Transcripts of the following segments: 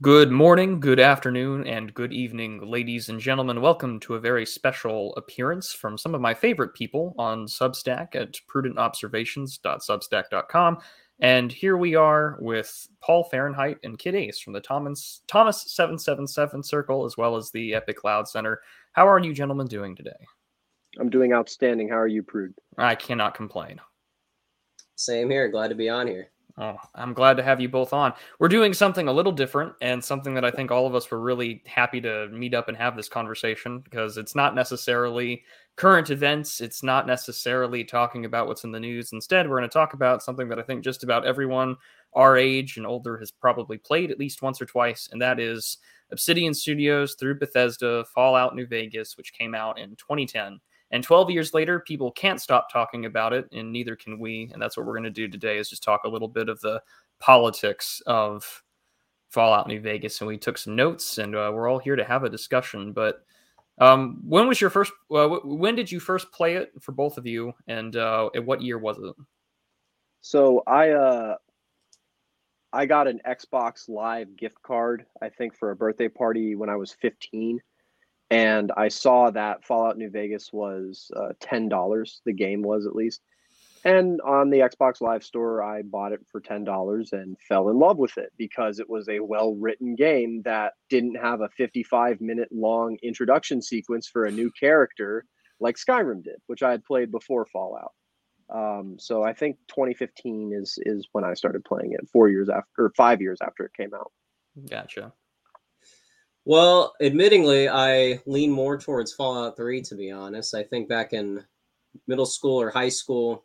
Good morning, good afternoon, and good evening, ladies and gentlemen. Welcome to a very special appearance from some of my favorite people on Substack at prudentobservations.substack.com. And here we are with Paul Fahrenheidt and Kid Ace from the Thomas Thomas 777 Circle, as well as the Epic Cloud Center. How are you gentlemen doing today? I'm doing outstanding. How are you, Prude? I cannot complain. Same here. Glad to be on here. Oh, I'm glad to have you both on. We're doing something a little different and something that I think all of us were really happy to meet up and have this conversation because it's not necessarily current events. It's not necessarily talking about what's in the news. Instead, we're going to talk about something that I think just about everyone our age and older has probably played at least once or twice, and that is Obsidian Studios through Bethesda Fallout New Vegas, which came out in 2010. And 12 years later, people can't stop talking about it, and neither can we. And that's what we're going to do today is just talk a little bit of the politics of Fallout New Vegas. And we took some notes, and uh, we're all here to have a discussion. But um, when was your first? Uh, when did you first play it for both of you, and uh, what year was it? So I uh, I got an Xbox Live gift card, I think, for a birthday party when I was 15 and I saw that Fallout New Vegas was uh, ten dollars. The game was at least, and on the Xbox Live Store, I bought it for ten dollars and fell in love with it because it was a well written game that didn't have a fifty five minute long introduction sequence for a new character like Skyrim did, which I had played before Fallout. Um, so I think 2015 is is when I started playing it. Four years after, or five years after it came out. Gotcha. Well, admittingly, I lean more towards Fallout 3, to be honest. I think back in middle school or high school,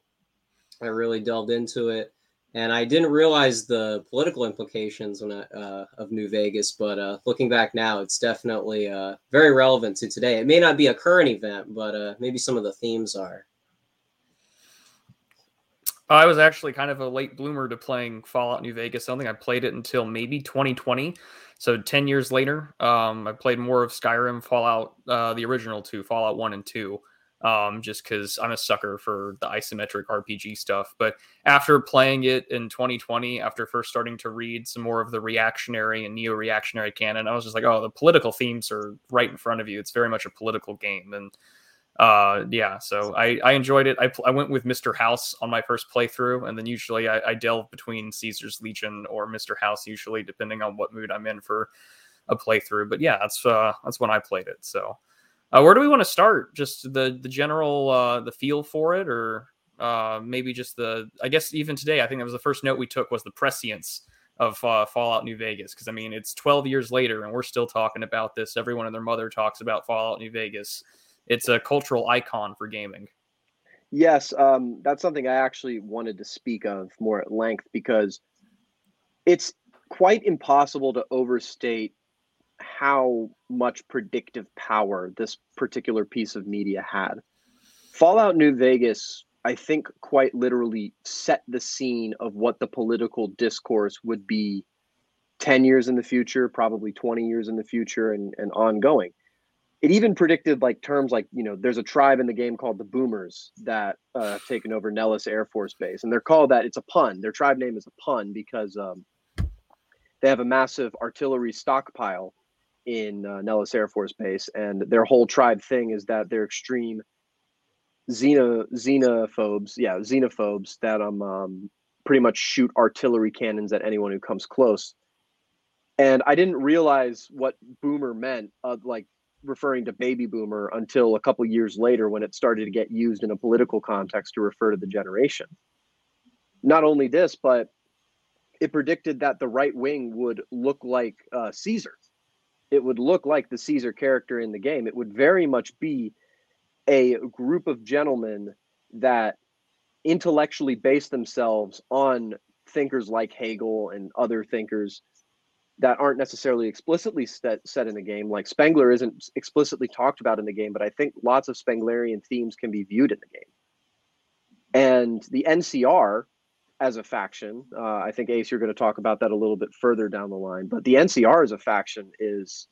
I really delved into it. And I didn't realize the political implications when I, uh, of New Vegas, but uh, looking back now, it's definitely uh, very relevant to today. It may not be a current event, but uh, maybe some of the themes are. I was actually kind of a late bloomer to playing Fallout New Vegas. I don't think I played it until maybe 2020. So 10 years later, um, I played more of Skyrim, Fallout, uh, the original two, Fallout 1 and 2, um, just because I'm a sucker for the isometric RPG stuff. But after playing it in 2020, after first starting to read some more of the reactionary and neo reactionary canon, I was just like, oh, the political themes are right in front of you. It's very much a political game. And uh yeah so i i enjoyed it. I, I went with mr house on my first playthrough and then usually I, I delve between caesar's legion or mr house usually depending on what mood i'm in for a playthrough. But yeah that's uh that's when i played it. So uh, where do we want to start? Just the the general uh the feel for it or uh maybe just the i guess even today i think that was the first note we took was the prescience of uh, fallout new vegas. Because i mean it's 12 years later and we're still talking about this. Everyone and their mother talks about fallout new vegas it's a cultural icon for gaming. Yes, um, that's something I actually wanted to speak of more at length because it's quite impossible to overstate how much predictive power this particular piece of media had. Fallout New Vegas, I think, quite literally set the scene of what the political discourse would be 10 years in the future, probably 20 years in the future, and, and ongoing it even predicted like terms like you know there's a tribe in the game called the boomers that uh, have taken over nellis air force base and they're called that it's a pun their tribe name is a pun because um, they have a massive artillery stockpile in uh, nellis air force base and their whole tribe thing is that they're extreme xeno xenophobes yeah xenophobes that um, um pretty much shoot artillery cannons at anyone who comes close and I didn't realize what boomer meant. Uh, like referring to baby boomer until a couple years later when it started to get used in a political context to refer to the generation. Not only this, but it predicted that the right wing would look like uh, Caesar. It would look like the Caesar character in the game. It would very much be a group of gentlemen that intellectually base themselves on thinkers like Hegel and other thinkers that aren't necessarily explicitly set, set in the game. Like Spengler isn't explicitly talked about in the game, but I think lots of Spenglerian themes can be viewed in the game. And the NCR as a faction, uh, I think Ace, you're going to talk about that a little bit further down the line. But the NCR as a faction is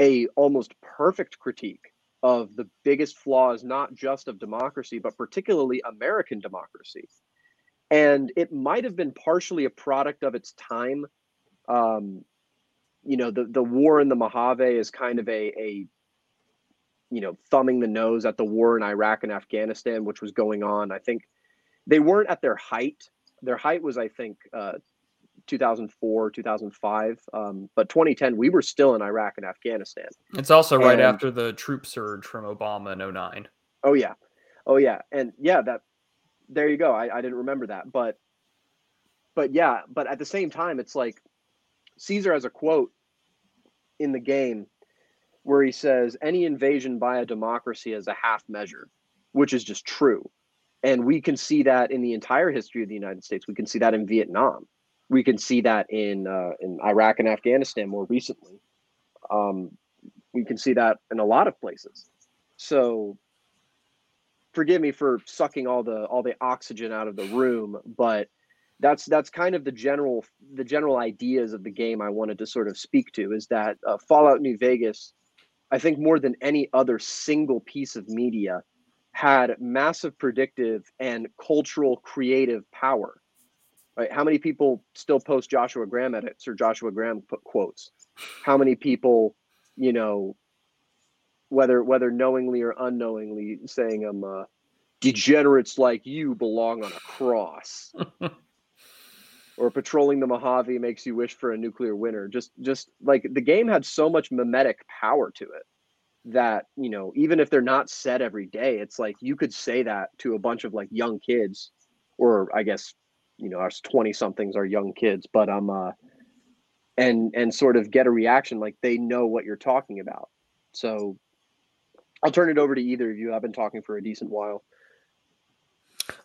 a almost perfect critique of the biggest flaws, not just of democracy, but particularly American democracy. And it might have been partially a product of its time um, you know the the war in the Mojave is kind of a a you know thumbing the nose at the war in Iraq and Afghanistan, which was going on. I think they weren't at their height. Their height was, I think, uh, 2004, 2005. Um, but 2010, we were still in Iraq and Afghanistan. It's also right and, after the troop surge from Obama in 09. Oh yeah, oh yeah, and yeah, that there you go. I, I didn't remember that, but but yeah, but at the same time, it's like Caesar has a quote in the game where he says, Any invasion by a democracy is a half measure, which is just true. And we can see that in the entire history of the United States. We can see that in Vietnam. We can see that in uh, in Iraq and Afghanistan more recently. Um, we can see that in a lot of places. So, forgive me for sucking all the all the oxygen out of the room, but that's that's kind of the general the general ideas of the game I wanted to sort of speak to is that uh, Fallout New Vegas, I think more than any other single piece of media, had massive predictive and cultural creative power. Right? How many people still post Joshua Graham edits or Joshua Graham quotes? How many people, you know, whether whether knowingly or unknowingly, saying um, uh, degenerates like you belong on a cross. or patrolling the Mojave makes you wish for a nuclear winter. Just just like the game had so much mimetic power to it that, you know, even if they're not said every day, it's like you could say that to a bunch of like young kids or I guess, you know, us 20 somethings are young kids, but um uh and and sort of get a reaction like they know what you're talking about. So I'll turn it over to either of you. I've been talking for a decent while.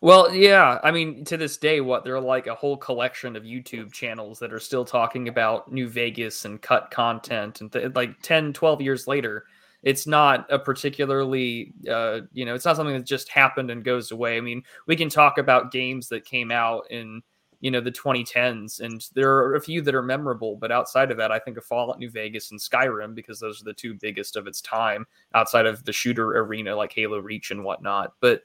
Well, yeah. I mean, to this day, what they're like a whole collection of YouTube channels that are still talking about New Vegas and cut content. And th- like 10, 12 years later, it's not a particularly, uh, you know, it's not something that just happened and goes away. I mean, we can talk about games that came out in, you know, the 2010s, and there are a few that are memorable. But outside of that, I think of Fallout New Vegas and Skyrim because those are the two biggest of its time outside of the shooter arena like Halo Reach and whatnot. But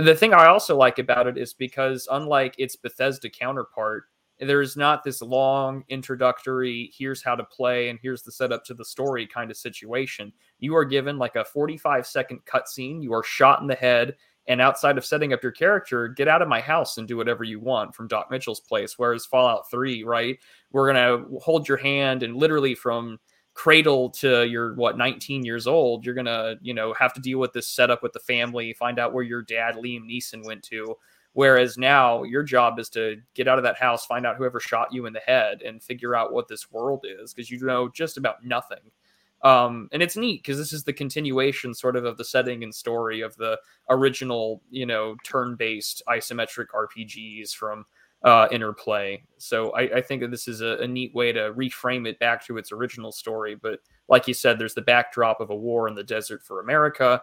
the thing I also like about it is because unlike its Bethesda counterpart, there's not this long introductory here's how to play and here's the setup to the story kind of situation. You are given like a 45 second cutscene, you are shot in the head, and outside of setting up your character, get out of my house and do whatever you want from Doc Mitchell's place. Whereas Fallout 3, right, we're gonna hold your hand and literally from cradle to you're what 19 years old you're gonna you know have to deal with this setup with the family find out where your dad liam neeson went to. Whereas now your job is to get out of that house find out whoever shot you in the head and figure out what this world is because you know just about nothing. Um, and it's neat because this is the continuation sort of of the setting and story of the original you know turn-based isometric rpgs from uh, interplay. So I, I, think that this is a, a, neat way to reframe it back to its original story. But like you said, there's the backdrop of a war in the desert for America,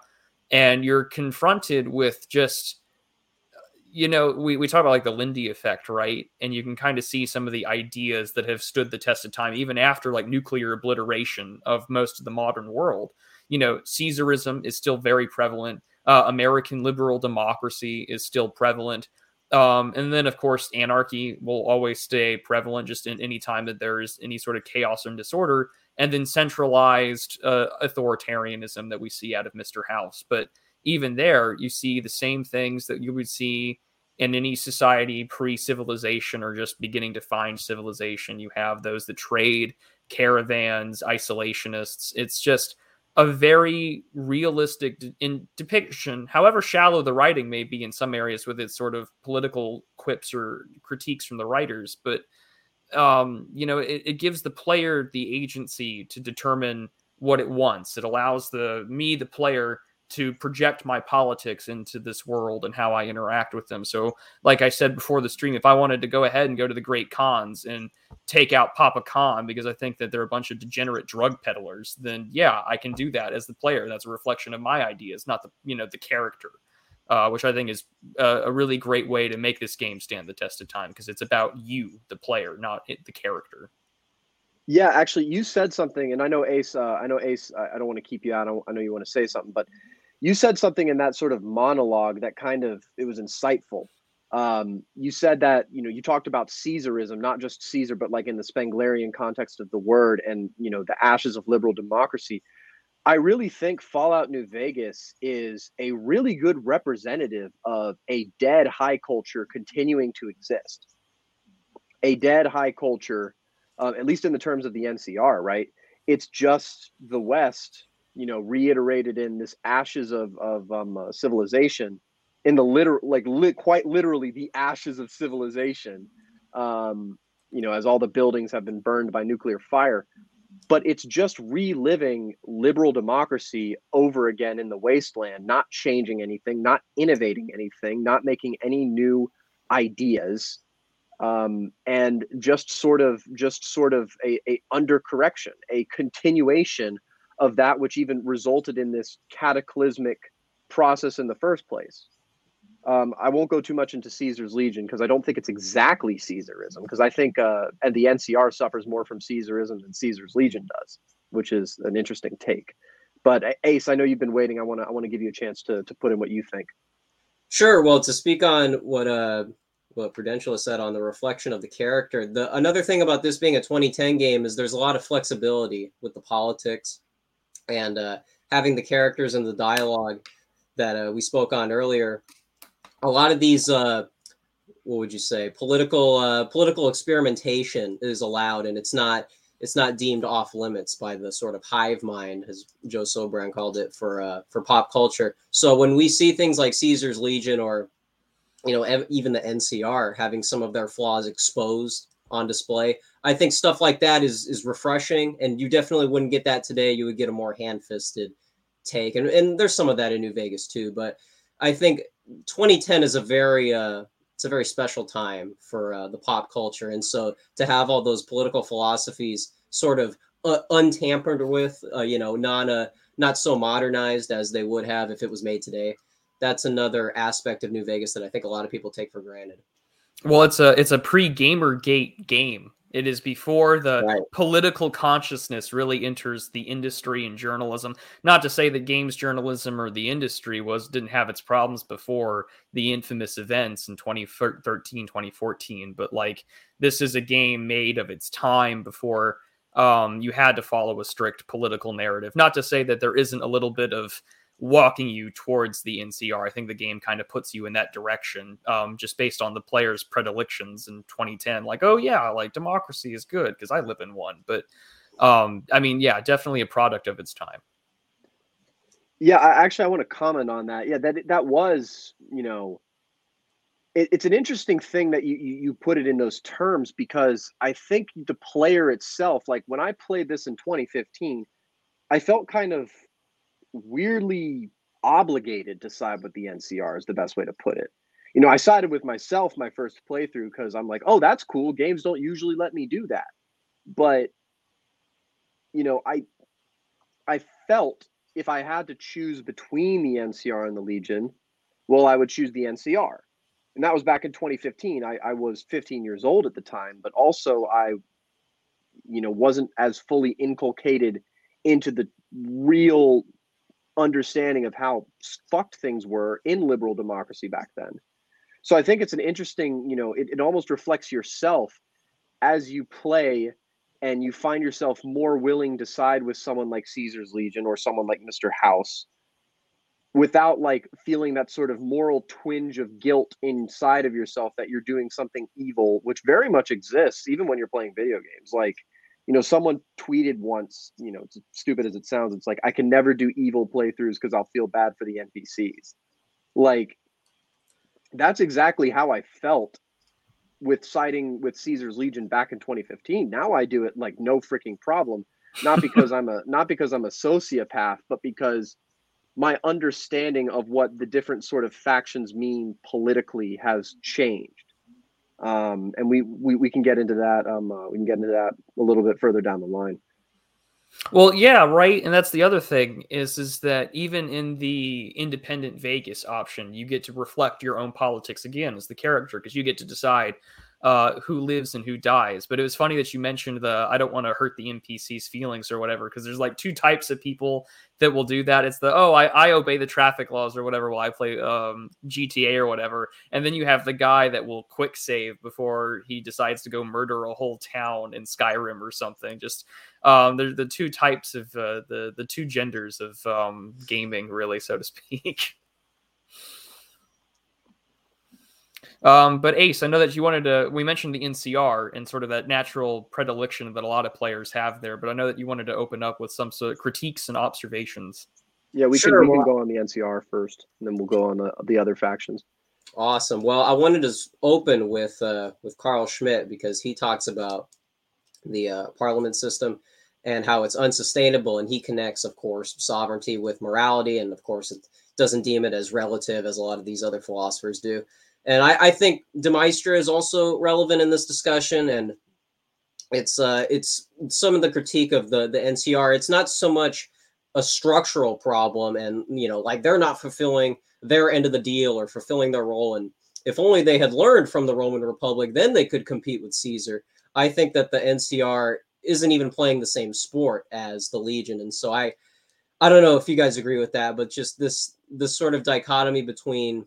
and you're confronted with just, you know, we, we talk about like the Lindy effect, right? And you can kind of see some of the ideas that have stood the test of time, even after like nuclear obliteration of most of the modern world. You know, Caesarism is still very prevalent. Uh, American liberal democracy is still prevalent um, and then, of course, anarchy will always stay prevalent just in any time that there's any sort of chaos and disorder. And then centralized uh, authoritarianism that we see out of Mr. House. But even there, you see the same things that you would see in any society pre civilization or just beginning to find civilization. You have those that trade, caravans, isolationists. It's just a very realistic in depiction, however shallow the writing may be in some areas with its sort of political quips or critiques from the writers, but um, you know, it, it gives the player the agency to determine what it wants. It allows the me, the player, to project my politics into this world and how I interact with them. So, like I said before the stream, if I wanted to go ahead and go to the Great Khans and take out Papa Khan because I think that they're a bunch of degenerate drug peddlers, then yeah, I can do that as the player. That's a reflection of my ideas, not the you know the character, uh, which I think is a, a, really great way to make this game stand the test of time because it's about you, the player, not it, the character. Yeah, actually, you said something, and I know Ace. Uh, I know Ace. I, I don't want to keep you out. I, I know you want to say something, but you said something in that sort of monologue that kind of it was insightful Um, you said that you know you talked about Caesarism, not just Caesar, but like in the Spenglerian context of the word, and you know the ashes of liberal democracy. I really think Fallout New Vegas is a really good representative of a dead high culture continuing to exist. A dead high culture, uh, at least in the terms of the NCR, right? It's just the West, you know, reiterated in this ashes of of um, uh, civilization in the literal, like li- quite literally the ashes of civilization. Um, you know, as all the buildings have been burned by nuclear fire, but it's just reliving liberal democracy over again in the wasteland, not changing anything, not innovating anything, not making any new ideas, um, and just sort of just sort of a, a undercorrection, a continuation of that which even resulted in this cataclysmic process in the first place. Um, I won't go too much into Caesar's Legion because I don't think it's exactly Caesarism because I think uh, and the NCR suffers more from Caesarism than Caesar's Legion does, which is an interesting take. But Ace, I know you've been waiting. I want to I want to give you a chance to to put in what you think. Sure. Well, to speak on what uh what Prudential has said on the reflection of the character, the another thing about this being a 2010 game is there's a lot of flexibility with the politics and uh, having the characters and the dialogue that uh, we spoke on earlier a lot of these uh, what would you say political uh, political experimentation is allowed and it's not it's not deemed off limits by the sort of hive mind as joe sobran called it for uh, for pop culture. So when we see things like caesar's legion or you know even the ncr having some of their flaws exposed on display i think stuff like that is is refreshing and you definitely wouldn't get that today you would get a more hand-fisted take and, and there's some of that in new vegas too but i think 2010 is a very uh, it's a very special time for uh, the pop culture, and so to have all those political philosophies sort of uh, untampered with, uh, you know, not uh, not so modernized as they would have if it was made today. That's another aspect of New Vegas that I think a lot of people take for granted. Well, it's a it's a pre Gamergate game. It is before the right. political consciousness really enters the industry and journalism. Not to say that games journalism or the industry was didn't have its problems before the infamous events in 2013, 2014, but like this is a game made of its time before um, you had to follow a strict political narrative. Not to say that there isn't a little bit of walking you towards the NCR. I think the game kind of puts you in that direction, um, just based on the players' predilections in 2010. Like, oh yeah, like democracy is good because I live in one. But um, I mean, yeah, definitely a product of its time. Yeah, I, actually, I want to comment on that. Yeah, that that was, you know, it, it's an interesting thing that you, you you put it in those terms because I think the player itself, like when I played this in 2015, I felt kind of weirdly obligated to side with the NCR is the best way to put it. You know, I sided with myself my first playthrough because I'm like, oh, that's cool. Games don't usually let me do that. But you know, I I felt if I had to choose between the NCR and the Legion, well, I would choose the NCR. And that was back in 2015. I, I was 15 years old at the time, but also I, you know, wasn't as fully inculcated into the real understanding of how fucked things were in liberal democracy back then. So I think it's an interesting, you know, it, it almost reflects yourself as you play and you find yourself more willing to side with someone like Caesar's Legion or someone like Mr. House without like feeling that sort of moral twinge of guilt inside of yourself that you're doing something evil, which very much exists even when you're playing video games. Like you know, someone tweeted once, you know, it's stupid as it sounds, it's like I can never do evil playthroughs because I'll feel bad for the NPCs. Like that's exactly how I felt with siding with Caesar's Legion back in 2015. Now I do it like no freaking problem. Not because I'm a not because I'm a sociopath, but because my understanding of what the different sort of factions mean politically has changed um, and we, we we can get into that. Um, uh, we can get into that a little bit further down the line. Well, yeah, right, and that's the other thing is is that even in the independent Vegas option, you get to reflect your own politics again as the character because you get to decide uh, who lives and who dies. But it was funny that you mentioned the I don't want to hurt the NPC's feelings or whatever, because there's like two types of people that will do that. It's the oh I, I obey the traffic laws or whatever while I play um, GTA or whatever, and then you have the guy that will quick save before he decides to go murder a whole town in Skyrim or something. Just um, they're the two types of uh, the the two genders of um, gaming, really, so to speak. Um, but Ace, I know that you wanted to. We mentioned the NCR and sort of that natural predilection that a lot of players have there, but I know that you wanted to open up with some sort of critiques and observations. Yeah, we sure, can we can go on the NCR first, and then we'll go on the, the other factions. Awesome. Well, I wanted to open with uh, with Carl Schmitt because he talks about the uh, parliament system and how it's unsustainable, and he connects, of course, sovereignty with morality, and of course, it doesn't deem it as relative as a lot of these other philosophers do. And I, I think De Maistre is also relevant in this discussion, and it's uh, it's some of the critique of the the NCR. It's not so much a structural problem, and you know, like they're not fulfilling their end of the deal or fulfilling their role. And if only they had learned from the Roman Republic, then they could compete with Caesar. I think that the NCR isn't even playing the same sport as the Legion, and so I, I don't know if you guys agree with that, but just this this sort of dichotomy between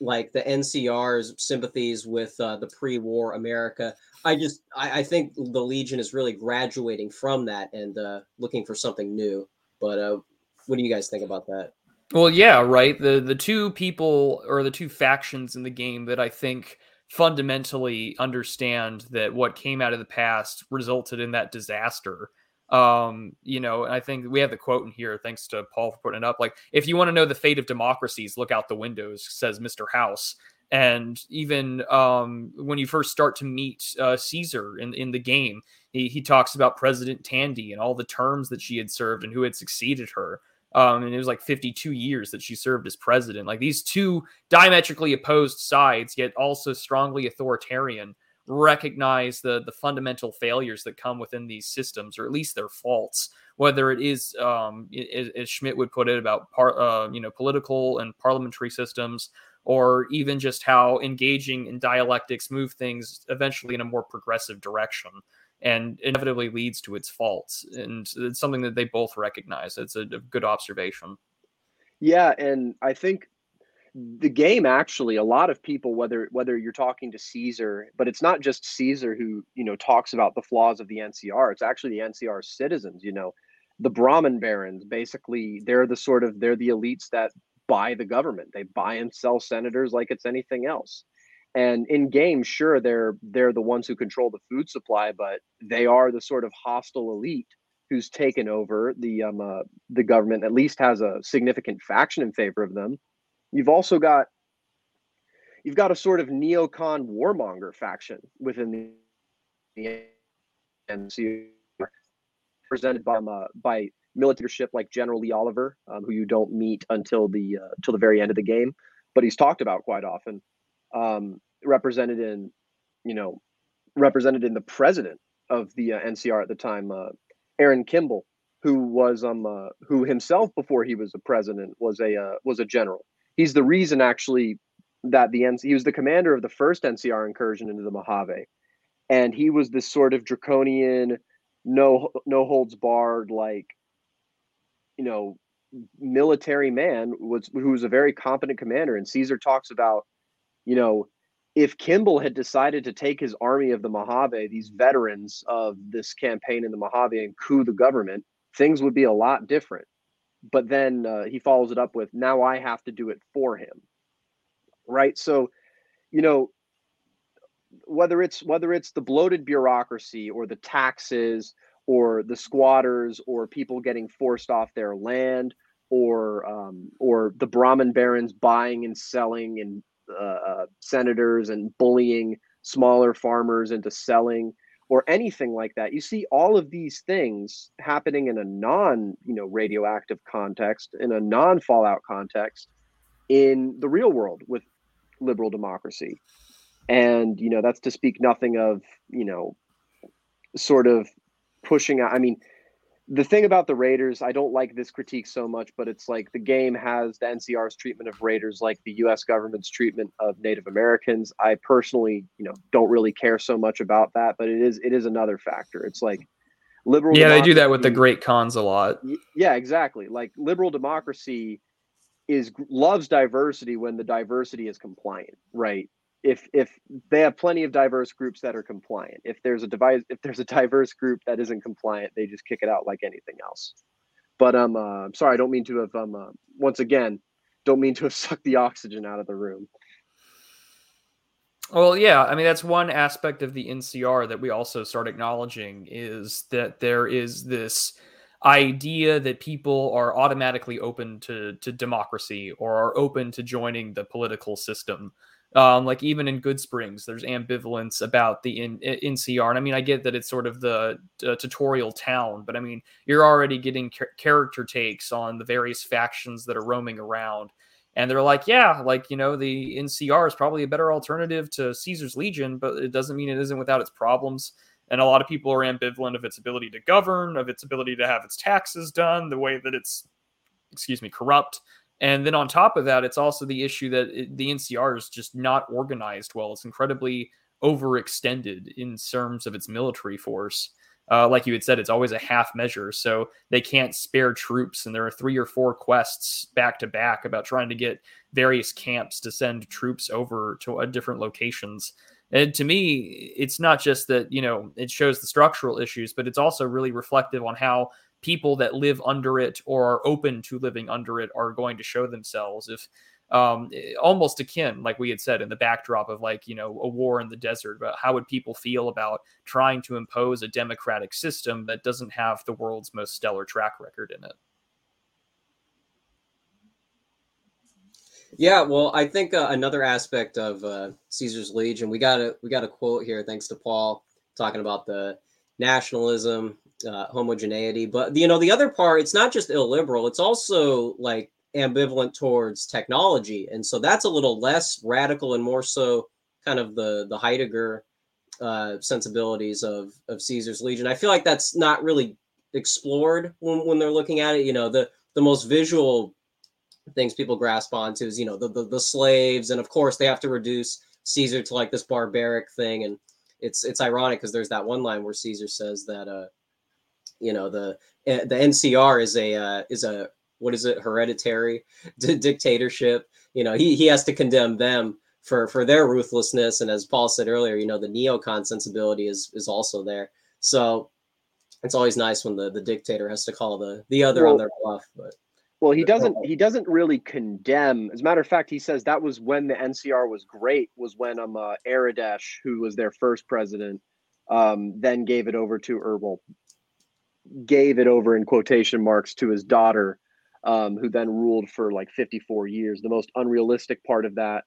like the NCR's sympathies with uh, the pre-war America. I just I, I, think the Legion is really graduating from that and uh, looking for something new. But uh, what do you guys think about that? Well, yeah, right. The the two people or the two factions in the game that I think fundamentally understand that what came out of the past resulted in that disaster um you know and i think we have the quote in here thanks to paul for putting it up like if you want to know the fate of democracies look out the windows says mr house and even um when you first start to meet uh, caesar in, in the game he, he talks about president tandy and all the terms that she had served and who had succeeded her um, and it was like 52 years that she served as president. Like these two diametrically opposed sides, yet also strongly authoritarian, recognize the the fundamental failures that come within these systems, or at least their faults. Whether it is, um, as, Schmitt would put it, about par, uh, you know political and parliamentary systems, or even just how engaging in dialectics move things eventually in a more progressive direction and inevitably leads to its faults. And it's something that they both recognize. It's a, a good observation. Yeah, and I think the game actually a lot of people whether whether you're talking to caesar but it's not just caesar who you know talks about the flaws of the ncr it's actually the ncr citizens you know. The brahmin barons basically they're the sort of they're the elites that buy the government. They buy and sell senators like it's anything else. And in game sure they're they're the ones who control the food supply but they are the sort of hostile elite who's taken over the um uh, the government at least has a significant faction in favor of them You've also got you've got a sort of neocon warmonger faction within the NCR, presented by uh, by military like General Lee Oliver, um, who you don't meet until the uh, till the very end of the game, but he's talked about quite often. Um, represented in, you know, represented in the president of the uh, NCR at the time, uh, Aaron Kimball, who was um uh, who himself before he was a president was a uh, was a general he's the reason actually that the NC, he was the commander of the first NCR incursion into the Mojave, and he was this sort of draconian, no no holds barred like, you know, military man was who was a very competent commander. And Caesar talks about, you know, if Kimball had decided to take his army of the Mojave, these veterans of this campaign in the Mojave, and coup the government, things would be a lot different but then uh, he follows it up with now i have to do it for him. Right? So you know whether it's whether it's the bloated bureaucracy or the taxes or the squatters or people getting forced off their land or um, or the brahmin barons buying and selling and uh, uh senators and bullying smaller farmers into selling or anything like that. You see all of these things happening in a non, you know, radioactive context, in a non fallout context in the real world with liberal democracy. And, you know, that's to speak nothing of, you know, sort of pushing out. I mean, the thing about the Raiders, I don't like this critique so much, but it's like the game has the NCR's treatment of Raiders like the US government's treatment of Native Americans. I personally, you know, don't really care so much about that, but it is it is another factor. It's like liberal Yeah, they do that with the Great Khans a lot. Yeah, exactly. Like liberal democracy is loves diversity when the diversity is compliant, right? If if they have plenty of diverse groups that are compliant. If there's a device if there's a diverse group that isn't compliant they just kick it out like anything else. But um uh, i'm sorry i don't mean to have um uh, once again don't mean to have sucked the oxygen out of the room. Well yeah i mean that's one aspect of the ncr that we also start acknowledging is that there is this idea that people are automatically open to to democracy or are open to joining the political system um, like even in Goodsprings, there's ambivalence about the in, in NCR. And I mean, I get that it's sort of the uh, tutorial town, but I mean, you're already getting ca- character takes on the various factions that are roaming around. And they're like, yeah, like, you know, the NCR is probably a better alternative to Caesar's Legion, but it doesn't mean it isn't without its problems. And a lot of people are ambivalent of its ability to govern, of its ability to have its taxes done, the way that it's, excuse me, corrupt. And then on top of that, it's also the issue that it, the NCR is just not organized well. It's incredibly overextended in terms of its military force. Uh, like you had said, it's always a half measure. So they can't spare troops. And there are three or four quests back to back about trying to get various camps to send troops over to uh, different locations. And to me, it's not just that, you know, it shows the structural issues, but it's also really reflective on how people that live under it or are open to living under it are going to show themselves if um, eh, almost akin, like we had said, in the backdrop of like, you know, a war in the desert. But how would people feel about trying to impose a democratic system that doesn't have the world's most stellar track record in it? Yeah, well, I think uh, another aspect of uh, Caesar's Legion, we got a we got a quote here, thanks to Paul, talking about the nationalism uh, homogeneity. But you know, the other part, it's not just illiberal; it's also like ambivalent towards technology, and so that's a little less radical and more so kind of the the Heidegger uh, sensibilities of of Caesar's Legion. I feel like that's not really explored when, when they're looking at it. You know, the the most visual things people grasp onto is you know the, the the slaves, and of course they have to reduce Caesar to like this barbaric thing and it's it's ironic because there's that one line where Caesar says that uh you know the eh, the NCR is a uh, is a what is it hereditary d- dictatorship. You know he he has to condemn them for for their ruthlessness, and as Paul said earlier, you know the neocon sensibility is is also there. So it's always nice when the the dictator has to call the the other well, on their bluff, but. Well, he doesn't. He doesn't really condemn. As a matter of fact, he says that was when the NCR was great. Was when um uh, Aradesh, who was their first president, um, then gave it over to, well, gave it over in quotation marks to his daughter, um, who then ruled for like 54 years. The most unrealistic part of that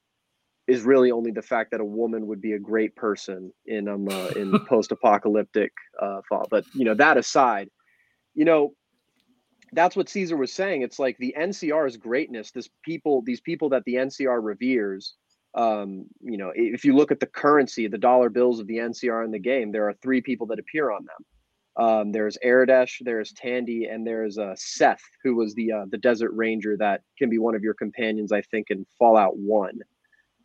is really only the fact that a woman would be a great person in um uh, in post-apocalyptic uh fall. But you know that aside, you know that's what Caesar was saying. It's like the NCR's greatness. This people, these people that the NCR reveres. Um, you know, if you look at the currency, the dollar bills of the NCR in the game, there are three people that appear on them. Um, there's Aradesh, there's Tandy, and there's uh, Seth, who was the uh, the Desert Ranger that can be one of your companions, I think, in Fallout One.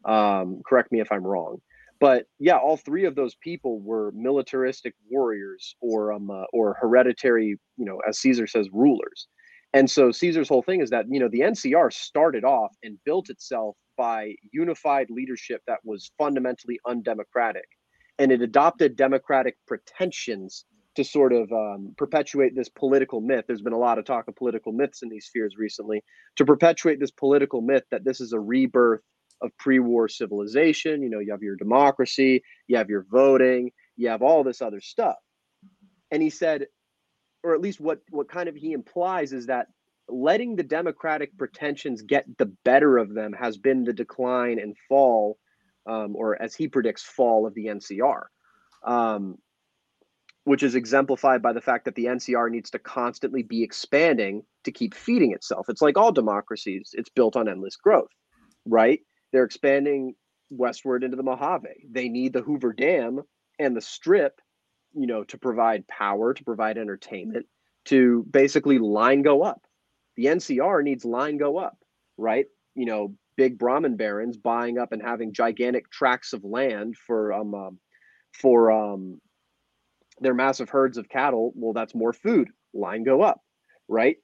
Um, correct me if I'm wrong, but yeah, all three of those people were militaristic warriors or um uh, or hereditary, you know, as Caesar says, rulers. And so Caesar's whole thing is that you know the NCR started off and built itself by unified leadership that was fundamentally undemocratic, and it adopted democratic pretensions to sort of um, perpetuate this political myth. There's been a lot of talk of political myths in these spheres recently to perpetuate this political myth that this is a rebirth of pre-war civilization. You know, you have your democracy, you have your voting, you have all this other stuff. And he said, or at least what what kind of he implies is that letting the democratic pretensions get the better of them has been the decline and fall, um, or as he predicts, fall of the NCR. Um, which is exemplified by the fact that the NCR needs to constantly be expanding to keep feeding itself. It's like all democracies, it's built on endless growth, right? They're expanding westward into the Mojave. They need the Hoover Dam and the Strip, you know, to provide power, to provide entertainment. to basically line go up. The NCR needs line go up, right? You know, big Brahmin barons buying up and having gigantic tracts of land for um, um for um their massive herds of cattle. Well, that's more food. Line go up, right?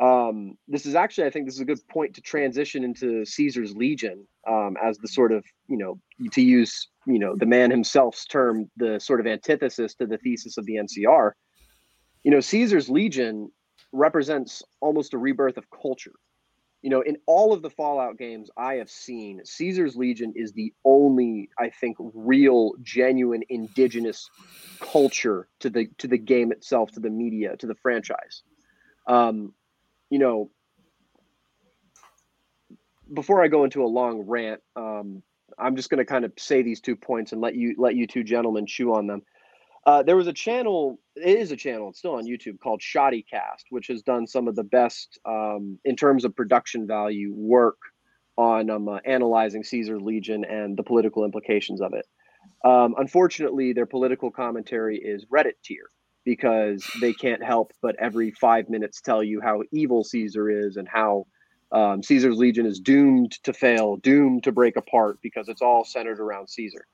Um, this is actually, I think, this is a good point to transition into Caesar's Legion um, as the sort of, you know, to use, you know, the man himself's term, the sort of antithesis to the thesis of the NCR. You know, Caesar's Legion represents almost a rebirth of culture. You know, in all of the Fallout games I have seen, Caesar's Legion is the only, I think, real, genuine indigenous culture to the to the game itself, to the media, to the franchise. Um, you know, before I go into a long rant, um, I'm just going to kind of say these two points and let you let you two gentlemen chew on them. Uh, there was a channel, it is a channel, it's still on YouTube called Shoddy Cast, which has done some of the best um, in terms of production value work on um, uh, analyzing Caesar Legion and the political implications of it. Um, unfortunately, their political commentary is Reddit tier because they can't help but every five minutes tell you how evil Caesar is and how um, Caesar's Legion is doomed to fail, doomed to break apart because it's all centered around Caesar.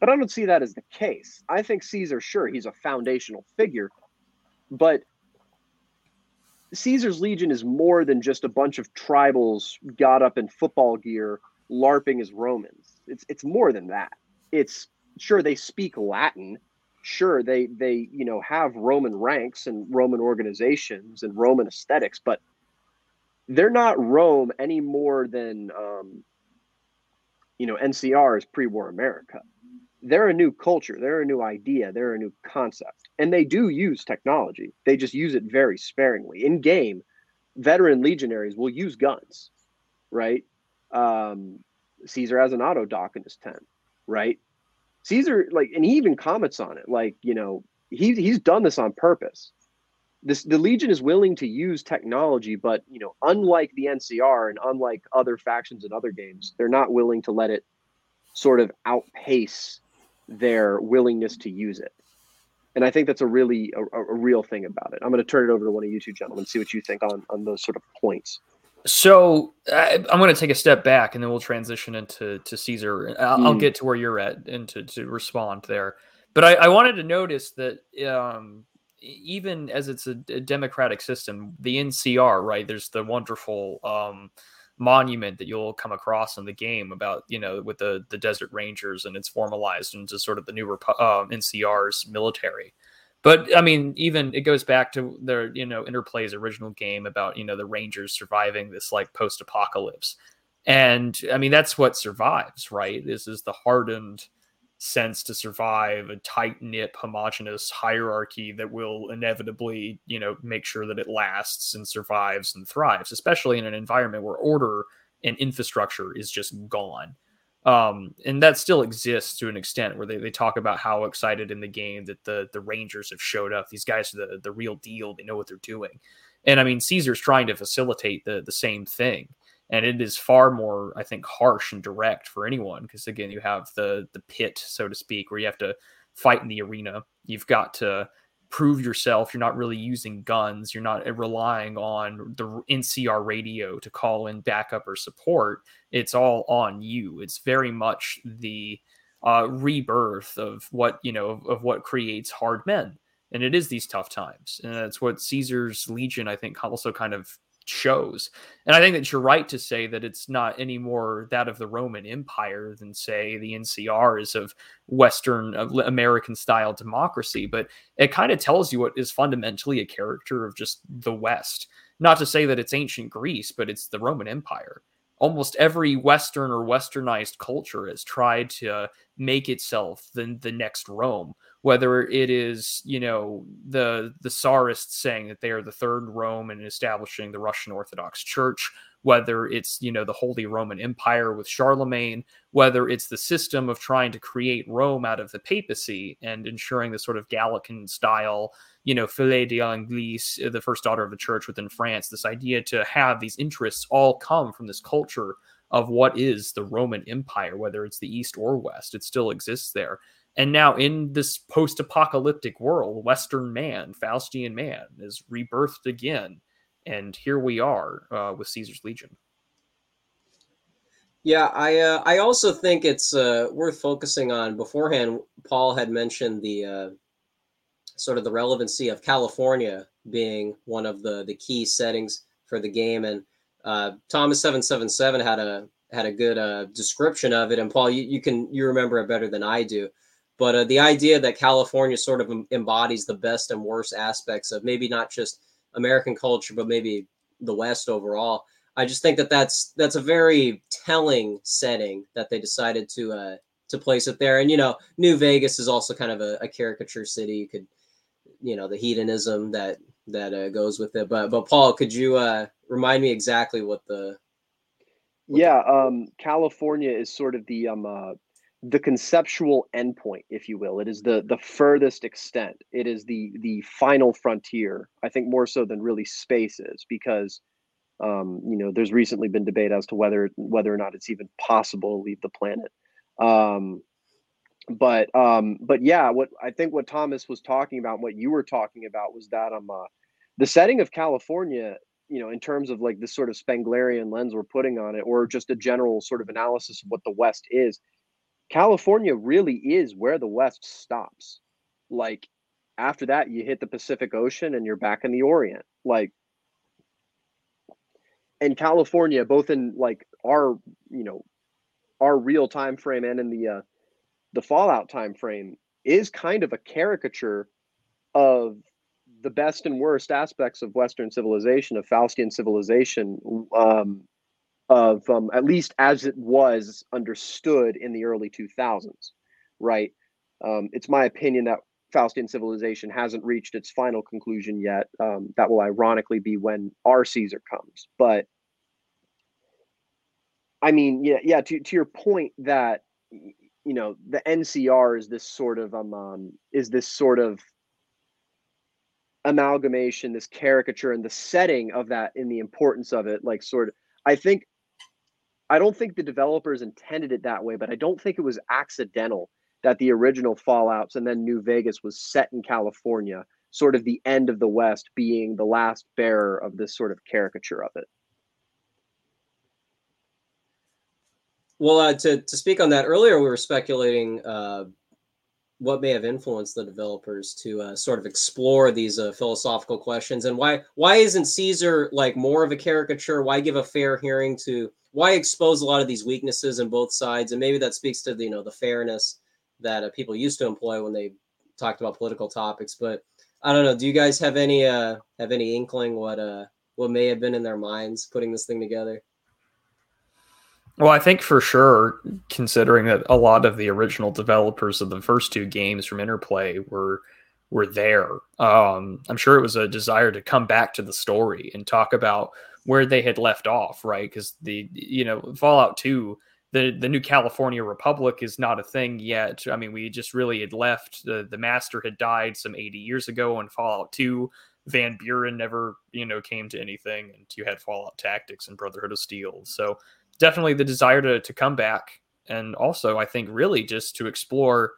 But I don't see that as the case. I think Caesar, sure, he's a foundational figure, but Caesar's Legion is more than just a bunch of tribals got up in football gear larping as Romans. It's it's more than that. It's sure they speak Latin, sure they they you know have roman ranks and roman organizations and roman aesthetics but they're not rome any more than um, you know ncr is pre-war america they're a new culture they're a new idea they're a new concept and they do use technology. They just use it very sparingly. In game veteran legionaries will use guns right? Um, caesar has an Auto-Doc in his tent right? Caesar, like, and he even comments on it, like, you know, he he's done this on purpose. This the Legion is willing to use technology, but you know, unlike the NCR and unlike other factions in other games, they're not willing to let it sort of outpace their willingness to use it. And I think that's a really a, a real thing about it. I'm going to turn it over to one of you two gentlemen, see what you think on on those sort of points. So I, am going to take a step back, and then we'll transition into to Caesar. I'll, mm. I'll get to where you're at and to, to respond there. But I, I wanted to notice that um, even as it's a, a, democratic system, the NCR, right? There's the wonderful um, monument that you'll come across in the game about you know with the the Desert Rangers, and it's formalized into sort of the new uh, NCR's military. But I mean, even it goes back to their, you know, Interplay's original game about, you know, the Rangers surviving this like post apocalypse. And I mean, that's what survives, right? This is the hardened sense to survive a tight knit, homogenous hierarchy that will inevitably, you know, make sure that it lasts and survives and thrives, especially in an environment where order and infrastructure is just gone um, and that still exists to an extent where they, they talk about how excited in the game that the the Rangers have showed up. These guys are the the real deal. They know what they're doing. And I mean, Caesar's trying to facilitate the the same thing. And it is far more, I think, harsh and direct for anyone because again, you have the the pit, so to speak, where you have to fight in the arena. You've got to prove yourself. You're not really using guns. You're not relying on the NCR radio to call in backup or support. It's all on you. It's very much the uh, rebirth of what you know of, of what creates hard men, and it is these tough times, and that's what Caesar's Legion, I think, also kind of shows. And I think that you're right to say that it's not any more that of the Roman Empire than, say, the NCR is of Western of American style democracy. But it kind of tells you what is fundamentally a character of just the West. Not to say that it's ancient Greece, but it's the Roman Empire. Almost every Western or Westernized culture has tried to make itself the, the next Rome whether it is you know the the tsarists saying that they are the third Rome and establishing the Russian Orthodox Church, whether it's you know the Holy Roman Empire with Charlemagne, whether it's the system of trying to create Rome out of the papacy and ensuring the sort of Gallican style, you know, Fille d'Anglise, uh, the first daughter of the church within France, this idea to have these interests all come from this culture of what is the Roman Empire, whether it's the East or West, it still exists there And now in this post-apocalyptic world, Western man, Faustian man, is rebirthed again, and here we are uh, with Caesar's Legion. Yeah, I uh, I also think it's uh, worth focusing on. Beforehand, Paul had mentioned the uh, sort of the relevancy of California being one of the the key settings for the game, and uh, Thomas seven seven seven had a had a good uh, description of it. And Paul, you, you can you remember it better than I do, but uh, the idea that California sort of embodies the best and worst aspects of maybe not just American culture, but maybe the West overall. I just think that that's that's a very telling setting that they decided to uh, to place it there. And you know, New Vegas is also kind of a, a caricature city. You could, you know, the hedonism that that uh, goes with it. But but Paul, could you uh, remind me exactly what the? What yeah, the- um, California is sort of the um uh, the conceptual endpoint, if you will. It is the the furthest extent. It is the the final frontier. I think more so than really space is because um, you know, there's recently been debate as to whether whether or not it's even possible to leave the planet. Um, but um, but yeah, what I think what Thomas was talking about, what you were talking about, was that um, uh, the setting of California, you know, in terms of like this sort of Spenglerian lens we're putting on it, or just a general sort of analysis of what the West is. California really is where the West stops. Like after that, you hit the Pacific Ocean and you're back in the Orient. Like and California, both in like our you know our real time frame and in the uh, the Fallout time frame, is kind of a caricature of the best and worst aspects of Western civilization, of Faustian civilization, um, of um, at least as it was understood in the early 2000s, right? Um, it's my opinion that Faustian civilization hasn't reached its final conclusion yet. Um, that will ironically be when our Caesar comes. But I mean, yeah, yeah. To to your point that you know the NCR is this sort of um, um is this sort of amalgamation, this caricature, and the setting of that, in the importance of it, like sort of. I think I don't think the developers intended it that way, but I don't think it was accidental that the original Fallout's and then New Vegas was set in California, sort of the end of the West being the last bearer of this sort of caricature of it. Well, uh, to to speak on that earlier, we were speculating uh, what may have influenced the developers to uh, sort of explore these uh, philosophical questions, and why why isn't Caesar like more of a caricature? Why give a fair hearing to? Why expose a lot of these weaknesses in both sides? And maybe that speaks to the, you know the fairness that uh, people used to employ when they talked about political topics. But I don't know. Do you guys have any uh, have any inkling what uh what may have been in their minds putting this thing together? Well, I think for sure, considering that a lot of the original developers of the first two games from Interplay were were there, um, I'm sure it was a desire to come back to the story and talk about where they had left off, right? Because the you know Fallout Two, the the new California Republic is not a thing yet. I mean, we just really had left. the The master had died some 80 years ago in Fallout Two. Van Buren never, you know, came to anything, and you had Fallout Tactics and Brotherhood of Steel. So definitely the desire to, to come back. And also, I think really just to explore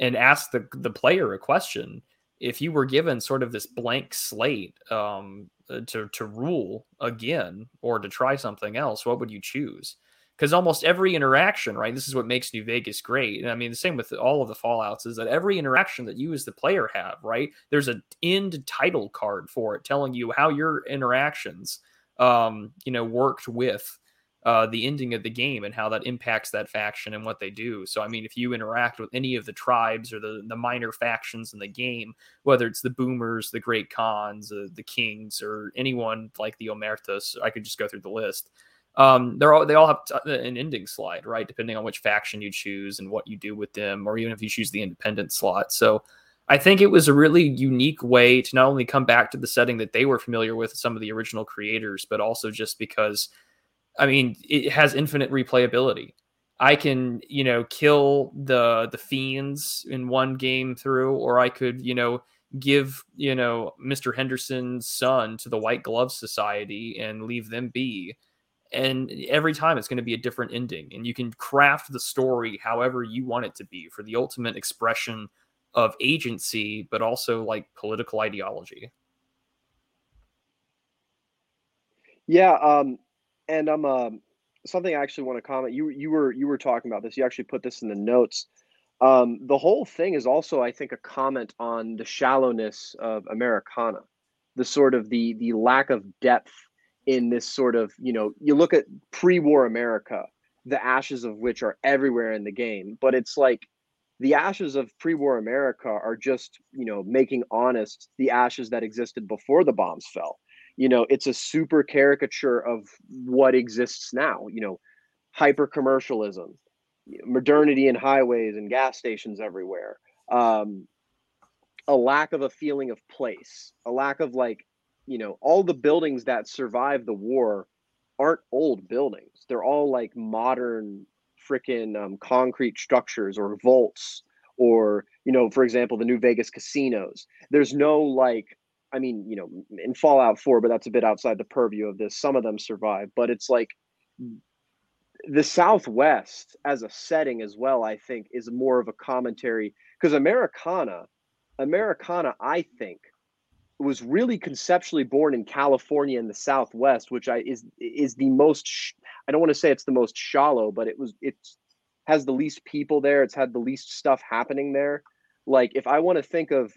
and ask the, the player a question. If you were given sort of this blank slate um, uh, to, to rule again or to try something else, what would you choose? Because almost every interaction, right? This is what makes New Vegas great. And I mean, the same with all of the Fallouts is that every interaction that you as the player have, right? There's an end title card for it telling you how your interactions, um, you know, worked with uh, the ending of the game and how that impacts that faction and what they do. So, I mean, if you interact with any of the tribes or the, the minor factions in the game, whether it's the Boomers, the Great Khans, uh, the Kings, or anyone like the Omertas, I could just go through the list. Um, they're all they all have t- uh, an ending slide, right? Depending on which faction you choose and what you do with them, or even if you choose the independent slot. So, I think it was a really unique way to not only come back to the setting that they were familiar with, some of the original creators, but also just because I mean, it has infinite replayability. I can, you know, kill the the fiends in one game through, or I could, you know, give, you know, Mr. Gunderson's son to the White Glove Society and leave them be. and every time it's going to be a different ending and you can craft the story however you want it to be for the ultimate expression of agency but also like political ideology yeah um and i'm um something i actually want to comment you you were you were talking about this you actually put this in the notes. Um the whole thing is also i think a comment on the shallowness of americana the sort of the the lack of depth in this sort of you know you look at pre-war america the ashes of which are everywhere in the game but it's like the ashes of pre-war america are just you know making honest the ashes that existed before the bombs fell you know it's a super caricature of what exists now you know hyper commercialism modernity in highways and gas stations everywhere um, a lack of a feeling of place a lack of like you know all the buildings that survived the war aren't old buildings. They're all like modern freaking um, concrete structures or vaults or you know for example the new vegas casinos. There's no like i mean you know in fallout 4 but that's a bit outside the purview of this some of them survive but it's like the southwest as a setting as well i think is more of a commentary because americana americana i think was really conceptually born in California in the Southwest, which I is is the most. Sh- I don't want to say it's the most shallow, but it was it has the least people there. It's had the least stuff happening there. Like if I want to think of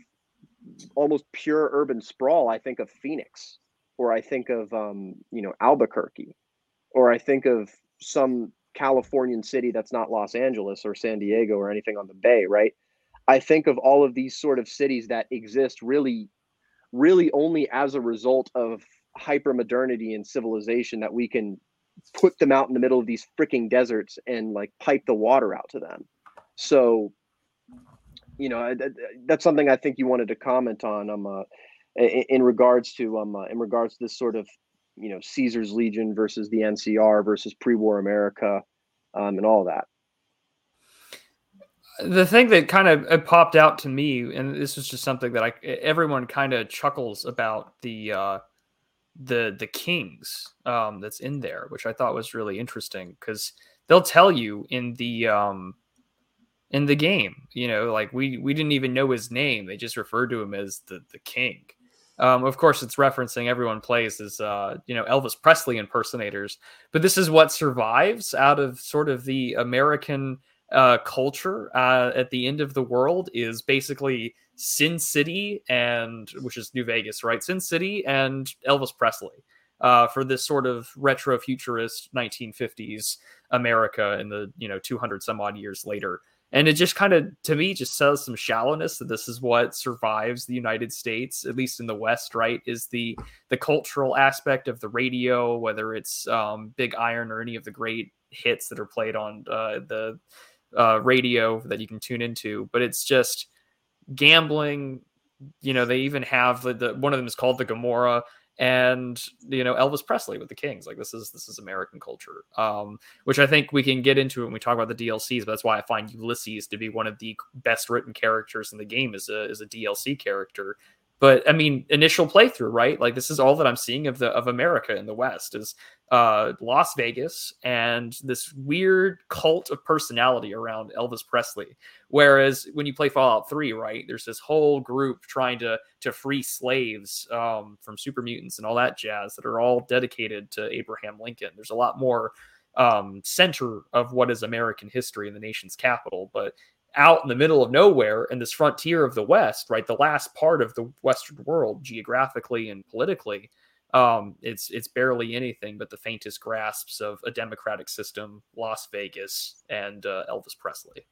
almost pure urban sprawl, I think of Phoenix, or I think of um, you know Albuquerque, or I think of some Californian city that's not Los Angeles or San Diego or anything on the Bay, right? I think of all of these sort of cities that exist really really only as a result of hyper modernity and civilization that we can put them out in the middle of these freaking deserts and like pipe the water out to them. So, you know, that's something I think you wanted to comment on. Um, uh, in regards to um, uh, in regards to this sort of, you know, Caesar's Legion versus the NCR versus pre-war America, um, and all that the thing that kind of popped out to me, and this is just something that I everyone kind of chuckles about the uh, the the kings um, that's in there, which I thought was really interesting because they'll tell you in the um, in the game, you know, like we we didn't even know his name; they just referred to him as the the king. Um, of course, it's referencing everyone plays as uh, you know Elvis Presley impersonators, but this is what survives out of sort of the American uh, culture uh, at the end of the world is basically Sin City and which is New Vegas, right? Sin City and Elvis Presley uh, for this sort of retro futurist 1950s America in the you know 200 some odd years later. And it just kind of, to me, just says some shallowness that this is what survives the United States, at least in the West, right? Is the the cultural aspect of the radio, whether it's um, Big Iron or any of the great hits that are played on uh, the uh, radio that you can tune into, but it's just gambling. You know, they even have the, the one of them is called the Gomorrah, and you know Elvis Presley with the Kings. Like this is this is American culture, um, which I think we can get into when we talk about the DLCs. But that's why I find Ulysses to be one of the best written characters in the game as a as a DLC character but I mean, initial playthrough, right? Like this is all that I'm seeing of the of America in the West is uh, Las Vegas and this weird cult of personality around Elvis Presley. Whereas when you play Fallout Three, right, there's this whole group trying to to free slaves um, from super mutants and all that jazz that are all dedicated to Abraham Lincoln. There's a lot more um, center of what is American history in the nation's capital. But out in the middle of nowhere in this frontier of the West, right? The last part of the Western world geographically and politically. Um, it's it's barely anything but the faintest grasps of a democratic system, Las Vegas, and uh, Elvis Presley.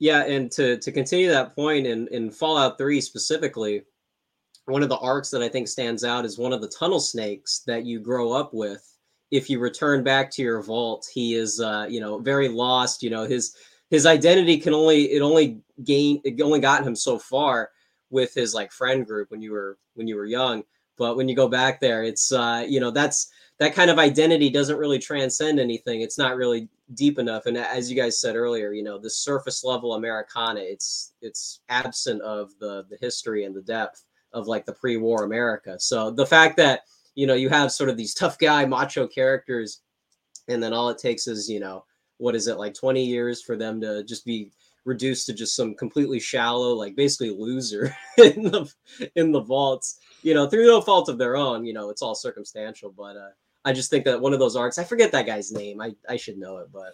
Yeah, and to to continue that point in in Fallout Three specifically, one of the arcs that I think stands out is one of the tunnel snakes that you grow up with. If you return back to your vault, he is uh, you know very lost. You know his his identity can only it only gain it only gotten him so far with his like friend group when you were when you were young. But when you go back there it's uh you know that's that kind of identity doesn't really transcend anything. It's not really deep enough. And as you guys said earlier you know the surface level americana it's it's absent of the the history and the depth of like the pre-war america. So the fact that you know, you have sort of these tough guy macho characters, and then all it takes is, you know, what is it like 20 years for them to just be reduced to just some completely shallow, like basically loser in the in the vaults. You know, through no fault of their own. You know, it's all circumstantial, but uh, I just think that one of those arcs. I forget that guy's name. I I should know it, but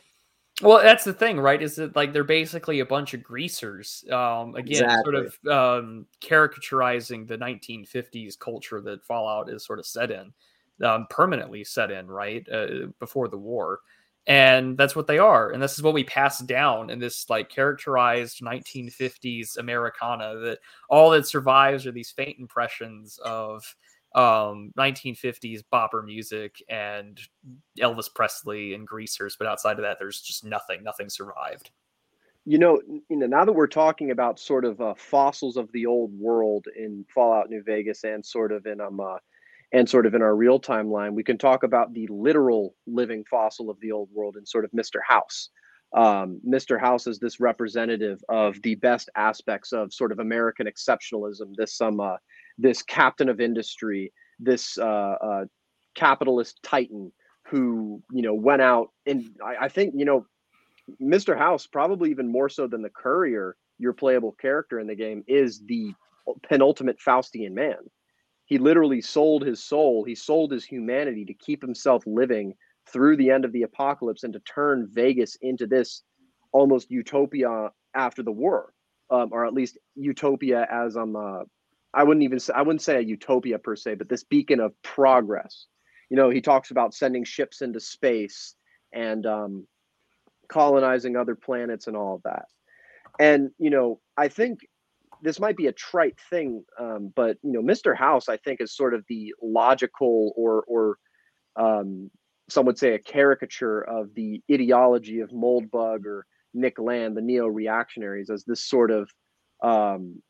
well, that's the thing, right? Is that like they're basically a bunch of greasers. Um, again, exactly. sort of um, caricaturizing the 1950s culture that Fallout is sort of set in, um, permanently set in, right uh, before the war, and that's what they are, and this is what we pass down in this like characterized 1950s Americana. That all that survives are these faint impressions of um 1950s bopper music and Elvis Presley and greasers but outside of that there's just nothing nothing survived you know you know now that we're talking about sort of uh, fossils of the old world in Fallout New Vegas and sort of in um uh, and sort of in our real timeline we can talk about the literal living fossil of the old world in sort of Mr. House um, Mr. House is this representative of the best aspects of sort of American exceptionalism this some um, uh, this captain of industry, this uh, uh, capitalist titan who you know went out and I, I, think you know Mr. House probably even more so than the courier, your playable character in the game is the penultimate Faustian man. He literally sold his soul, he sold his humanity to keep himself living through the end of the apocalypse and to turn Vegas into this almost utopia after the war, um, or at least utopia as um, uh, I wouldn't even say I wouldn't say a utopia per se, but this beacon of progress. You know, he talks about sending ships into space and um, colonizing other planets and all of that. And you know, I think this might be a trite thing, um, but you know, Mr. House, I think, is sort of the logical or or um, some would say a caricature of the ideology of Moldbug or Nick Land, the neo-reactionaries, as this sort of um,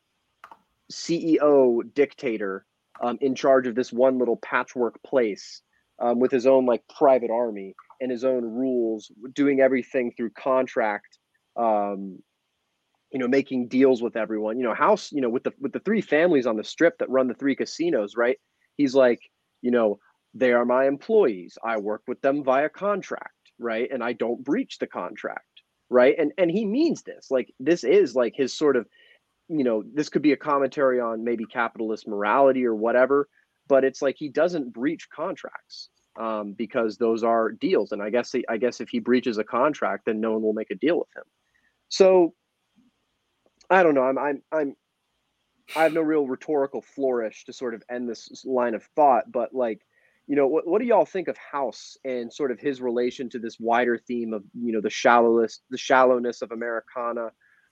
CEO dictator um, in charge of this one little patchwork place um, with his own like private army and his own rules, doing everything through contract. Um, you know, making deals with everyone. You know, house. You know, with the with the three families on the strip that run the three casinos, right? He's like, you know, they are my employees. I work with them via contract, right? And I don't breach the contract, right? And and he means this. Like this is like his sort of you know, this could be a commentary on maybe capitalist morality or whatever, but it's like he doesn't breach contracts um, because those are deals. And I guess he, I guess if he breaches a contract, then no one will make a deal with him. So I don't know. I'm I'm I'm I have no real rhetorical flourish to sort of end this line of thought, but like, you know, what, what do y'all think of House and sort of his relation to this wider theme of, you know, the shallowness, the shallowness of Americana,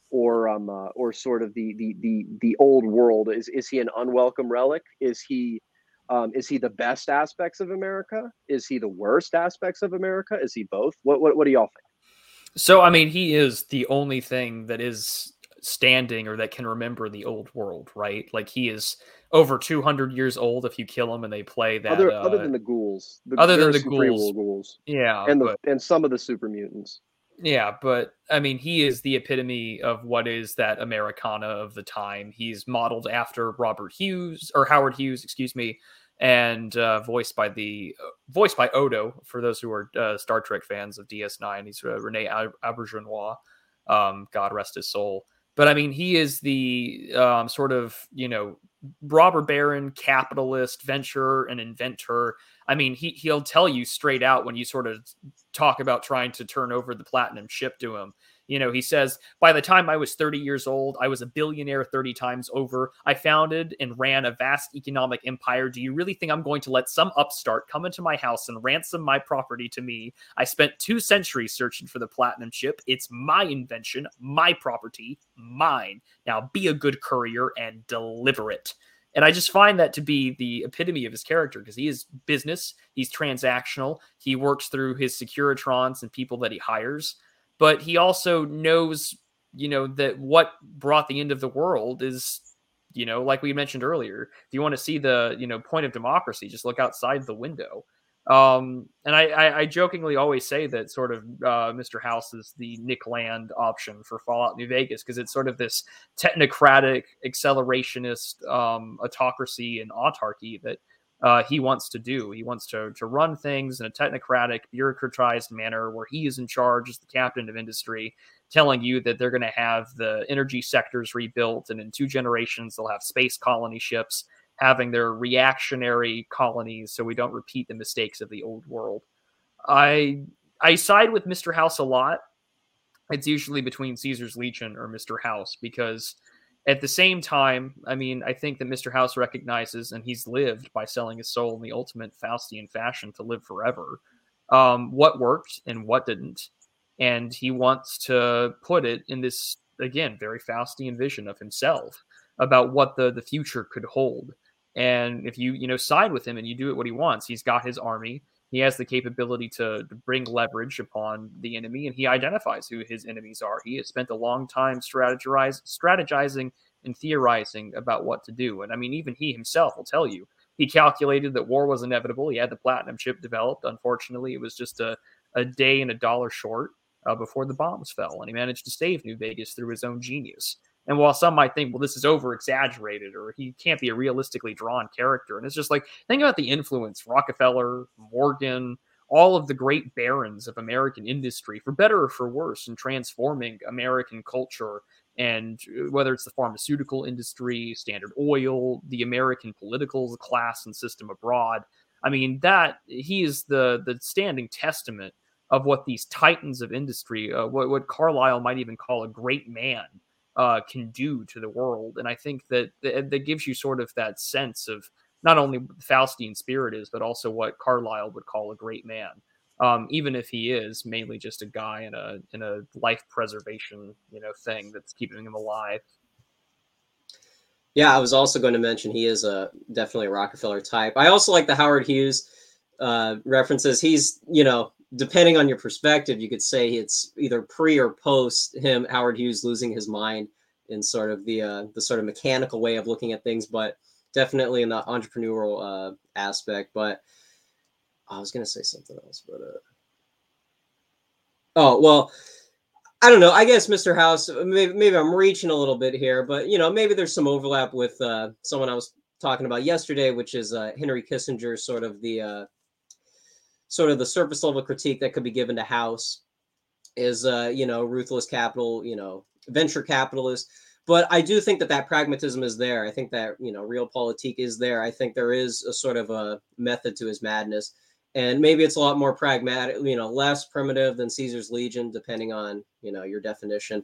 or um uh, or sort of the the the the old world is is he an unwelcome relic is he um, is he the best aspects of America? Is he the worst aspects of America? Is he both? What what, what do y'all think? So I mean, he is the only thing that is standing or that can remember the old world, right? Like he is over 200 years old if you kill him and they play that other, uh, other than the ghouls the, other than the ghouls. ghouls yeah and the but, and some of the super mutants yeah, but I mean, he is the epitome of what is that Americana of the time. He's modeled after Robert Hughes or Howard Hughes, excuse me, and uh, voiced by the uh, voiced by Odo. For those who are uh, Star Trek fans of DS9, he's uh, Rene Auberjonois. Um, God rest his soul. But I mean, he is the um, sort of you know robber baron, capitalist, venturer, and inventor I mean, he he'll tell you straight out when you sort of talk about trying to turn over the platinum chip to him. You know, he says, by the time I was 30 years old, I was a billionaire 30 times over. I founded and ran a vast economic empire. Do you really think I'm going to let some upstart come into my house and ransom my property to me? I spent two centuries searching for the platinum chip. It's my invention, my property, mine. Now be a good courier and deliver it. And I just find that to be the epitome of his character because he is business, he's transactional, he works through his Securitrons and people that he hires, but he also knows, you know, that what brought the end of the world is, you know, like we mentioned earlier, if you want to see the, you know, point of democracy, just look outside the window. Um, and I, I, I, jokingly always say that sort of uh, Mr. House is the Nick Land option for Fallout New Vegas because it's sort of this technocratic, accelerationist um, autocracy and autarky that uh, he wants to do. He wants to to run things in a technocratic, bureaucratized manner where he is in charge as the captain of industry, telling you that they're going to have the energy sectors rebuilt, and in two generations they'll have space colony ships having their reactionary colonies, so we don't repeat the mistakes of the old world. I I side with Mr. House a lot. It's usually between Caesar's Legion or Mr. House because at the same time, I mean, I think that Mr. House recognizes, and he's lived by selling his soul in the ultimate Faustian fashion to live forever, um, what worked and what didn't. And he wants to put it in this, again, very Faustian vision of himself about what the, the future could hold. And if you, you know, side with him and you do it what he wants, he's got his army. He has the capability to, to bring leverage upon the enemy, and he identifies who his enemies are. He has spent a long time strategizing and theorizing about what to do. And I mean, even he himself will tell you he calculated that war was inevitable. He had the platinum chip developed. Unfortunately, it was just a, a day and a dollar short uh, before the bombs fell, and he managed to save New Vegas through his own genius. And while some might think, well, this is over exaggerated or he can't be a realistically drawn character, and it's just like, think about the influence Rockefeller, Morgan, all of the great barons of American industry, for better or for worse, in transforming American culture and uh, whether it's the pharmaceutical industry, Standard Oil, the American political class and system abroad. I mean, that he is the the standing testament of what these titans of industry, uh, what, what Carlyle might even call a great man, uh, can do to the world. And I think that, that that gives you sort of that sense of not only Faustian spirit is, but also what Carlyle would call a great man. Um, even if he is mainly just a guy in a in a life preservation you know thing that's keeping him alive. Yeah, I was also going to mention he is a definitely a Rockefeller type. I also like the Howard Hughes uh, references. He's you know depending on your perspective, you could say it's either pre or post him, Howard Hughes, losing his mind in sort of the uh, the sort of mechanical way of looking at things, but definitely in the entrepreneurial uh, aspect. But I was gonna say something else, but uh... oh well. I don't know. I guess Mr. House, maybe, maybe I'm reaching a little bit here, but you know, maybe there's some overlap with uh, someone I was talking about yesterday, which is uh, Henry Kissinger, sort of the uh, sort of the surface level critique that could be given to House is, uh, you know, ruthless capital, you know, venture capitalist. But I do think that that pragmatism is there. I think that, you know, realpolitik is there. I think there is a sort of a method to his madness. And maybe it's a lot more pragmatic, you know, less primitive than Caesar's Legion, depending on, you know, your definition.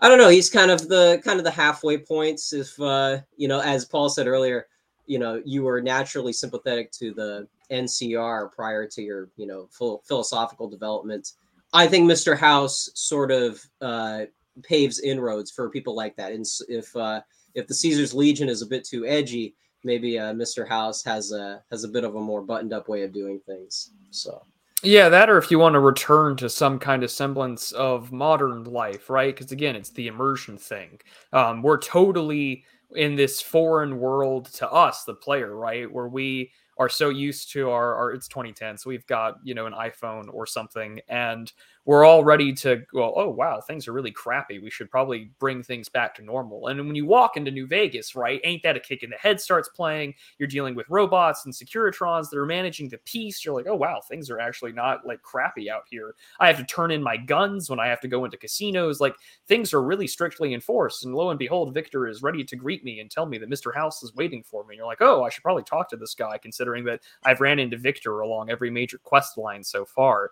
I don't know. He's kind of the kind of the halfway points. If uh, you know, as Paul said earlier, you know, you were naturally sympathetic to the NCR prior to your, you know, full philosophical development. I think Mr. House sort of uh, paves inroads for people like that. And if uh, if the Caesar's Legion is a bit too edgy, maybe uh, Mr. House has a has a bit of a more buttoned up way of doing things. So. Yeah, that or if you want to return to some kind of semblance of modern life, right? Because again, it's the immersion thing. Um, we're totally in this foreign world to us, the player, right? Where we are so used to our, our it's 2010 so we've got you know an iphone or something and we're all ready to go oh wow things are really crappy. We should probably bring things back to normal. And when you walk into new vegas right ain't that a kick in the head starts playing? You're dealing with robots and securitrons that are managing the peace. You're like oh wow things are actually not like crappy out here. I have to turn in my guns when i have to go into casinos. Like things are really strictly enforced. And lo and behold victor is ready to greet me and tell me that mr house is waiting for me. And you're like oh i should probably talk to this guy considering that I've ran into Victor along every major quest line so far.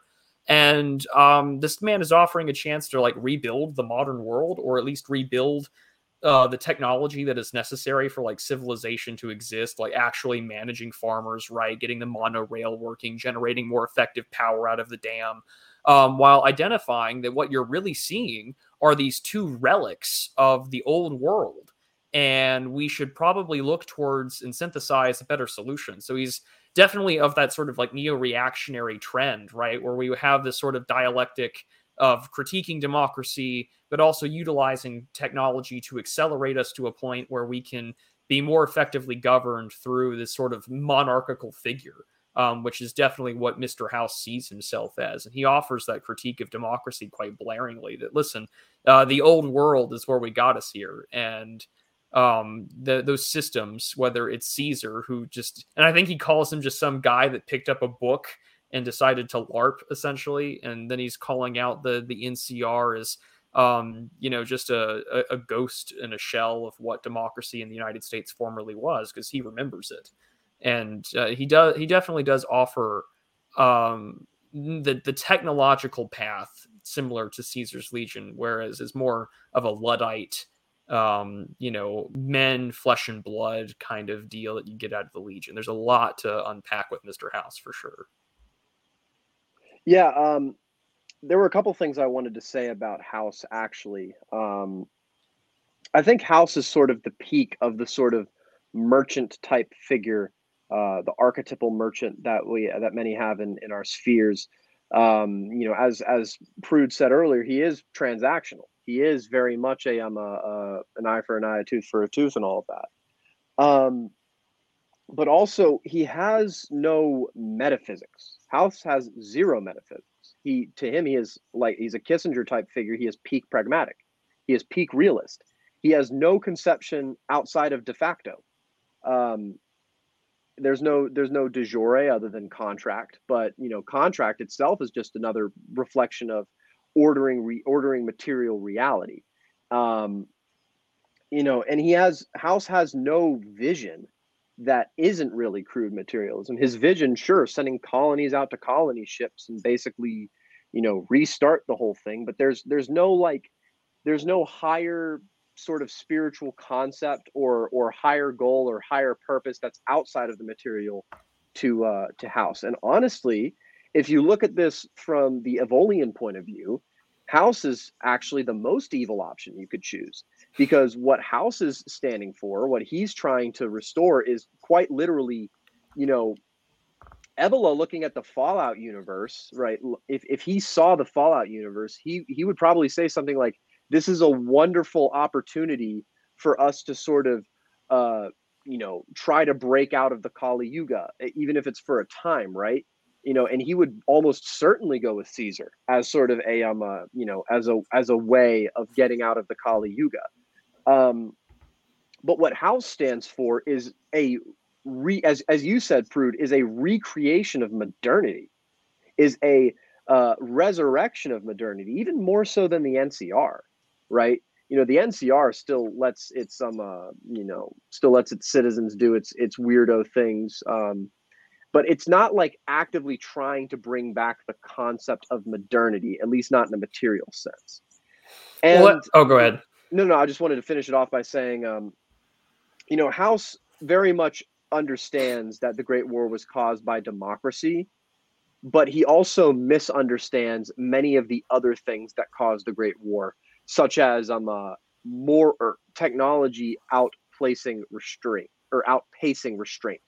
And um, this man is offering a chance to like rebuild the modern world, or at least rebuild uh, the technology that is necessary for like civilization to exist, like actually managing farmers right, getting the monorail working, generating more effective power out of the dam, um, while identifying that what you're really seeing are these two relics of the old world and we should probably look towards and synthesize a better solution. So he's definitely of that sort of like neo reactionary trend, right? Where we have this sort of dialectic of critiquing democracy, but also utilizing technology to accelerate us to a point where we can be more effectively governed through this sort of monarchical figure. Um, which is definitely what Mr. House sees himself as. And he offers that critique of democracy quite blaringly that, listen, uh, the old world is where we got us here. And um the those systems whether it's caesar who just and i think he calls him just some guy that picked up a book and decided to larp essentially and then he's calling out the the ncr as um you know just a, a, ghost and a shell of what democracy in the united states formerly was because he remembers it. And uh, he does he definitely does offer um the the technological path similar to caesar's legion whereas is more of a luddite um, you know, men, flesh and blood kind of deal that you get out of the Legion. There's a lot to unpack with Mr. House for sure. Yeah, um, there were a couple things I wanted to say about House actually. Um, I think House is sort of the peak of the sort of merchant type figure, uh, the archetypal merchant that we that many have in in our spheres. Um, you know, as as Prude said earlier, he is transactional he is very much a I'm a, a an eye for an eye, a tooth for a tooth, and all of that. Um, but also he has no metaphysics. House has zero metaphysics. He to him he is like he's a Kissinger type figure. He is peak pragmatic. He is peak realist. He has no conception outside of de facto. Um, there's no there's no de jure other than contract, but you know contract itself is just another reflection of ordering reordering material reality. Um you know and he has house has no vision that isn't really crude materialism. His vision sure sending colonies out to colony ships and basically you know restart the whole thing but there's there's no like there's no higher sort of spiritual concept or or higher goal or higher purpose that's outside of the material to uh to house. And honestly if you look at this from the Evolian point of view, House is actually the most evil option you could choose because what House is standing for, what he's trying to restore, is quite literally, you know, Evola looking at the Fallout universe, right? If if he saw the Fallout universe, he he would probably say something like, "This is a wonderful opportunity for us to sort of." Uh, you know, try to break out of the Kali Yuga, even if it's for a time, right? You know, and he would almost certainly go with Caesar as sort of a um, uh, you know, as a as a way of getting out of the Kali Yuga. Um, but what House stands for is a re as as you said, Prude, is a recreation of modernity, is a uh, resurrection of modernity, even more so than the NCR, right? You know, the NCR still lets its um, uh, you know, still lets its citizens do its its weirdo things. Um, but it's not like actively trying to bring back the concept of modernity, at least not in a material sense. And what? oh, go ahead. No, no, I just wanted to finish it off by saying, um, you know, House very much understands that the Great War was caused by democracy, but he also misunderstands many of the other things that caused the Great War, such as um, uh, more or technology outplacing restraint or outpacing restraint.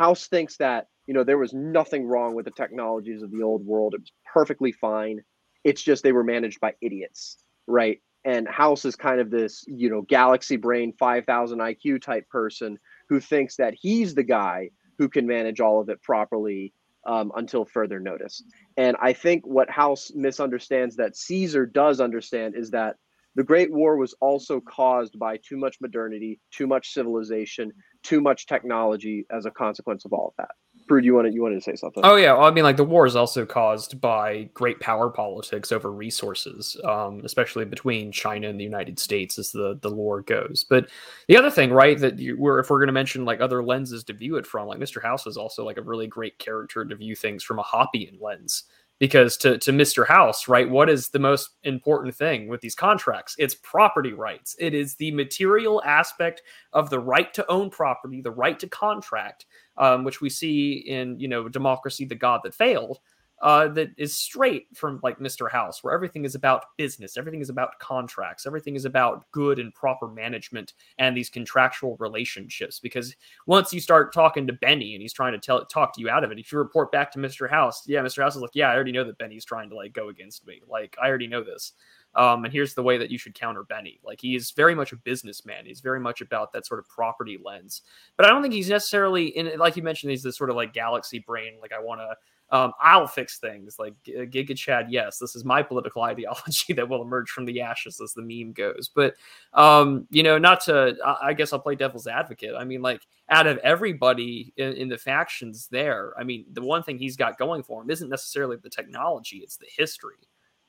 House thinks that you know there was nothing wrong with the technologies of the old world. It was perfectly fine. It's just they were managed by idiots, right? And House is kind of this you know galaxy brain, five thousand IQ type person who thinks that he's the guy who can manage all of it properly um, until further notice. And I think what House misunderstands that Caesar does understand is that the Great War was also caused by too much modernity, too much civilization, too much technology as a consequence of all of that. Prude, you wanted you wanted to say something? Oh yeah, well, I mean, like the war is also caused by great power politics over resources, um, especially between China and the United States, as the the lore goes. But the other thing, right, that you, we're if we're going to mention like other lenses to view it from, like Mr. House is also like a really great character to view things from a Hoppian lens because to to Mr. House, right, what is the most important thing with these contracts? It's property rights. It is the material aspect of the right to own property, the right to contract, um, which we see in you know democracy, the God that failed uh, that is straight from like Mr. House, where everything is about business, everything is about contracts, everything is about good and proper management and these contractual relationships. Because once you start talking to Benny and he's trying to tell talk to you out of it, if you report back to Mr. House, yeah, Mr. House is like, yeah, I already know that Benny's trying to like go against me. Like I already know this. Um, and here's the way that you should counter Benny. Like he is very much a businessman. He's very much about that sort of property lens. But I don't think he's necessarily in. Like you mentioned, he's this sort of like galaxy brain. Like I want to um, I'll fix things like Giga Chad. Yes, this is my political ideology that will emerge from the ashes, as the meme goes. But um, you know, not to. I guess I'll play devil's advocate. I mean, like out of everybody in, in, the factions there, I mean, the one thing he's got going for him isn't necessarily the technology; it's the history.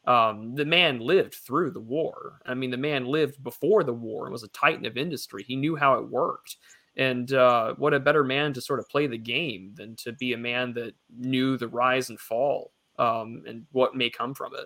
Um, the man lived through the war. I mean, the man lived before the war and was a titan of industry. He knew how it worked. And uh, what a better man to sort of play the game than to be a man that knew the rise and fall um, and what may come from it.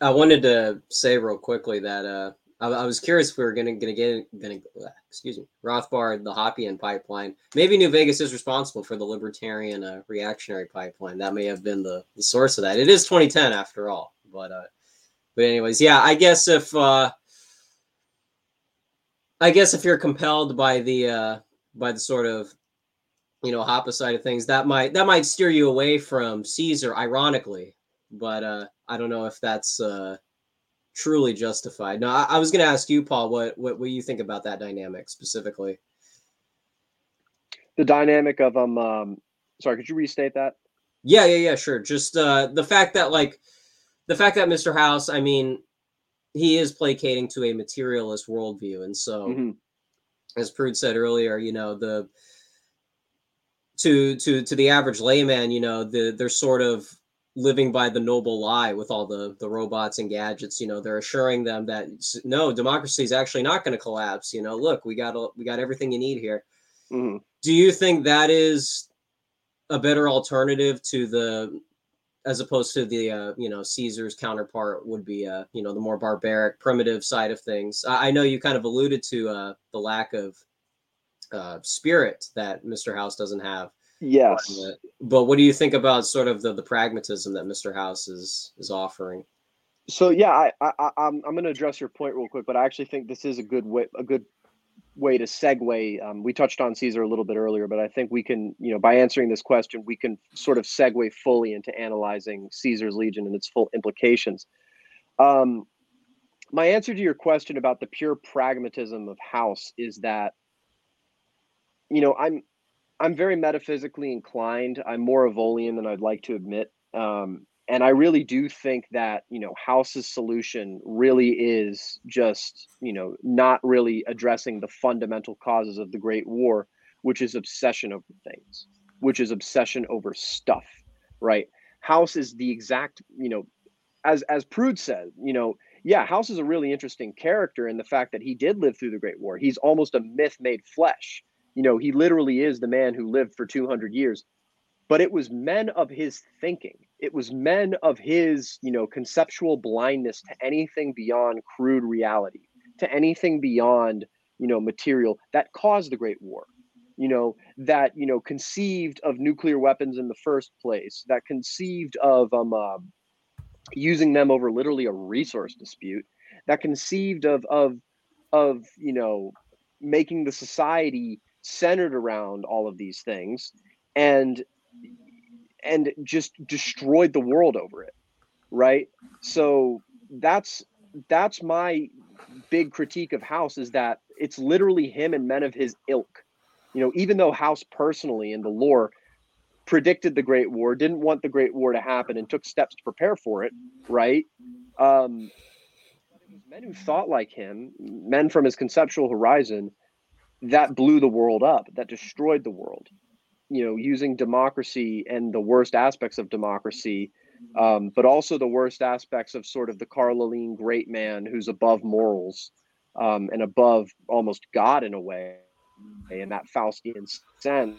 I wanted to say real quickly that uh, I, I, was curious if we were going to get going to excuse me Rothbard the Hoppian pipeline. Maybe New Vegas is responsible for the libertarian uh, reactionary pipeline. That may have been the, the source of that. It is 2010 after all, but uh, but anyways, yeah. I guess if uh, I guess if you're compelled by the uh, by the sort of you know Hoppe side of things, that might that might steer you away from Caesar, ironically. But uh, I don't know if that's uh, truly justified. No, I, I was going to ask you, Paul, what, what what you think about that dynamic specifically? The dynamic of um, um sorry, could you restate that? Yeah, yeah, yeah, sure. Just uh, the fact that like the fact that Mr. House, I mean, he is placating to a materialist worldview, and so, mm-hmm. as Prude said earlier, you know the to to to the average layman, you know, the they're sort of living by the noble lie with all the the robots and gadgets. You know, they're assuring them that no, democracy is actually not going to collapse. You know, look, we got we got everything you need here. Mm-hmm. Do you think that is a better alternative to the as opposed to the uh, you know Caesar's counterpart would be uh, you know the more barbaric, primitive side of things. I, I know you kind of alluded to uh, the lack of uh, spirit that Mr. House doesn't have. Yes, but what do you think about sort of the, the pragmatism that Mr. House is is offering? So yeah, I, I I'm I'm going to address your point real quick, but I actually think this is a good way a good way to segue. Um, we touched on Caesar a little bit earlier, but I think we can, you know, by answering this question, we can sort of segue fully into analyzing Caesar's Legion and its full implications. Um, my answer to your question about the pure pragmatism of House is that, you know, I'm I'm very metaphysically inclined. I'm more Evolian than I'd like to admit. Um, and I really do think that you know House's solution really is just you know not really addressing the fundamental causes of the Great War, which is obsession over things, which is obsession over stuff, right? House is the exact you know, as as Prude said, you know, yeah, House is a really interesting character in the fact that he did live through the Great War. He's almost a myth made flesh. You know, he literally is the man who lived for 200 years but it was men of his thinking it was men of his you know conceptual blindness to anything beyond crude reality to anything beyond you know material that caused the great war you know that you know conceived of nuclear weapons in the first place that conceived of um uh, using them over literally a resource dispute that conceived of of of you know making the society centered around all of these things and and just destroyed the world over it right? So that's that's my big critique of house is that it's literally him and men of his ilk. You know even though house personally in the lore predicted the great war didn't want the great war to happen and took steps to prepare for it right? Um men who thought like him men from his conceptual horizon that blew the world up that destroyed the world you know using democracy and the worst aspects of democracy um, but also the worst aspects of sort of the Carl great man who's above morals um, and above almost God in a way, in that Faustian sense.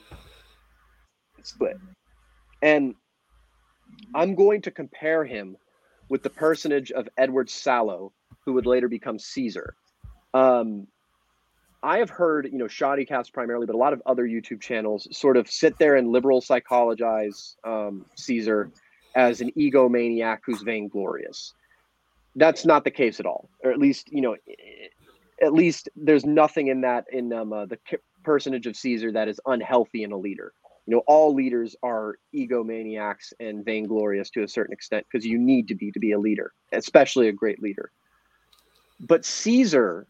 Split. And I'm going to compare him with the personage of Edward Sallow, who would later become Caesar. Um, I have heard, you know, Shoddy Cast primarily, but a lot of other YouTube channels sort of sit there and liberal psychologize um, Caesar as an egomaniac who's vainglorious. That's not the case at all, or at least, you know, at least there's nothing in that in um, uh, the personage of Caesar that is unhealthy in a leader. you know all leaders are egomaniacs and vainglorious to a certain extent because you need to be to be a leader especially a great leader but caesar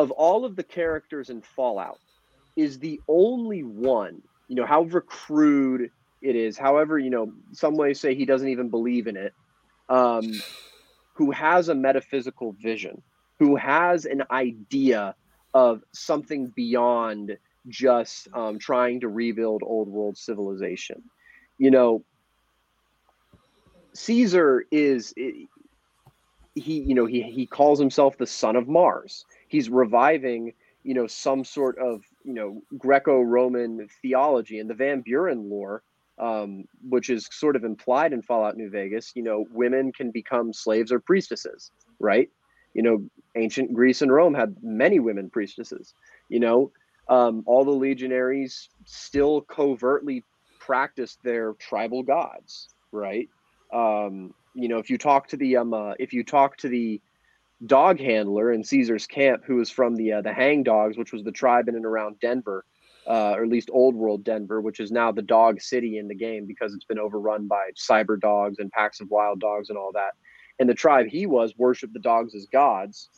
of all of the characters in fallout is the only one you know however crude it is however you know some way say he doesn't even believe in it um, who has a metaphysical vision who has an idea of something beyond just um, trying to rebuild old world civilization. You know, Caesar is he you know he he calls himself the son of Mars. He's reviving you know some sort of you know Greco-Roman theology and the Van Buren lore, um, which is sort of implied in Fallout New Vegas. You know, women can become slaves or priestesses, right? You know, ancient Greece and Rome had many women priestesses. You know, um, all the legionaries still covertly practiced their tribal gods, right? Um, you know, if you talk to the um, uh, if you talk to the dog handler in Caesar's camp, who was from the uh, the Hang Dogs, which was the tribe in and around Denver, uh, or at least Old World Denver, which is now the dog city in the game because it's been overrun by cyber dogs and packs of wild dogs and all that. And the tribe he was worshipped the dogs as gods,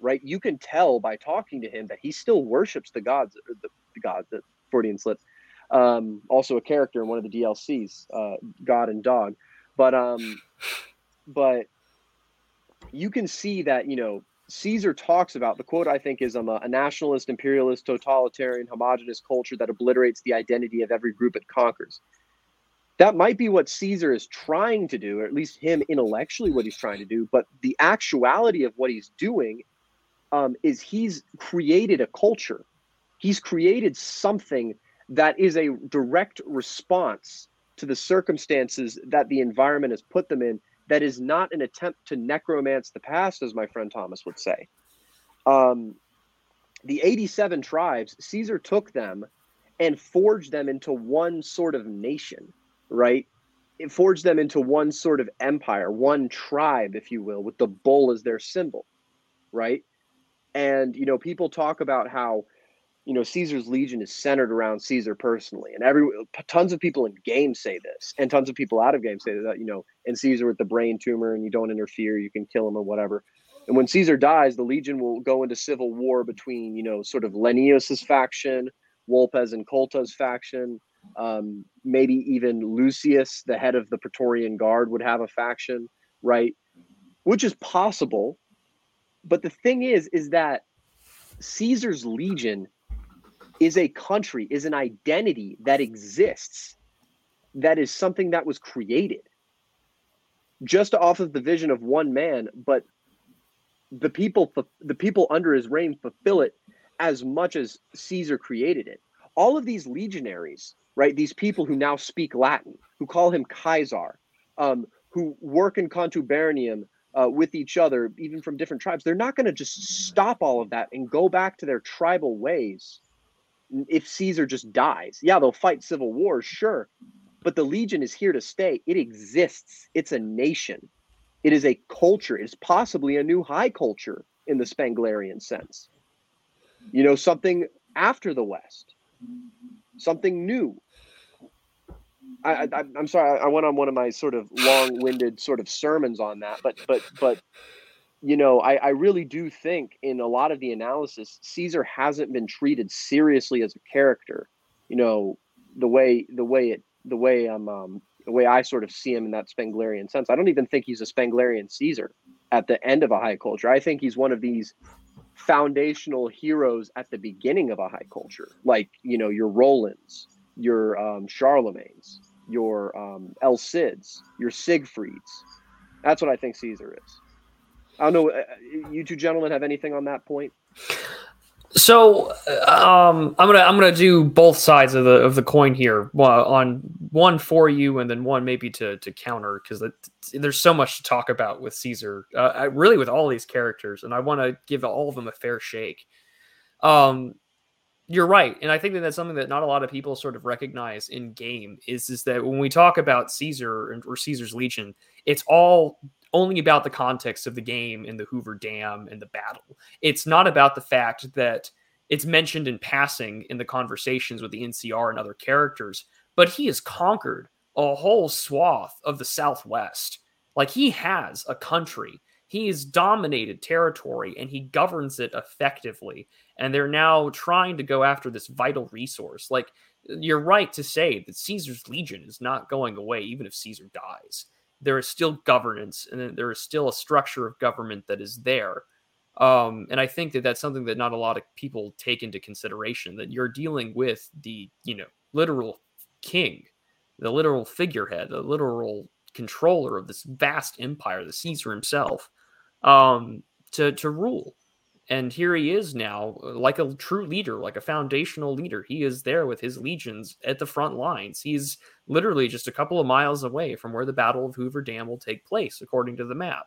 right? You can tell by talking to him that he still worships the gods, the, the god, the Freudian slip. Um, also a character in one of the DLCs, uh, God and Dog, but um, but you can see that you know Caesar talks about the quote I think is um, a, a nationalist, imperialist, totalitarian, homogenous culture that obliterates the identity of every group it conquers. That might be what Caesar is trying to do, or at least him intellectually what he's trying to do, but the actuality of what he's doing um, is he's created a culture. He's created something that is a direct response to the circumstances that the environment has put them in. That is not an attempt to necromance the past, as my friend Thomas would say. Um, the 87 tribes, Caesar took them and forged them into one sort of nation, right? It forged them into one sort of empire, one tribe, if you will, with the bull as their symbol, right? And you know, people talk about how you know Caesar's Legion is centered around Caesar personally, and every tons of people in game say this, and tons of people out of game say that you know, and Caesar with the brain tumor, and you don't interfere, you can kill him or whatever. And when Caesar dies, the Legion will go into civil war between you know, sort of Lanius's faction, Vulpes Inculta's faction, um, maybe even Lucius, the head of the Praetorian Guard, would have a faction, right? Which is possible but the thing is, is that Caesar's Legion is a country, is an identity that exists, that is something that was created just off of the vision of one man, but the people the people under his reign fulfill it as much as Caesar created it. All of these legionaries, right? These people who now speak Latin, who call him Kaiser, um, who work in contubernium uh, with each other, even from different tribes, they're not going to just stop all of that and go back to their tribal ways if Caesar just dies. Yeah, they'll fight civil wars, sure, but the Legion is here to stay. It exists, it's a nation, it is a culture, it's possibly a new high culture in the Spenglerian sense. You know, something after the West, something new. I, I am sorry. I went on one of my sort of long-winded sort of sermons on that, but but but you know, I, I really do think in a lot of the analysis, Caesar hasn't been treated seriously as a character. You know, the way the way it the way I'm um, the way I sort of see him in that Spenglerian sense. I don't even think he's a Spenglerian Caesar at the end of a high culture. I think he's one of these foundational heroes at the beginning of a high culture, like you know your Rolands, your um, Charlemagne's, your um, El Cids, your Siegfrieds. That's what I think Caesar is. I don't know. Uh, uh, you two gentlemen have anything on that point? So um, I'm gonna I'm gonna do both sides of the of the coin here. on one for you, and then one maybe to to counter because there's so much to talk about with Caesar. Uh, really, with all these characters, and I want to give all of them a fair shake. Um, you're right, and I think that that's something that not a lot of people sort of recognize in game is is that when we talk about Caesar or Caesar's Legion, it's all only about the context of the game and the Hoover Dam and the battle. It's not about the fact that it's mentioned in passing in the conversations with the NCR and other characters, but he has conquered a whole swath of the Southwest. Like he has a country. He has dominated territory and he governs it effectively. And they're now trying to go after this vital resource. Like you're right to say that Caesar's legion is not going away, even if Caesar dies. There is still governance and there is still a structure of government that is there. Um, and I think that that's something that not a lot of people take into consideration that you're dealing with the, you know, literal king, the literal figurehead, the literal controller of this vast empire, the Caesar himself, um, to to rule. And here he is now, like a true leader, like a foundational leader. He is there with his legions at the front lines. He's literally just a couple of miles away from where the Battle of Hoover Dam will take place, according to the map.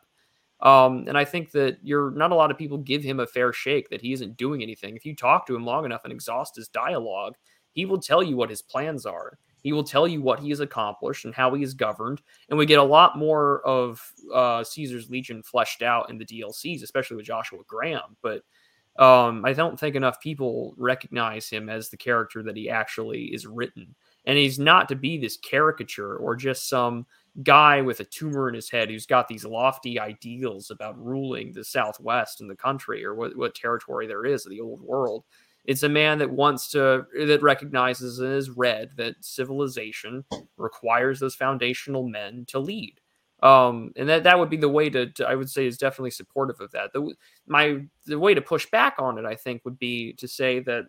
Um, and I think that you're not a lot of people give him a fair shake that he isn't doing anything. If you talk to him long enough and exhaust his dialogue, he will tell you what his plans are. He will tell you what he has accomplished and how he is governed. And we get a lot more of uh, Caesar's Legion fleshed out in the DLCs, especially with Joshua Graham. But um, I don't think enough people recognize him as the character that he actually is written. And he's not to be this caricature or just some guy with a tumor in his head who's got these lofty ideals about ruling the Southwest and the country or what, what territory there is of the old world. It's a man that wants to that recognizes and has read that civilization requires those foundational men to lead. Um, and that that would be the way to, to, I would say is definitely supportive of that. The my the way to push back on it, I think, would be to say that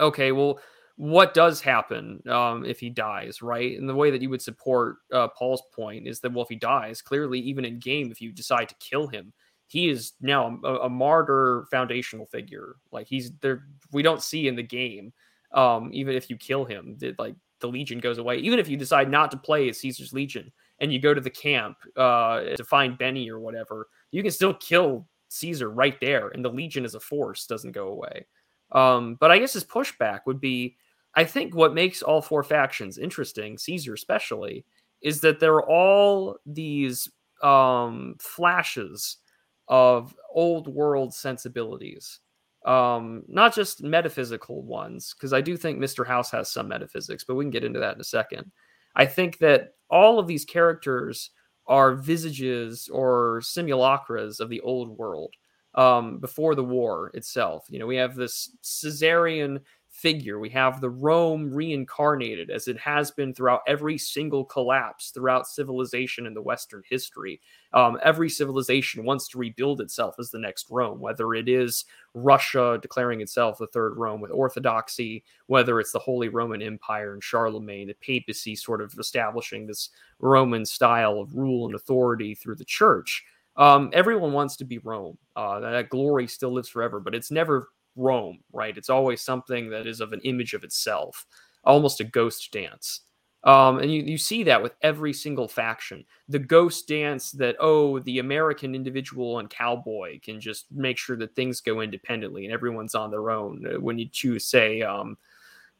okay, well, what does happen um, if he dies, right? And the way that you would support uh, Paul's point is that well, if he dies, clearly, even in game, if you decide to kill him, he is now a, a, martyr foundational figure. Like he's there, we don't see in the game. Um, even if you kill him, that like the Legion goes away. Even if you decide not to play as Caesar's Legion and you go to the camp uh, to find Benny or whatever, you can still kill Caesar right there, and the Legion as a force doesn't go away. Um, but I guess his pushback would be, I think what makes all four factions interesting, Caesar especially, is that they're all these um, flashes of old world sensibilities. Um not just metaphysical ones because i do think mr house has some metaphysics but we can get into that in a second. I think that all of these characters are visages or simulacras of the old world um before the war itself. You know we have this caesarian figure. We have the Rome reincarnated as it has been throughout every single collapse throughout civilization in the Western history. Um, every civilization wants to rebuild itself as the next Rome, whether it is Russia declaring itself the third Rome with orthodoxy, whether it's the Holy Roman Empire and Charlemagne, the papacy sort of establishing this Roman style of rule and authority through the church. Um, everyone wants to be Rome. Uh, that glory still lives forever, but it's never Rome, right? It's always something that is of an image of itself, almost a ghost dance. Um, and you, you see that with every single faction. The ghost dance that, oh, the American individual and cowboy can just make sure that things go independently and everyone's on their own. Uh, when you choose, say, um,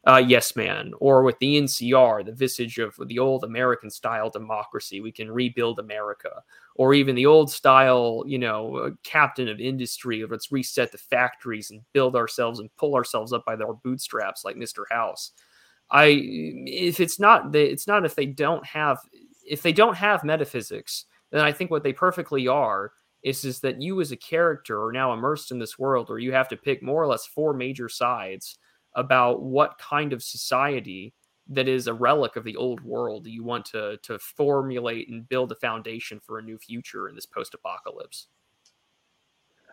uh, Yes Man, or with the NCR, the visage of the old American style democracy. We can rebuild America, or even the old style, you know, uh, captain of industry. Let's reset the factories and build ourselves and pull ourselves up by our bootstraps, like Mr. House. I, if it's not, it's not if they don't have, if they don't have metaphysics, then I think what they perfectly are is is that you as a character are now immersed in this world, or you have to pick more or less four major sides about what kind of society that is a relic of the old world you want to to formulate and build a foundation for a new future in this post-apocalypse.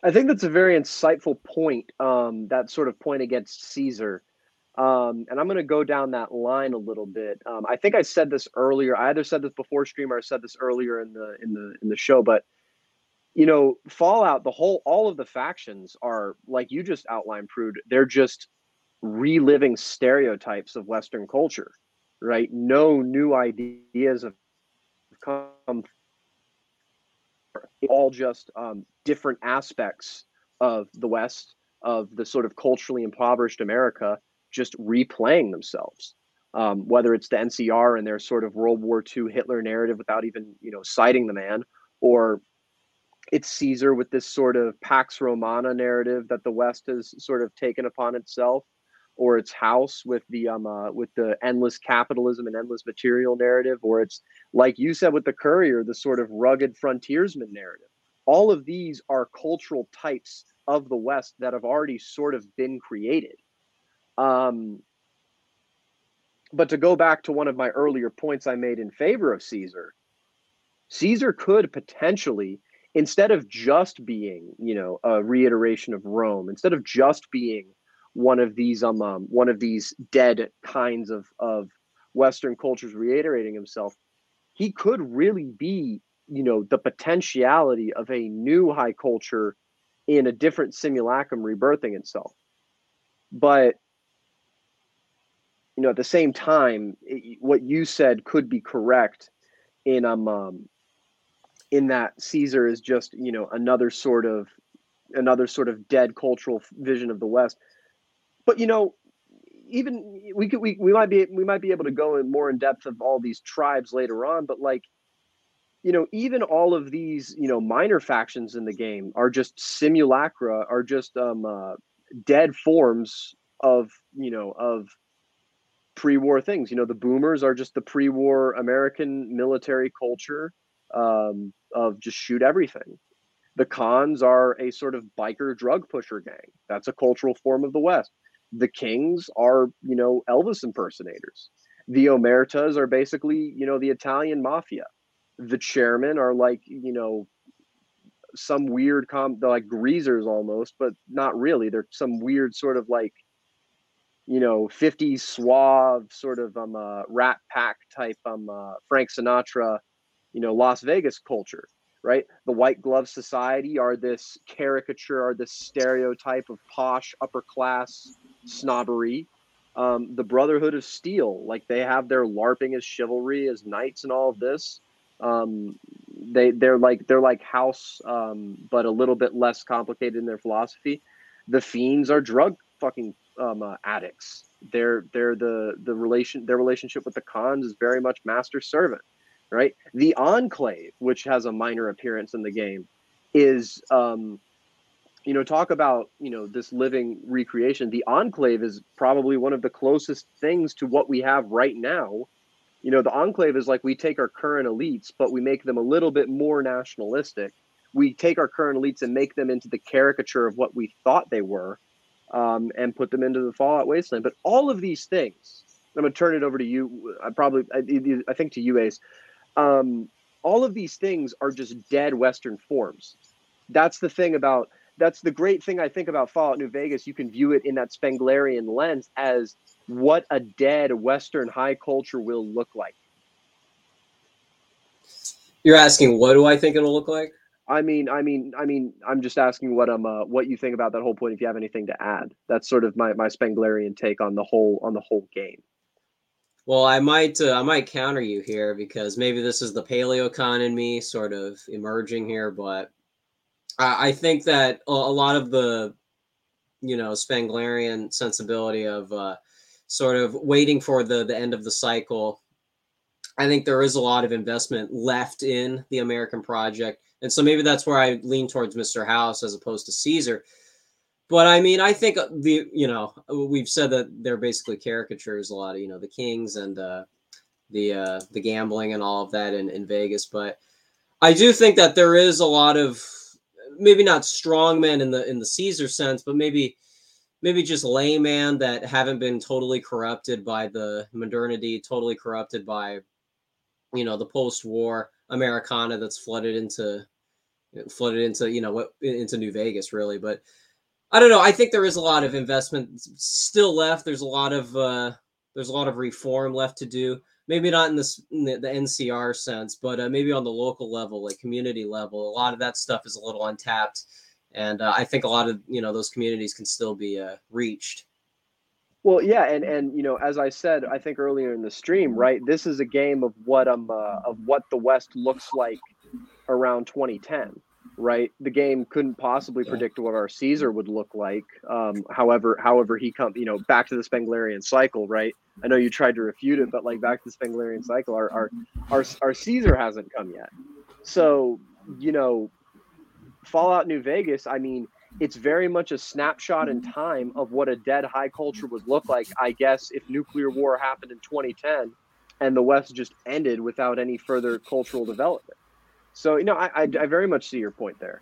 I think that's a very insightful point um, that sort of point against caesar. Um, and i'm going to go down that line a little bit. Um, i think i said this earlier i either said this before stream or i said this earlier in the in the in the show but you know fallout the whole all of the factions are like you just outlined prude they're just reliving stereotypes of Western culture, right? No new ideas have come, all just um, different aspects of the West, of the sort of culturally impoverished America, just replaying themselves. Um, whether it's the NCR and their sort of World War II Hitler narrative without even, you know, citing the man, or it's Caesar with this sort of Pax Romana narrative that the West has sort of taken upon itself or it's House with the um uh, with the endless capitalism and endless material narrative, or it's like you said with the Courier, the sort of rugged frontiersman narrative. All of these are cultural types of the West that have already sort of been created. Um, but to go back to one of my earlier points I made in favor of Caesar, Caesar could potentially, instead of just being, you know, a reiteration of Rome, instead of just being one of these um, um one of these dead kinds of of Western cultures reiterating himself, he could really be, you know, the potentiality of a new high culture in a different simulacrum rebirthing itself. But you know, at the same time, it, what you said could be correct in um, um in that Caesar is just you know another sort of another sort of dead cultural vision of the West. But you know, even we could we, we might be we might be able to go in more in depth of all these tribes later on. But like, you know, even all of these you know minor factions in the game are just simulacra, are just um uh, dead forms of you know of pre-war things. You know, the boomers are just the pre-war American military culture um, of just shoot everything. The Khans are a sort of biker drug pusher gang. That's a cultural form of the West. The kings are, you know, Elvis impersonators. The omertas are basically, you know, the Italian mafia. The chairmen are like, you know, some weird com like greasers almost, but not really. They're some weird sort of like you know, 50s suave sort of um uh, rat pack type um uh, Frank Sinatra, you know, Las Vegas culture, right? The white glove society are this caricature, are this stereotype of posh upper class snobbery. Um, the Brotherhood of Steel, like they have their LARPing as chivalry, as knights, and all of this. Um, they they're like they're like House, um, but a little bit less complicated in their philosophy. The Fiends are drug fucking um, uh, addicts. They're they're the the relation their relationship with the Khans is very much master servant, right? The Enclave, which has a minor appearance in the game, is um, you know talk about you know this living recreation. The Enclave is probably one of the closest things to what we have right now. You know, the Enclave is like we take our current elites, but we make them a little bit more nationalistic. We take our current elites and make them into the caricature of what we thought they were um, and put them into the Fallout Wasteland. But all of these things, I'm going to turn it over to you. I probably, I, I think to you, Ace. Um, all of these things are just dead Western forms. That's the thing about. That's the great thing I think about Fallout New Vegas. You can view it in that Spenglerian lens as what a dead Western high culture will look like. You're asking, what do I think it'll look like? I mean, I mean, I mean, I'm just asking what um uh, what you think about that whole point. If you have anything to add, that's sort of my my Spenglerian take on the whole on the whole game. Well, I might uh, I might counter you here because maybe this is the paleocon in me sort of emerging here, but I, think that a, a lot of the you know Spenglerian sensibility of uh, sort of waiting for the the end of the cycle. I think there is a lot of investment left in the American project and so maybe that's where I lean towards Mr. House as opposed to Caesar. But I mean, I think the you know we've said that they're basically caricatures a lot of you know the Kings and uh, the uh, the gambling and all of that in, in Vegas. But I do think that there is a lot of maybe not strong men in the in the Caesar sense, but maybe maybe just layman that haven't been totally corrupted by the modernity, totally corrupted by you know the post-war Americana that's flooded into flooded into you know what into New Vegas really. But I don't know. I think there is a lot of investment still left. There's a lot of uh, there's a lot of reform left to do. Maybe not in, this, in the, the, NCR sense, but uh, maybe on the local level, like community level. A lot of that stuff is a little untapped, and uh, I think a lot of you know those communities can still be uh, reached. Well, yeah, and and you know, as I said, I think earlier in the stream, right? This is a game of what um uh, of what the West looks like around 2010, right? The game couldn't possibly yeah. predict what our Caesar would look like. Um, however, however he come, you know, back to the Spenglerian cycle, right? I know you tried to refute it, but like back to the Spenglerian cycle, our our our, our Caesar hasn't come yet. So, you know, Fallout New Vegas, I mean, it's very much a snapshot in time of what a dead high culture would look like, I guess, if nuclear war happened in 2010 and the West just ended without any further cultural development. So, you know, I, I, I very much see your point there.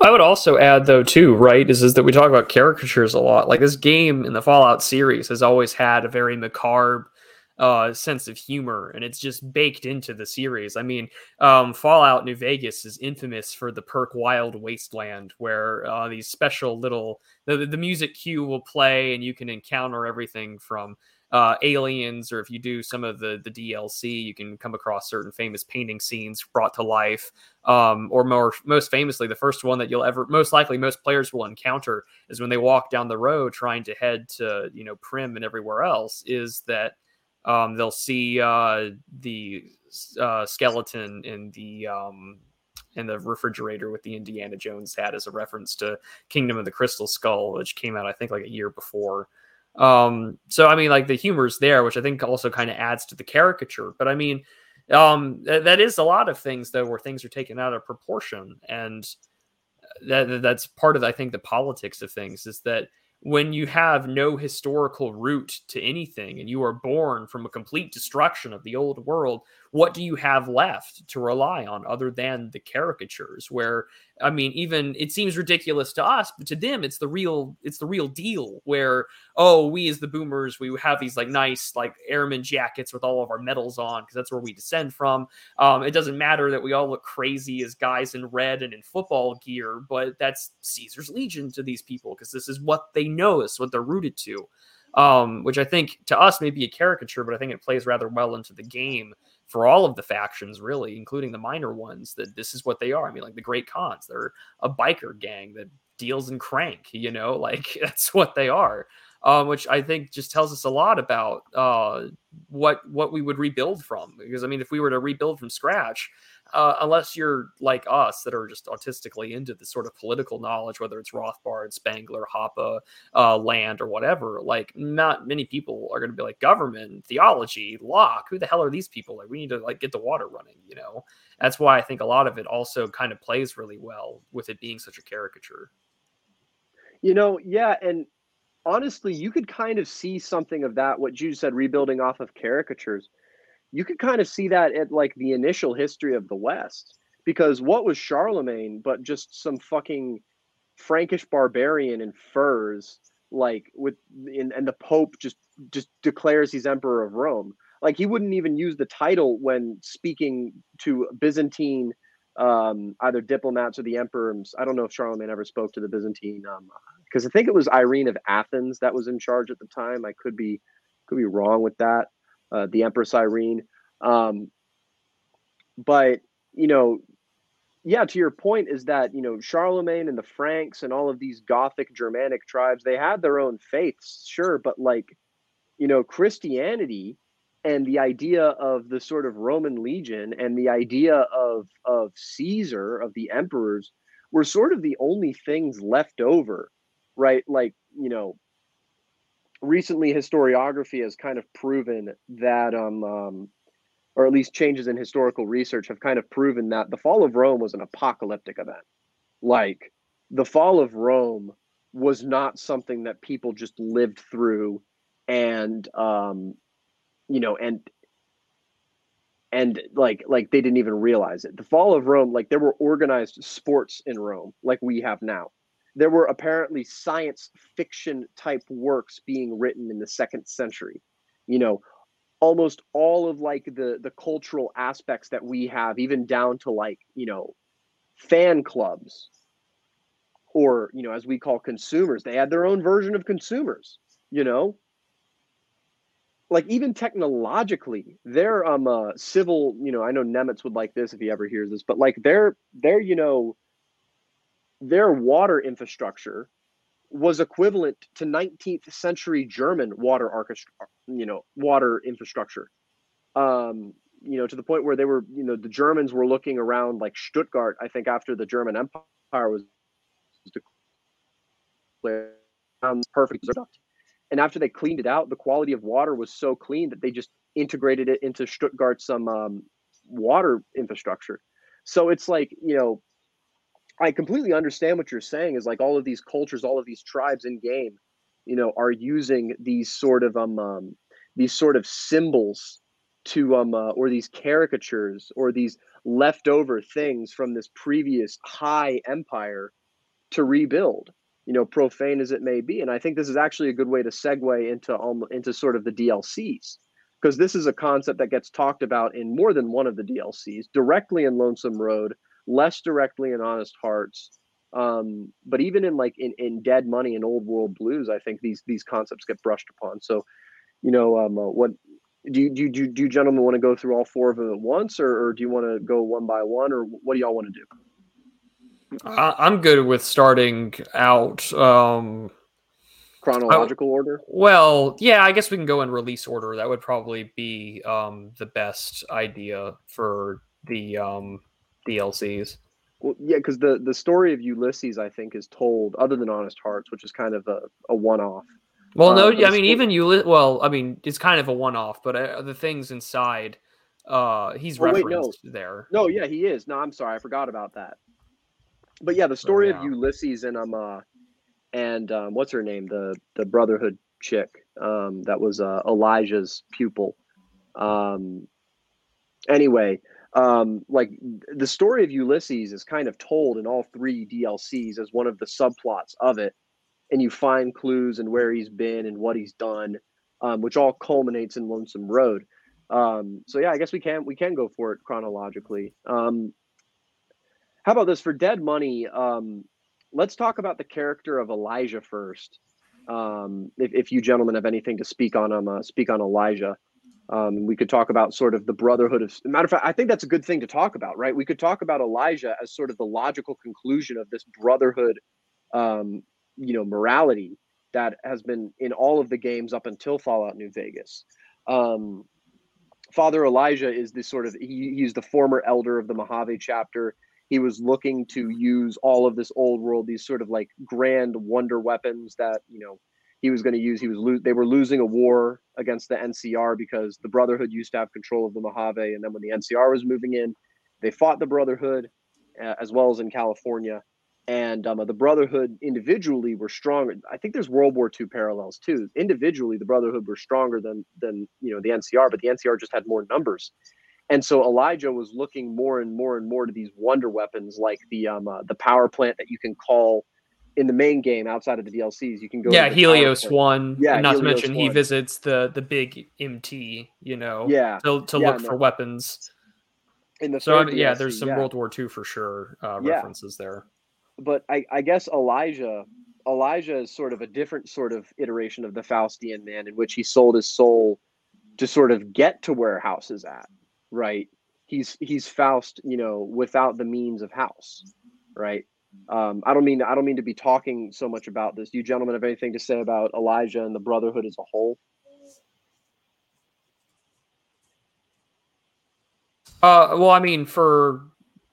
I would also add, though, too, right, is, is that we talk about caricatures a lot. Like this game in the Fallout series has always had a very macabre uh, sense of humor, and it's just baked into the series. I mean, um, Fallout New Vegas is infamous for the perk Wild Wasteland, where uh, these special little the, the music cue will play, and you can encounter everything from uh, aliens, or if you do some of the the DLC, you can come across certain famous painting scenes brought to life. Um, or more most famously, the first one that you'll ever most likely most players will encounter is when they walk down the road trying to head to you know Primm and everywhere else. Is that um, they'll see uh, the uh, skeleton in the um, in the refrigerator with the Indiana Jones hat as a reference to Kingdom of the Crystal Skull, which came out I think like a year before. Um, so I mean, like the humor's there, which I think also kind of adds to the caricature. But I mean, um, th- that is a lot of things though, where things are taken out of proportion, and that that's part of I think the politics of things is that when you have no historical root to anything and you are born from a complete destruction of the old world, what do you have left to rely on other than the caricatures? Where I mean, even it seems ridiculous to us, but to them, it's the real, it's the real deal. Where oh, we as the boomers, we have these like nice like airman jackets with all of our medals on because that's where we descend from. Um, it doesn't matter that we all look crazy as guys in red and in football gear, but that's Caesar's Legion to these people because this is what they know, is what they're rooted to. Um, which I think to us may be a caricature, but I think it plays rather well into the game for all of the factions, really, including the minor ones, that this is what they are. I mean, like the Great Khans, they're a biker gang that deals in crank, you know, like that's what they are. Um, which I think just tells us a lot about uh, what what we would rebuild from. Because I mean, if we were to rebuild from scratch, uh, unless you're like us that are just autistically into the sort of political knowledge, whether it's Rothbard, Spengler, Hoppe, uh, Land, or whatever, like not many people are going to be like government, theology, Locke. Who the hell are these people? Like we need to like get the water running, you know. That's why I think a lot of it also kind of plays really well with it being such a caricature. You know, yeah, and honestly, you could kind of see something of that. What you said, rebuilding off of caricatures you could kind of see that at like the initial history of the West. Because what was Charlemagne but just some fucking Frankish barbarian in furs, like with in, and the Pope just just declares he's emperor of Rome. Like he wouldn't even use the title when speaking to Byzantine um, either diplomats or the emperors. I don't know if Charlemagne ever spoke to the Byzantine because um, I think it was Irene of Athens that was in charge at the time. I could be could be wrong with that uh, the Empress Irene. Um, but you know, yeah, to your point is that you know Charlemagne and the Franks and all of these Gothic Germanic tribes they had their own faiths, sure, but like you know Christianity and the idea of the sort of Roman legion and the idea of of Caesar of the emperors were sort of the only things left over, right? Like you know recently historiography has kind of proven that um, um, or at least changes in historical research have kind of proven that the fall of rome was an apocalyptic event. Like the fall of rome was not something that people just lived through and um you know and and like like they didn't even realize it. The fall of rome like there were organized sports in rome like we have now there were apparently science fiction type works being written in the second century. You know almost all of like the the cultural aspects that we have even down to like you know fan clubs or you know as we call consumers they had their own version of consumers you know? Like even technologically their um uh civil you know i know nemitz would like this if he ever hears this but like their their you know their water infrastructure was equivalent to 19th century German water orchestra, you know, water infrastructure. Um, you know, to the point where they were, you know, the Germans were looking around like Stuttgart, I think after the German Empire was declared perfect. And after they cleaned it out, the quality of water was so clean that they just integrated it into Stuttgart's um, um water infrastructure. So it's like, you know, I completely understand what you're saying. Is like all of these cultures, all of these tribes in game, you know, are using these sort of um, um these sort of symbols to um uh, or these caricatures or these leftover things from this previous high empire to rebuild you know profane as it may be and i think this is actually a good way to segue into um, into sort of the dlcs because this is a concept that gets talked about in more than one of the dlcs directly in lonesome road less directly in honest hearts um, but even in like in, in dead money and old world blues i think these these concepts get brushed upon so you know um, uh, what do you, do you, do you gentlemen want to go through all four of them at once or, or do you want to go one by one or what do y'all want to do I'm good with starting out um, chronological I, order. Well, yeah, I guess we can go in release order. That would probably be um, the best idea for the um, DLCs. Well, yeah, because the the story of Ulysses, I think, is told other than Honest Hearts, which is kind of a, a one off. Well, no, uh, I mean, even you. Well, I mean, it's kind of a one off, but uh, the things inside, uh, he's oh, referenced wait, no. there. No, yeah, he is. No, I'm sorry, I forgot about that but yeah, the story oh, yeah. of Ulysses and um uh, and um, what's her name, the the Brotherhood chick, um, that was uh, Elijah's pupil. Um, anyway, um, like the story of Ulysses is kind of told in all three DLCs as one of the subplots of it, and you find clues and where he's been and what he's done, um, which all culminates in Lonesome Road. Um, so yeah, I guess we can we can go for it chronologically. Um, how about this for Dead Money? Um, let's talk about the character of Elijah first. Um, if, if, you gentlemen have anything to speak on him, uh, speak on Elijah. Um, we could talk about sort of the brotherhood of. Matter of fact, I think that's a good thing to talk about, right? We could talk about Elijah as sort of the logical conclusion of this brotherhood, um, you know, morality that has been in all of the games up until Fallout New Vegas. Um, Father Elijah is this sort of he, he's the former elder of the Mojave chapter he was looking to use all of this old world, these sort of like grand wonder weapons that you know he was going to use. He was lo- they were losing a war against the NCR because the Brotherhood used to have control of the Mojave, and then when the NCR was moving in, they fought the Brotherhood uh, as well as in California. And um, the Brotherhood individually were stronger. I think there's World War II parallels too. Individually, the Brotherhood were stronger than than you know the NCR, but the NCR just had more numbers. And so Elijah was looking more and more and more to these wonder weapons, like the um, uh, the power plant that you can call in the main game outside of the DLCs. You can go. Yeah, Helios one. Yeah, not Helios to mention 1. he visits the the big MT. You know. Yeah. To to yeah, look for weapons. In the so yeah, there's some yeah. World War II for sure uh, references there. But I, I guess Elijah Elijah is sort of a different sort of iteration of the Faustian man in which he sold his soul to sort of get to where House is at right? He's he's Faust, you know, without the means of house, right? Um, I don't mean I don't mean to be talking so much about this. Do you gentlemen have anything to say about Elijah and the Brotherhood as a whole? Uh, well, I mean, for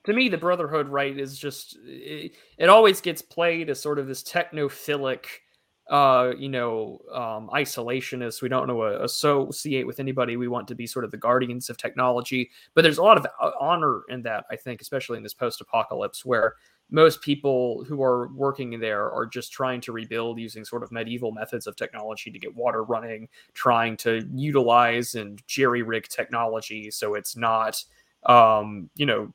to me, the Brotherhood, right, is just it, it always gets played as sort of this technophilic uh, you know, um, isolationists. We don't know uh, associate with anybody. We want to be sort of the guardians of technology. But there's a lot of uh, honor in that, I think, especially in this post-apocalypse, where most people who are working there are just trying to rebuild using sort of medieval methods of technology to get water running, trying to utilize and jerry rig technology so it's not um, you know,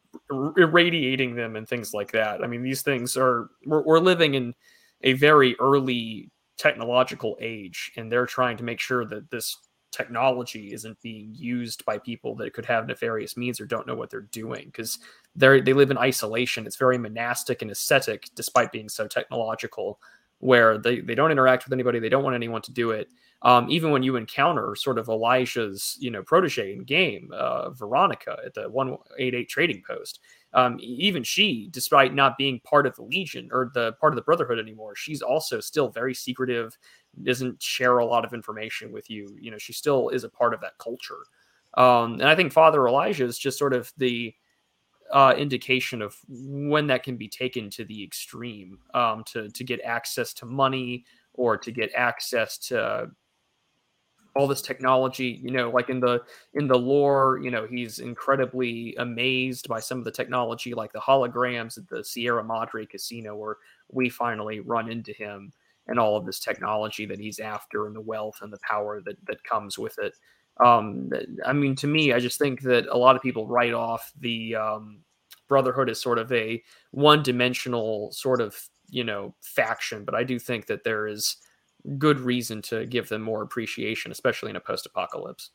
irradiating them and things like that. I mean, these things are we're, we're living in a very early technological age and they're trying to make sure that this technology isn't being used by people that could have nefarious means or don't know what they're doing because they they live in isolation. It's very monastic and ascetic despite being so technological where they, they don't interact with anybody they don't want anyone to do it um, even when you encounter sort of elijah's you know protege in game uh, veronica at the 188 trading post um, even she, despite not being part of the Legion or the part of the Brotherhood anymore, she's also still very secretive, doesn't share a lot of information with you. You know, she still is a part of that culture. Um, and I think Father Elijah is just sort of the uh, indication of when that can be taken to the extreme um, to to get access to money or to get access to all this technology you know like in the in the lore you know he's incredibly amazed by some of the technology like the holograms at the sierra madre casino where we finally run into him and all of this technology that he's after and the wealth and the power that that comes with it. Um i mean to me i just think that a lot of people write off the um brotherhood as sort of a one dimensional sort of you know faction but i do think that there is good reason to give them more appreciation, especially in a post-apocalypse.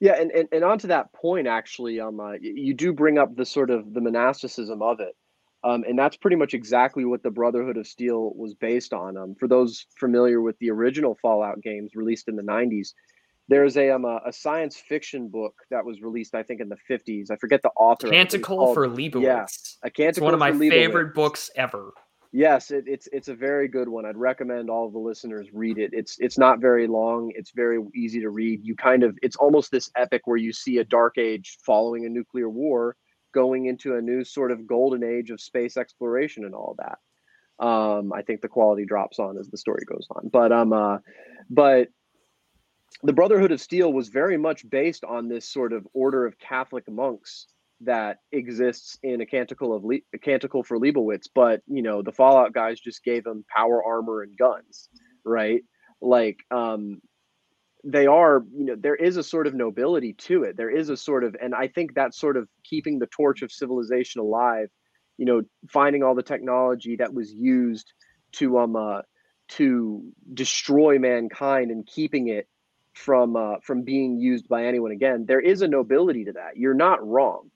Yeah, and, and, and on to that point, actually, um, uh, you do bring up the sort of the monasticism of it, um, and that's pretty much exactly what the Brotherhood of Steel was based on. Um, for those familiar with the original Fallout games released in the '90s, there's a um, a, a science fiction book that was released, I think, in the '50s. I forget the author. Canticle for Leibowitz. Yeah, a Canticle. It's one of my favorite books ever. Yes, it, it's it's a very good one. I'd recommend all the listeners read it. It's it's not very long. It's very easy to read. You kind of it's almost this epic where you see a dark age following a nuclear war going into a new sort of golden age of space exploration and all that. Um, I think the quality drops on as the story goes on. But um uh, but the Brotherhood of Steel was very much based on this sort of order of Catholic monks that exists in a canticle of Le- a canticle for Leibowitz, but you know the Fallout guys just gave them power armor and guns, right? Like um, they are, you know, there is a sort of nobility to it. There is a sort of, and I think that sort of keeping the torch of civilization alive, you know, finding all the technology that was used to um uh, to destroy mankind and keeping it from uh, from being used by anyone again. There is a nobility to that. You're not wrong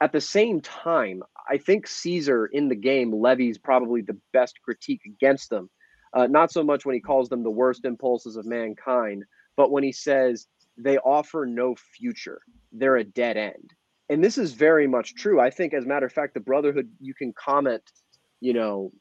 at the same time, I think Caesar in the game levies probably the best critique against them. Uh, not so much when he calls them the worst impulses of mankind, but when he says they offer no future, they're a dead end. And this is very much true. I think, as a matter of fact, the Brotherhood, you can comment, you know,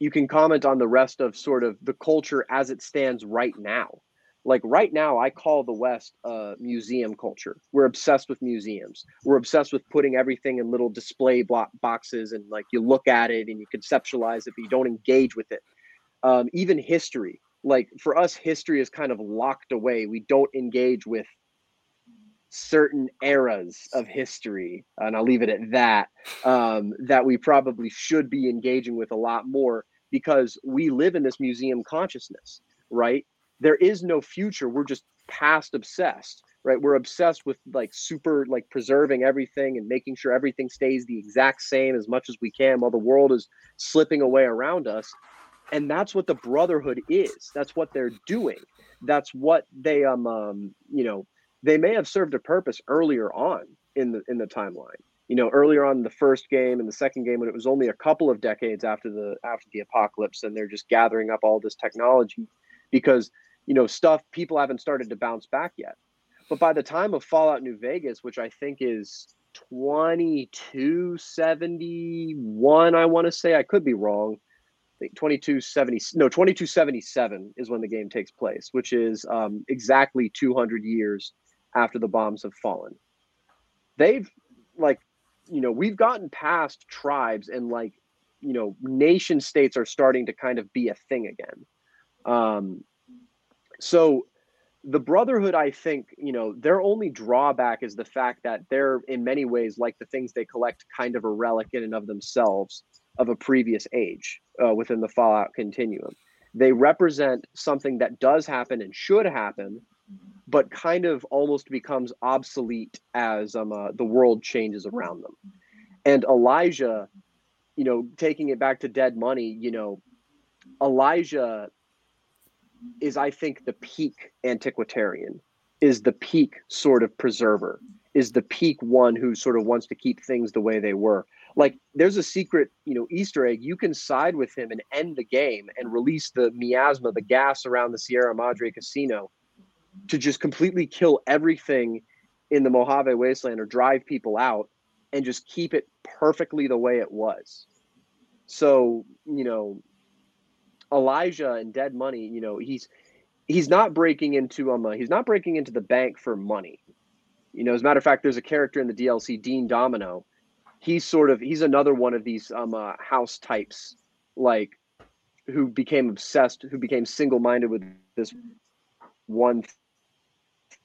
you can comment on the rest of sort of the culture as it stands right now like right now i call the west uh, museum culture. We're obsessed with museums. We're obsessed with putting everything in little display block boxes and like you look at it and you conceptualize it but you don't engage with it. Um, even history. Like for us history is kind of locked away. We don't engage with certain eras of history and i'll leave it at that um, that we probably should be engaging with a lot more because we live in this museum consciousness right there is no future. We're just past obsessed right? We're obsessed with like super like preserving everything and making sure everything stays the exact same as much as we can while the world is slipping away around us. And that's what the brotherhood is. That's what they're doing. That's what they um, um you know they may have served a purpose earlier on in the in the timeline. You know earlier on the first game and the second game when it was only a couple of decades after the after the apocalypse and they're just gathering up all this technology because you know stuff people haven't started to bounce back yet. But by the time of fallout new vegas which i think is 2271 i want to say i could be wrong i think 2270 no 2277 is when the game takes place which is um, exactly 200 years after the bombs have fallen. They've like you know we've gotten past tribes and like you know nation states are starting to kind of be a thing again. Um, so the brotherhood i think you know their only drawback is the fact that they're in many ways like the things they collect kind of a relic in and of themselves of a previous age uh, within the fallout continuum. They represent something that does happen and should happen but kind of almost becomes obsolete as um, uh, the world changes around them. And elijah you know taking it back to dead money you know elijah is I think the peak antiquitarian, is the peak sort of preserver, is the peak one who sort of wants to keep things the way they were. Like there's a secret, you know, Easter egg. You can side with him and end the game and release the miasma, the gas around the Sierra Madre Casino, to just completely kill everything in the Mojave Wasteland or drive people out and just keep it perfectly the way it was. So, you know, Elijah and Dead Money, you know, he's he's not breaking into um uh, he's not breaking into the bank for money. You know, as a matter of fact, there's a character in the DLC, Dean Domino. He's sort of he's another one of these um uh, house types, like who became obsessed, who became single minded with this one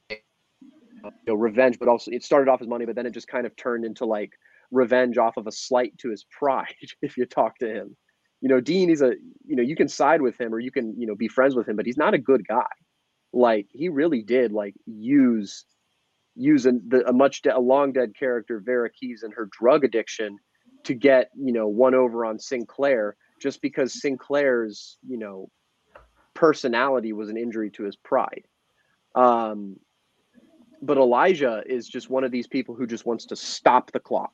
you know, revenge, but also it started off as money, but then it just kind of turned into like revenge off of a slight to his pride. If you talk to him, you know, Dean is a you know you can side with him or you can you know be friends with him, but he's not a good guy. Like he really did like use use a, the, a much de- a long dead character Vera Keyes and her drug addiction to get you know one over on Sinclair just because Sinclair's you know personality was an injury to his pride. Um, but Elijah is just one of these people who just wants to stop the clock,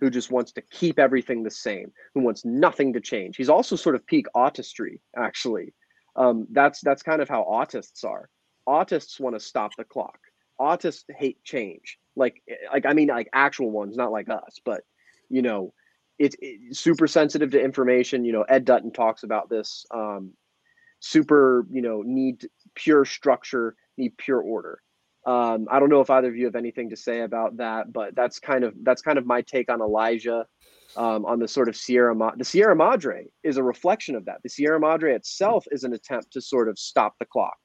who just wants to keep everything the same, who wants nothing to change. He's also sort of peak autistry, actually. Um, that's that's kind of how autists are. Autists want to stop the clock. Autists hate change. Like like I mean like actual ones, not like us, but you know, it's, it's super sensitive to information. You know, Ed Dutton talks about this. Um, super, you know, need pure structure, need pure order. Um, I don't know if either of you have anything to say about that, but that's kind of that's kind of my take on Elijah, um, on the sort of Sierra Ma- the Sierra Madre is a reflection of that. The Sierra Madre itself is an attempt to sort of stop the clock,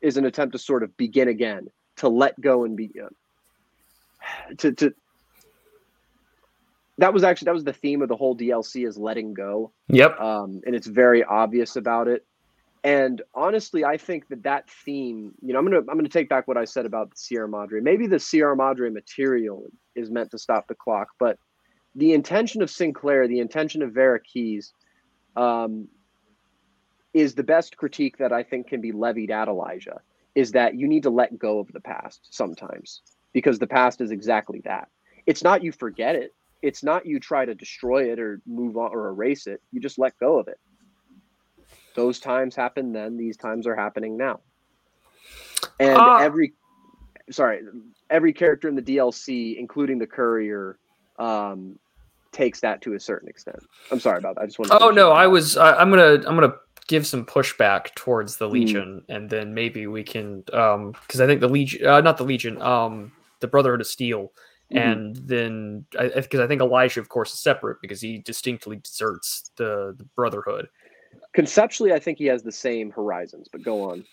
is an attempt to sort of begin again, to let go and begin. To to that was actually that was the theme of the whole DLC is letting go. Yep. Um, and it's very obvious about it. And honestly, I think that that theme, you know, I'm gonna I'm gonna take back what I said about the Sierra Madre. Maybe the Sierra Madre material is meant to stop the clock, but the intention of Sinclair, the intention of Vera Keyes, um, is the best critique that I think can be levied at Elijah. Is that you need to let go of the past sometimes because the past is exactly that. It's not you forget it. It's not you try to destroy it or move on or erase it. You just let go of it those times happened then these times are happening now and uh, every sorry every character in the dlc including the courier um takes that to a certain extent i'm sorry about that i just want oh no i was I, i'm gonna i'm gonna give some pushback towards the hmm. legion mm. and then maybe we can um because i think the legion uh, not the legion um the brotherhood of steel Mm-hmm. and then because I, I, think Elijah, of course, is separate because he distinctly deserts the, the Brotherhood. Conceptually, I think he has the same horizons, but go on.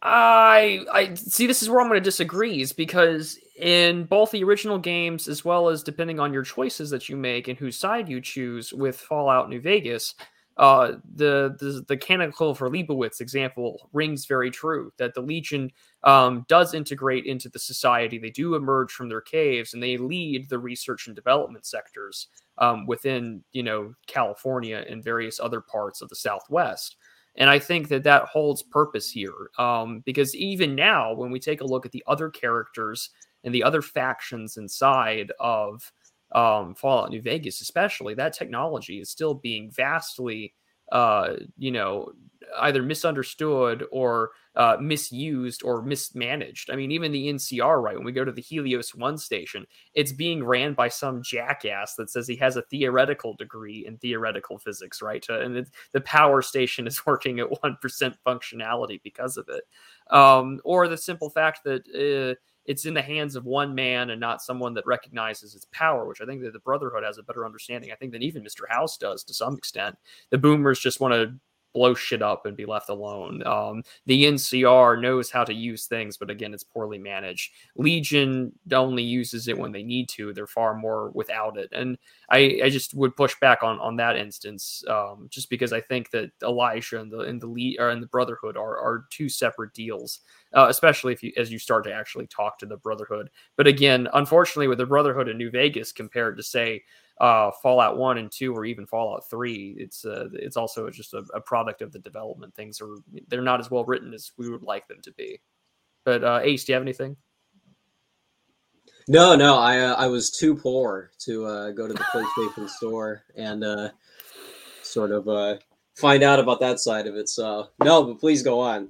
I I see this is where I'm going to disagree is because in both the original games as well as depending on your choices that you make and whose side you choose with Fallout New Vegas, uh, the, the the Canticle for Leibowitz example rings very true that the Legion um, does integrate into the society. They do emerge from their caves and they lead the research and development sectors um, within you know California and various other parts of the Southwest. And I think that that holds purpose here um, because even now, when we take a look at the other characters and the other factions inside of um, Fallout New Vegas, especially, that technology is still being vastly, uh, you know, either misunderstood or uh, misused or mismanaged. I mean, even the NCR, right? When we go to the Helios 1 station, it's being ran by some jackass that says he has a theoretical degree in theoretical physics, right? And the power station is working at 1% functionality because of it. Um, or the simple fact that, uh, it's in the hands of one man and not someone that recognizes its power, which I think that the Brotherhood has a better understanding. I think than even Mr. House does to some extent. The Boomers just want to blow shit up and be left alone. Um, the NCR knows how to use things, but again, it's poorly managed. Legion only uses it when they need to. They're far more without it, and I, I just would push back on on that instance, um, just because I think that Elijah and the and the and the Brotherhood are are two separate deals, uh, especially if you as you start to actually talk to the Brotherhood. But again, unfortunately, with the Brotherhood in New Vegas compared to say uh, Fallout One and Two, or even Fallout Three. It's uh, it's also just a, a, product of the development. Things are they're not as well written as we would like them to be. But uh, Ace, do you have anything? No, no, I uh, I was too poor to uh, go to the PlayStation store and uh, sort of uh, find out about that side of it. So no, but please go on.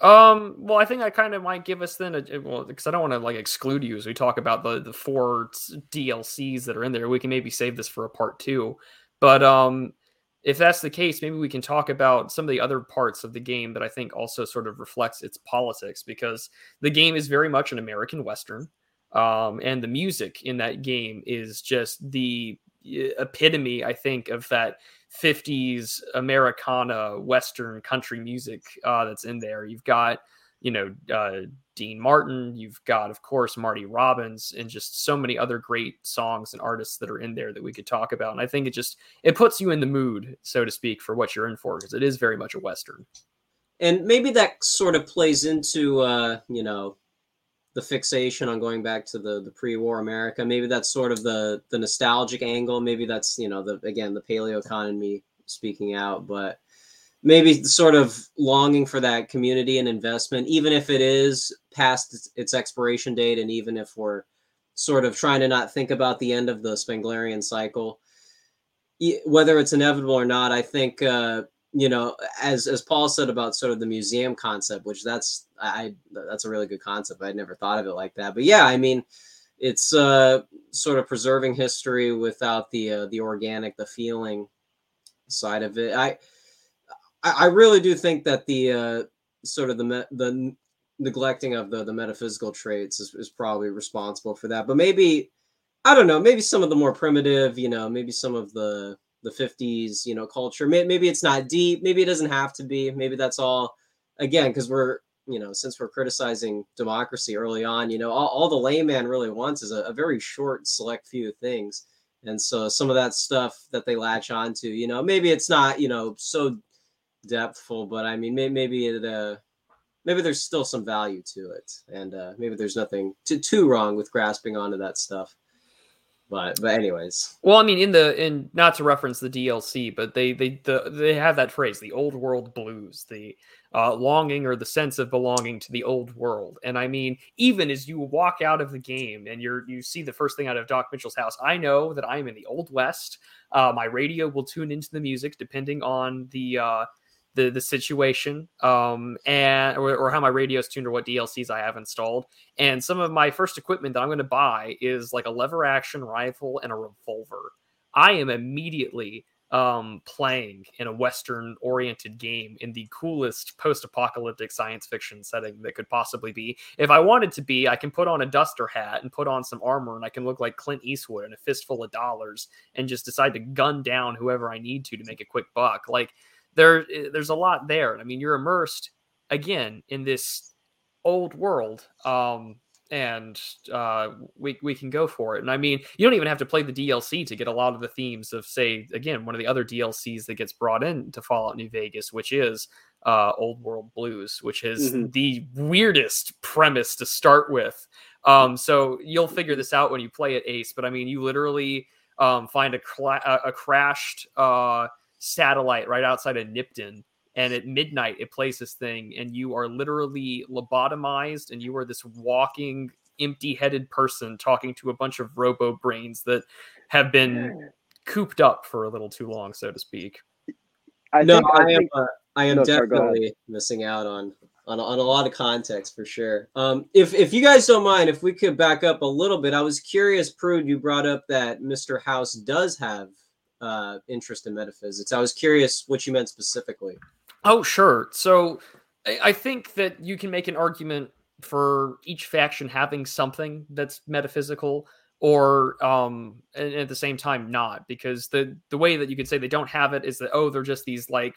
Um, well, I think I kind of might give us then a well because I don't want to like exclude you as we talk about the the four DLCs that are in there. We can maybe save this for a part two, but um, if that's the case, maybe we can talk about some of the other parts of the game that I think also sort of reflects its politics because the game is very much an American Western. Um, and the music in that game is just the epitome, I think, of that 50s Americana Western country music uh, that's in there. You've got you know, uh, Dean Martin, you've got, of course, Marty Robbins, and just so many other great songs and artists that are in there that we could talk about. And I think it just it puts you in the mood, so to speak, for what you're in for because it is very much a western. And maybe that sort of plays into uh, you know the fixation on going back to the the pre-war America. Maybe that's sort of the the nostalgic angle. Maybe that's you know the again the paleo economy speaking out, but maybe sort of longing for that community and investment, even if it is past its, expiration date, and even if we're sort of trying to not think about the end of the Spenglerian cycle, whether it's inevitable or not. I think uh, you know, as as Paul said about sort of the museum concept, which that's I that's a really good concept. I'd never thought of it like that. But yeah, I mean, it's uh, sort of preserving history without the uh, the organic, the feeling side of it. I I really do think that the uh, sort of the the neglecting of the the metaphysical traits is, is probably responsible for that. But maybe I don't know. Maybe some of the more primitive, you know, maybe some of the the 50s you know culture. Maybe it's not deep. Maybe it doesn't have to be. Maybe that's all again because we're you know since we're criticizing democracy early on you know all, all the layman really wants is a, a, very short select few things. And so some of that stuff that they latch on to you know maybe it's not you know so depthful but i mean maybe, maybe it uh maybe there's still some value to it. And uh maybe there's nothing too, too wrong with grasping onto that stuff but but anyways. Well i mean in the in not to reference the dlc but they they the, they have that phrase the old world blues the uh, longing or the sense of belonging to the old world. And i mean even as you walk out of the game and you're you see the first thing out of doc mitchell's house i know that i'm in the old west. Uh, my radio will tune into the music depending on the uh, the the situation um and or, or how my radio's tuned or what DLCs I have installed. And some of my first equipment that I'm going to buy is like a lever action rifle and a revolver. I am immediately um playing in a western oriented game in the coolest post-apocalyptic science fiction setting that could possibly be if i wanted to be i can put on a duster hat and put on some armor and i can look like clint eastwood and a fistful of dollars and just decide to gun down whoever i need to to make a quick buck like there eh, there's a lot there. I mean, you're immersed again in this old world. Um, and uh, we we can go for it. And I mean, you don't even have to play the DLC to get a lot of the themes of, say, again, one of the other DLCs that gets brought in to Fallout New Vegas, which is uh, Old World Blues, which is mm-hmm. the weirdest premise to start with. Um, so you'll figure this out when you play it, Ace. But I mean, you literally um, find a, cla- a crashed. Uh, satellite right outside of Nipton. And at midnight, it plays this thing, and you are literally lobotomized, and you are this walking, empty headed person talking to a bunch of robo brains that have been cooped up for a little too long, so to speak. I no, think, I, I, am. Think, uh, I am no, definitely sorry, missing out on, on on a lot of context for sure. Um, if if you guys don't mind, if we could back up a little bit, I was curious, Prude. You brought up that Mr. House does have uh, interest in metaphysics. I was curious what you meant specifically. Oh, sure. So I think that you can make an argument for each faction having something that's metaphysical or um and at the same time not because the the way that you could say they don't have it is that oh they're just these like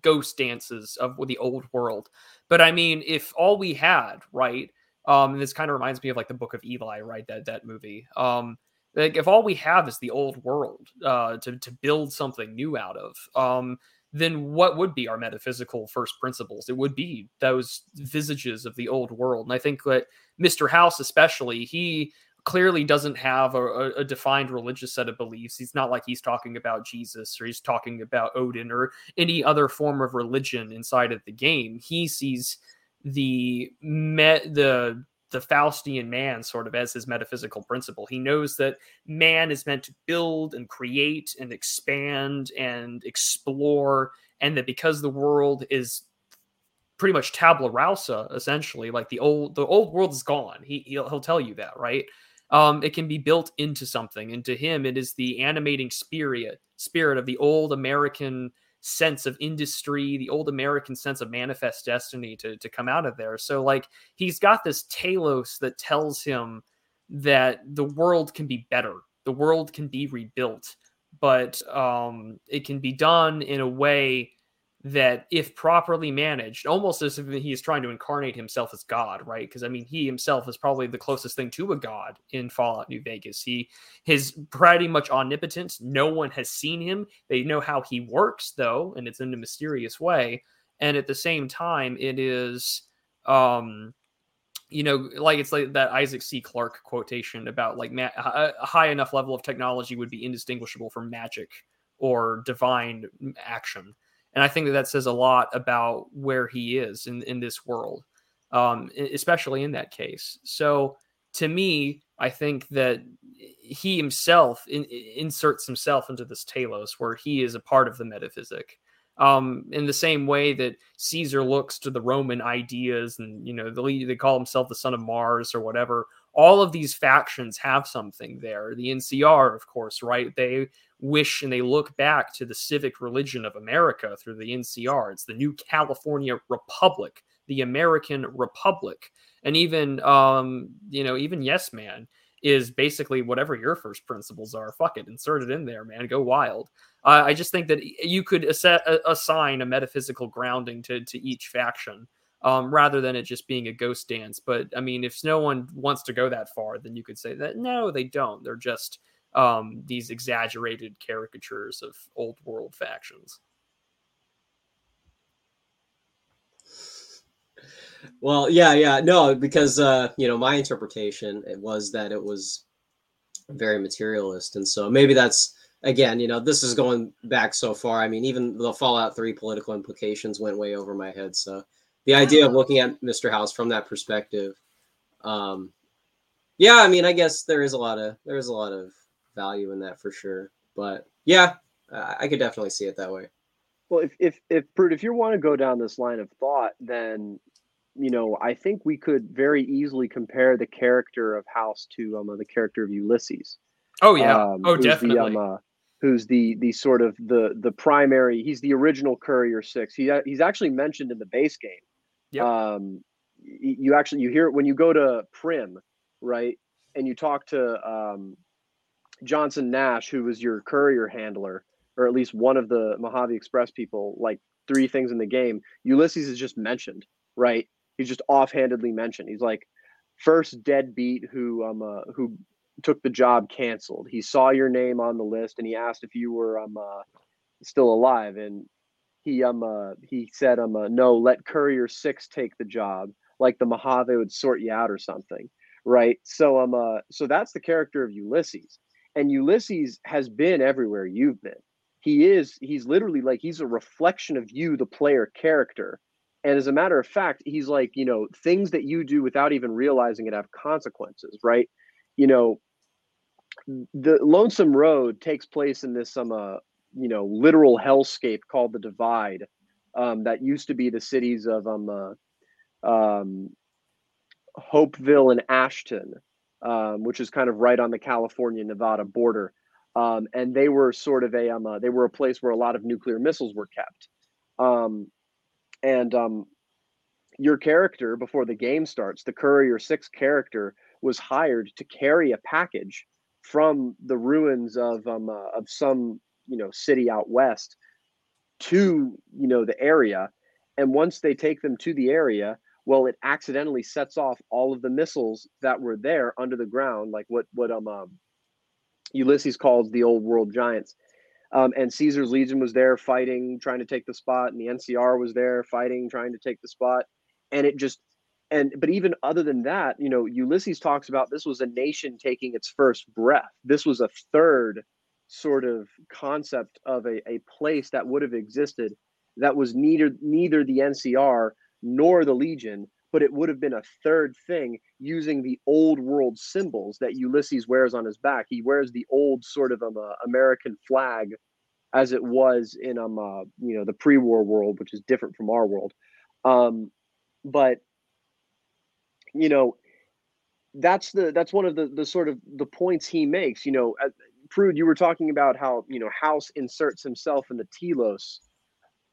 ghost dances of the old world but i mean if all we had right um and this kind of reminds me of like the book of eli right that that movie um like if all we have is the old world uh, to to build something new out of, um, then what would be our metaphysical first principles? It would be those visages of the old world. And I think that Mr. House, especially, he clearly doesn't have a, a, defined religious set of beliefs. He's not like he's talking about Jesus or he's talking about Odin or any other form of religion inside of the game. He sees the met the the Faustian man sort of as his metaphysical principle. He knows that man is meant to build and create and expand and explore, and that because the world is pretty much tabula rasa, essentially, like the old the old world is gone. He he'll, he'll tell you that, right? Um, it can be built into something, and to him, it is the animating spirit spirit of the old American sense of industry, the old American sense of manifest destiny to, to come out of there. So, like, he's got this telos that tells him that the world can be better, the world can be rebuilt, but um, it can be done in a way that if properly managed, almost as if he is trying to incarnate himself as God, right? Because I mean, he himself is probably the closest thing to a god in Fallout New Vegas. He is pretty much omnipotent. No one has seen him. They know how he works, though, and it's in a mysterious way. And at the same time, it is um you know, like it's like that Isaac C. Clarke quotation about like ma- a high enough level of technology would be indistinguishable from magic or divine action. And I think that that says a lot about where he is in, in this world, um, especially in that case. So to me, I think that he himself in, inserts himself into this telos where he is a part of the metaphysic um, in the same way that Caesar looks to the Roman ideas and, you know, they call himself the son of Mars or whatever. All of these factions have something there. The NCR, of course, right? They wish and they look back to the civic religion of America through the NCR. It's the new California Republic, the American Republic. And even, um, you know, even Yes Man is basically whatever your first principles are. Fuck it, insert it in there, man. Go wild. Uh, I just think that you could assign a metaphysical grounding to to each faction. Um, rather than it just being a ghost dance. But I mean, if no one wants to go that far, then you could say that no, they don't. They're just um, these exaggerated caricatures of old world factions. Well, yeah, yeah, no, because uh, you know my interpretation it was that it was very materialist, and so maybe that's again, you know, this is going back so far. I mean, even the Fallout 3 political implications went way over my head. So the idea of looking at Mr. House from that perspective, um, yeah, I mean, I guess there is a lot of there is a lot of value in that for sure. But yeah, I could definitely see it that way. Well, if if if Prude, if you want to go down this line of thought, then you know I think we could very easily compare the character of House to um, the character of Ulysses. Oh yeah. Um, oh definitely. The, um, uh, who's the the sort of the the primary he's the original courier six he he's actually mentioned in the base game yep. um you actually you hear it when you go to Primm right and you talk to um johnson nash who was your courier handler or at least one of the mojave express people like three things in the game ulysses is just mentioned right he's just offhandedly mentioned he's like first deadbeat who um uh, who took the job canceled. He saw your name on the list and he asked if you were um uh, still alive and he um uh, he said um uh, no let courier 6 take the job. Like the Mojave would sort you out or something. Right? So um uh, so that's the character of Ulysses. And Ulysses has been everywhere you've been. He is he's literally like he's a reflection of you the player character. And as a matter of fact he's like you know things that you do without even realizing it have consequences right? You know, the Lonesome Road takes place in this um uh, you know literal hellscape called the Divide, um, that used to be the cities of um, uh, um Hopeville and Ashton, um, which is kind of right on the California Nevada border. Um, and they were sort of a um, uh, they were a place where a lot of nuclear missiles were kept. Um, and um, your character before the game starts, the Courier Six character was hired to carry a package from the ruins of um, uh, of some you know city out west to you know the area. And once they take them to the area well it accidentally sets off all of the missiles that were there under the ground like what what um, um ulysses calls the old world giants. Um, and caesar's legion was there fighting trying to take the spot and the ncr was there fighting trying to take the spot. And it just and but even other than that you know ulysses talks about this was a nation taking its first breath. This was a third sort of concept of a, a place that would have existed that was neither neither the ncr nor the legion but it would have been a third thing using the old world symbols that ulysses wears on his back he wears the old sort of um, uh, american flag as it was in um uh, you know the pre-war world which is different from our world um but you know, that's the that's one of the the sort of the points he makes. You know, Prude, you were talking about how you know House inserts himself in the telos.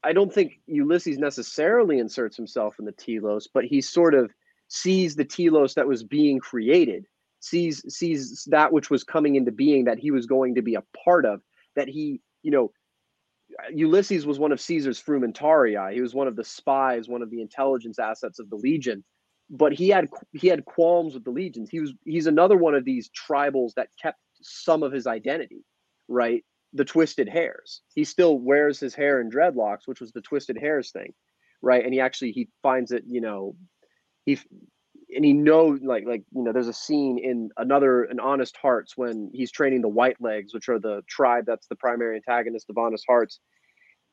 I don't think Ulysses necessarily inserts himself in the telos, but he sort of sees the telos that was being created, sees sees that which was coming into being that he was going to be a part of. That he, you know, Ulysses was one of Caesar's frumentarii. He was one of the spies, one of the intelligence assets of the legion. But he had he had qualms with the legions. He was he's another one of these tribals that kept some of his identity, right? The twisted hairs. He still wears his hair in dreadlocks, which was the twisted hairs thing, right? And he actually he finds it, you know, he and he knows like like you know there's a scene in another an honest hearts when he's training the white legs which are the tribe that's the primary antagonist of honest hearts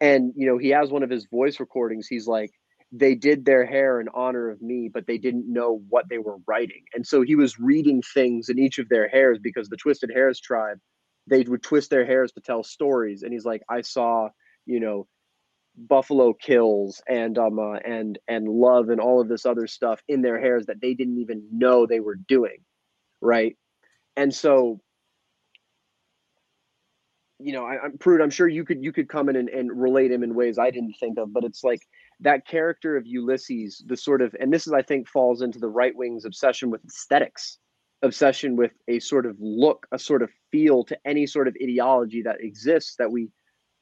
and you know he has one of his voice recordings he's like they did their hair in honor of me but they didn't know what they were writing. And so he was reading things in each of their hairs because the twisted hairs tribe they would twist their hairs to tell stories. And he's like i saw you know buffalo kills and um uh, and and love and all of this other stuff in their hairs that they didn't even know they were doing right? And so you know I, i'm prude i'm sure you could you could come in and, and relate him in ways i didn't think of but it's like that character of ulysses the sort of and this is i think falls into the right wing's obsession with aesthetics obsession with a sort of look a sort of feel to any sort of ideology that exists that we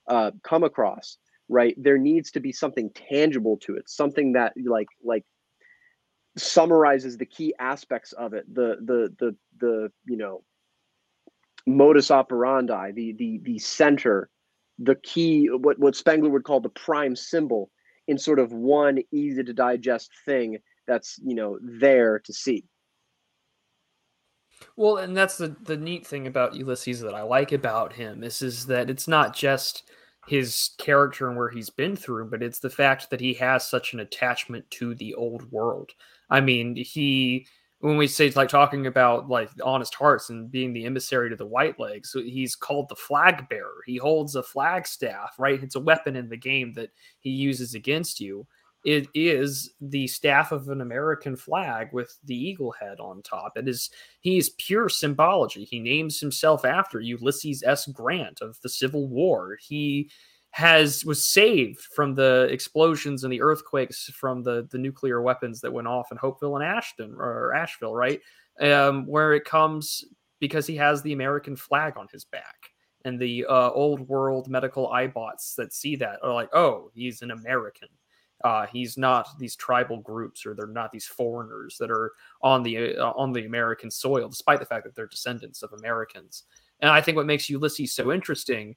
uh, come across right? There needs to be something tangible to it something that like like summarizes the key aspects of it the the the the you know modus operandi the the the center the key what what spengler would call the prime symbol in sort of one easy to digest thing that's you know there to see well and that's the the neat thing about ulysses that i like about him is is that it's not just his character and where he's been through, but it's the fact that he has such an attachment to the old world. I mean, he when we say like talking about like honest hearts and being the emissary to the white legs he's called the flag bearer he holds a flag staff right it's a weapon in the game that he uses against you it is the staff of an American flag with the eagle head on top. It is he is pure symbology. He names himself after Ulysses S. Grant of the Civil War. He has was saved from the explosions and the earthquakes from the the nuclear weapons that went off in Hopeville and Ashton or Asheville, right? Um, where it comes because he has the American flag on his back. And the uh, old world medical eyebots that see that are like, oh, he's an American uh, he's not these tribal groups, or they're not these foreigners that are on the uh, on the American soil, despite the fact that they're descendants of Americans. And I think what makes Ulysses so interesting,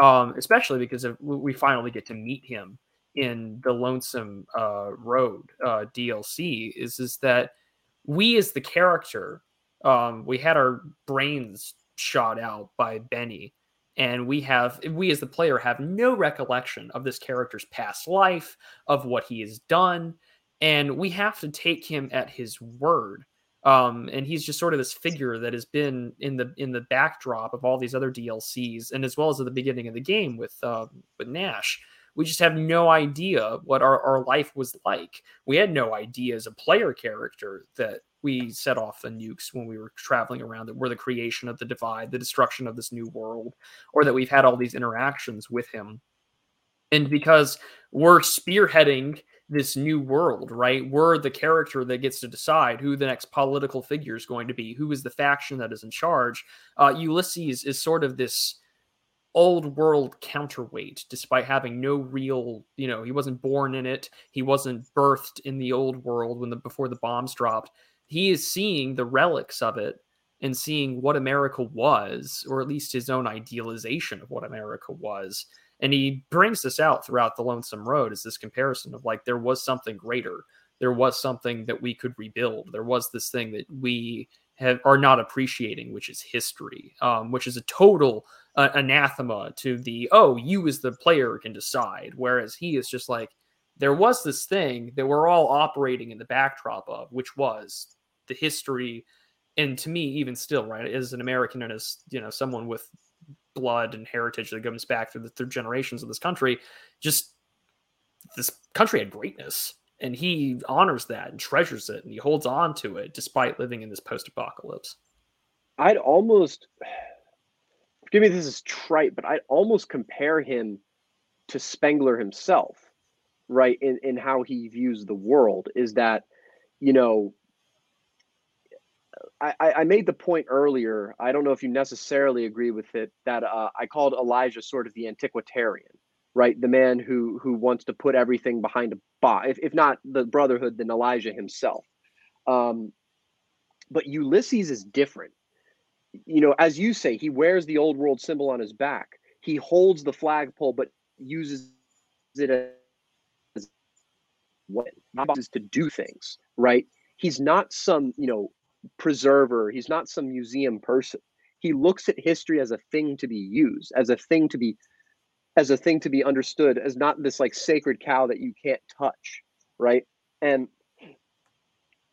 um, especially because of, we finally get to meet him in the Lonesome uh, Road uh, DLC, is is that we as the character, um, we had our brains shot out by Benny and we have we as the player have no recollection of this character's past life of what he has done and we have to take him at his word um, and he's just sort of this figure that has been in the in the backdrop of all these other DLCs and as well as at the beginning of the game with uh, with Nash we just have no idea what our, our life was like we had no idea as a player character that we set off the nukes when we were traveling around that were the creation of the divide, the destruction of this new world, or that we've had all these interactions with him. And because we're spearheading this new world, right? We're the character that gets to decide who the next political figure is going to be, who is the faction that is in charge. Uh, Ulysses is sort of this old world counterweight despite having no real you know he wasn't born in it he wasn't birthed in the old world when the before the bombs dropped he is seeing the relics of it and seeing what America was, or at least his own idealization of what America was. And he brings this out throughout the Lonesome Road as this comparison of like there was something greater. There was something that we could rebuild. There was this thing that we have are not appreciating, which is history, um, which is a total uh, anathema to the oh, you as the player can decide. Whereas he is just like there was this thing that we're all operating in the backdrop of, which was the history and to me even still right as an american and as you know someone with blood and heritage that comes back through the third generations of this country just this country had greatness and he honors that and treasures it and he holds on to it despite living in this post-apocalypse. I'd almost forgive me this is trite but i'd almost compare him to spengler himself right in, in how he views the world is that you know I, I made the point earlier. I don't know if you necessarily agree with it that uh, I called Elijah sort of the antiquitarian, right? The man who who wants to put everything behind a box. If, if not the Brotherhood, then Elijah himself. Um, but Ulysses is different. You know, as you say, he wears the old world symbol on his back. He holds the flagpole, but uses it as what is to do things, right? He's not some, you know, preserver. He's not some museum person. He looks at history as a thing to be used, as a thing to be as a thing to be understood as not this like sacred cow that you can't touch, right? And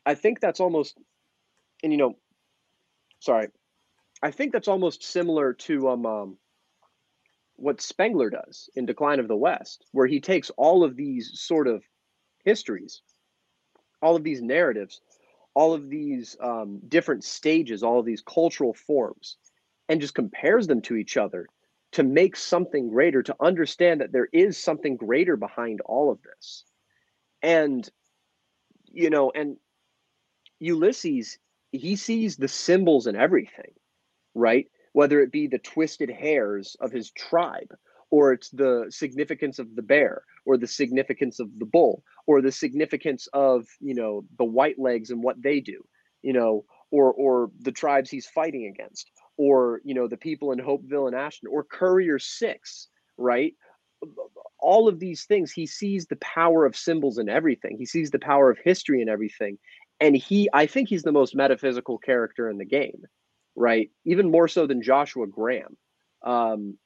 I think that's almost and you know, sorry, I think that's almost similar to um, um what Spengler does in Decline of the West, where he takes all of these sort of histories, all of these narratives, all of these um, different stages, all of these cultural forms, and just compares them to each other to make something greater, to understand that there is something greater behind all of this. And, you know, and Ulysses, he sees the symbols in everything, right? Whether it be the twisted hairs of his tribe, or it's the significance of the bear, or the significance of the bull, or the significance of, you know, the white legs and what they do, you know, or or the tribes he's fighting against, or you know, the people in Hopeville and Ashton, or Courier Six, right? all of these things he sees the power of symbols in everything. He sees the power of history in everything. And he i think he's the most metaphysical character in the game right? Even more so than joshua graham. Um,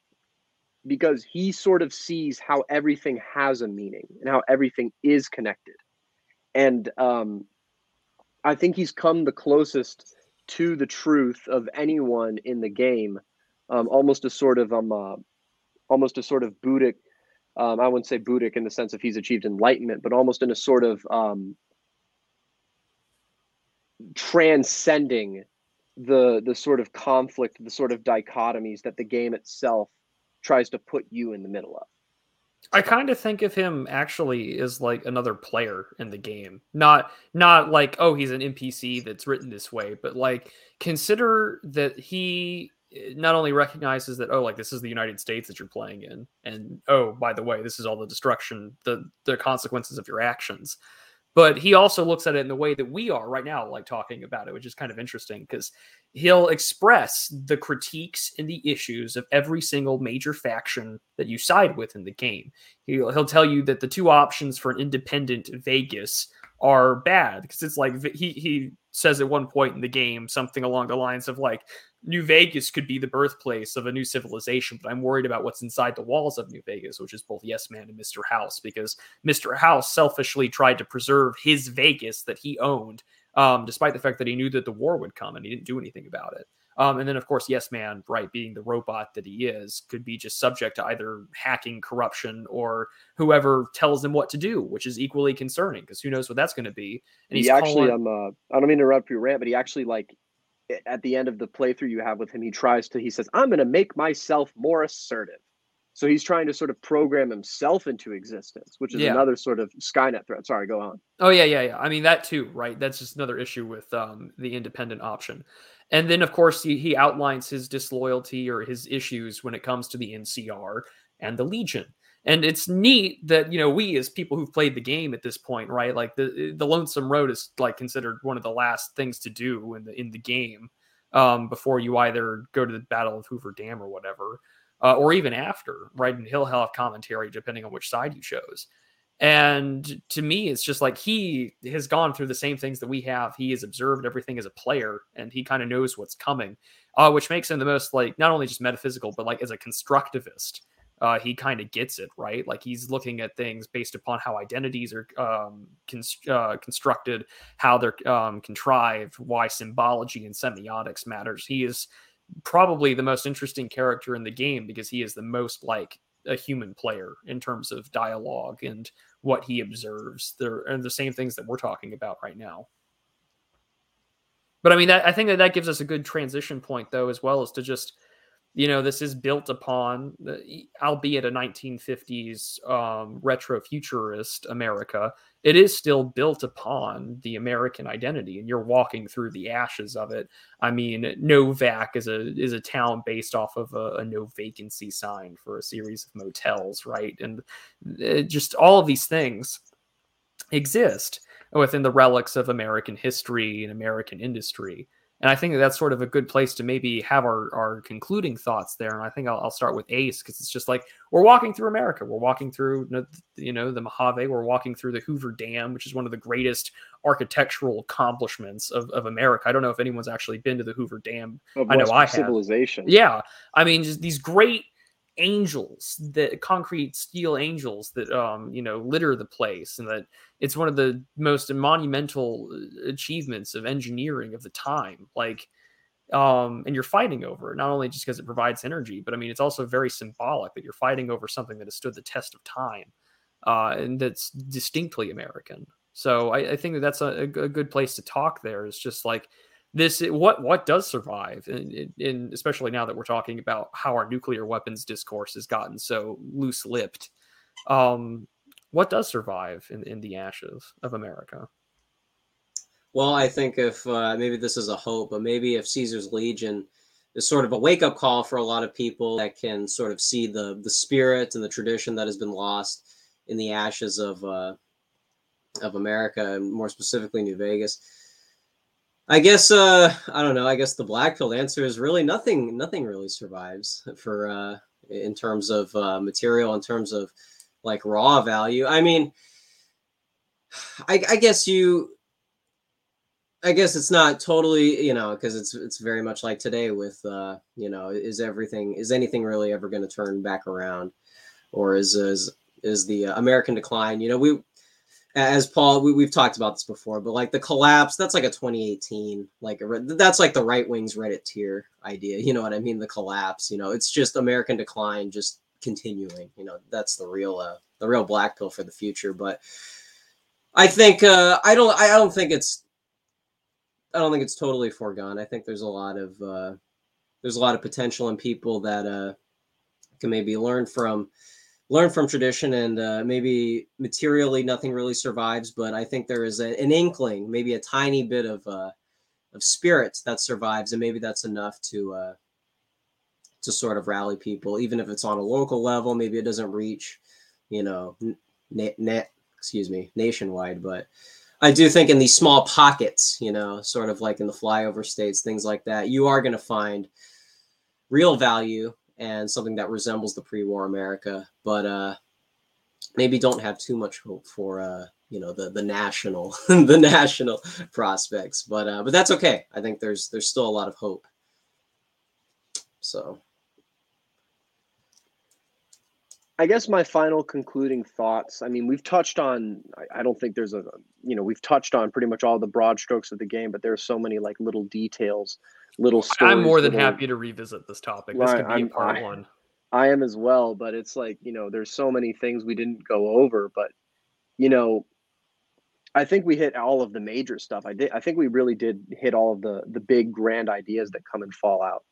because he sort of sees how everything has a meaning and how everything is connected. And um, i think he's come the closest to the truth of anyone in the game um, almost a sort of um, uh, almost a sort of buddhic um, i wouldn't say buddhic in the sense of he's achieved enlightenment but almost in a sort of um, transcending the the sort of conflict, the sort of dichotomies that the game itself tries to put you in the middle of. I kind of think of him actually as like another player in the game. Not not like oh he's an NPC that's written this way, but like consider that he eh, not only recognizes that oh like this is the United States that you're playing in and oh by the way this is all the destruction the the consequences of your actions but he also looks at it in the way that we are right now like talking about it which is kind of interesting because he'll express the critiques and the issues of every single major faction that you side with in the game. He'll, he'll tell you that the two options for an independent vegas are bad because it's like he he says at one point in the game something along the lines of like New Vegas could be the birthplace of a new civilization, but I'm worried about what's inside the walls of New Vegas, which is both Yes Man and Mr. House, because Mr. House selfishly tried to preserve his Vegas that he owned, um, despite the fact that he knew that the war would come and he didn't do anything about it. Um, and then, of course, Yes Man, right, being the robot that he is, could be just subject to either hacking, corruption, or whoever tells him what to do, which is equally concerning because who knows what that's going to be. And he actually, calling... um, uh, I don't mean to interrupt your rant, but he actually like at the end of the playthrough you have with him, he tries to, he says, I'm going to make myself more assertive. So he's trying to sort of program himself into existence, which is yeah. another sort of Skynet threat. Sorry, go on. Oh yeah, yeah, yeah. I mean that too, right? That's just another issue with um, the independent option. And then of course he, he outlines his disloyalty or his issues when it comes to the NCR and the Legion. And it's neat that you know we as people who've played the game at this point, right? Like the the Lonesome Road is like considered one of the last things to do in the in the game um, before you either go to the Battle of Hoover Dam or whatever, uh, or even after, right? And he'll have commentary depending on which side you chose. And to me, it's just like he has gone through the same things that we have. He has observed everything as a player, and he kind of knows what's coming, uh, which makes him the most like not only just metaphysical, but like as a constructivist uh, he kind of gets it right. Like he's looking at things based upon how identities are um, uh, constructed, how they're um, contrived, why symbology and semiotics matters. He is probably the most interesting character in the game because he is the most like a human player in terms of dialogue and what he observes. There are the same things that we're talking about right now. But I mean, that, I think that that gives us a good transition point, though, as well as to just you know this is built upon albeit a 1950s um, retro futurist america it is still built upon the american identity and you're walking through the ashes of it. I mean Novac is a is a town based off of a, a no vacancy sign for a series of motels right? And uh, just all of these things exist within the relics of american history and american industry and I think that that's sort of a good place to maybe have our, our concluding thoughts there. And I think I'll, I'll start with Ace because it's just like we're walking through America. We're walking through, you know, the Mojave. We're walking through the Hoover Dam, which is one of the greatest architectural accomplishments of, of America. I don't know if anyone's actually been to the Hoover Dam. I know I have. Civilization. Yeah. I mean, just these great angels that concrete steel angels that um you know litter the place and that it's one of the most monumental uh, achievements of engineering of the time like um and you're fighting over it not only just because it provides energy but i mean it's also very symbolic that you're fighting over something that has stood the test of time uh and that's distinctly american. So i, I think that that's a, a good place to talk there is just like this what what does survive? And, in, especially now that we're talking about how our nuclear weapons discourse has gotten so loose lipped um what does survive in, in the ashes of america? Well i think if uh, maybe this is a hope but maybe if caesar's legion is sort of a wake-up call for a lot of people that can sort of see the the spirit and the tradition that has been lost in the ashes of uh, of america and more specifically new vegas I guess uh I don't know. I guess the black pill answer is really nothing. Nothing really survives for uh in terms of uh, material, in terms of like raw value. I mean, I, I guess you. I guess it's not totally, you know, because it's it's very much like today with, uh, you know, is everything is anything really ever going to turn back around, or is is is the uh, American decline? You know, we as Paul, we, have talked about this before, but like the collapse, that's like a 2018, like a, that's like the right wing's Reddit tier idea. You know what I mean? The collapse, you know, it's just American decline, just continuing. You know, that's the real, uh, the real black pill for the future. But I think, uh, I don't, I don't think it's, I don't think it's totally foregone. I think there's a lot of, uh, there's a lot of potential in people that, uh, can maybe learn from learn from tradition and uh, maybe materially nothing really survives but i think there is a, an inkling maybe a tiny bit of uh, of spirit that survives and maybe that's enough to uh, to sort of rally people even if it's on a local level maybe it doesn't reach you know net, net excuse me nationwide but i do think in these small pockets you know sort of like in the flyover states things like that you are going to find real value and something that resembles the pre-war America, but uh, maybe don't have too much hope for uh, you know the the national the national prospects. But uh, but that's okay. I think there's there's still a lot of hope. So. I guess my final concluding thoughts. I mean, we've touched on. I don't think there's a, you know, we've touched on pretty much all the broad strokes of the game, but there are so many like little details little stories. I'm more than happy to revisit this topic. This could be I'm, part I, one. I am as well, but it's like, you know, there's so many things we didn't go over, but you know, I think we hit all of the major stuff. I did I think we really did hit all of the the big grand ideas that come in Fallout.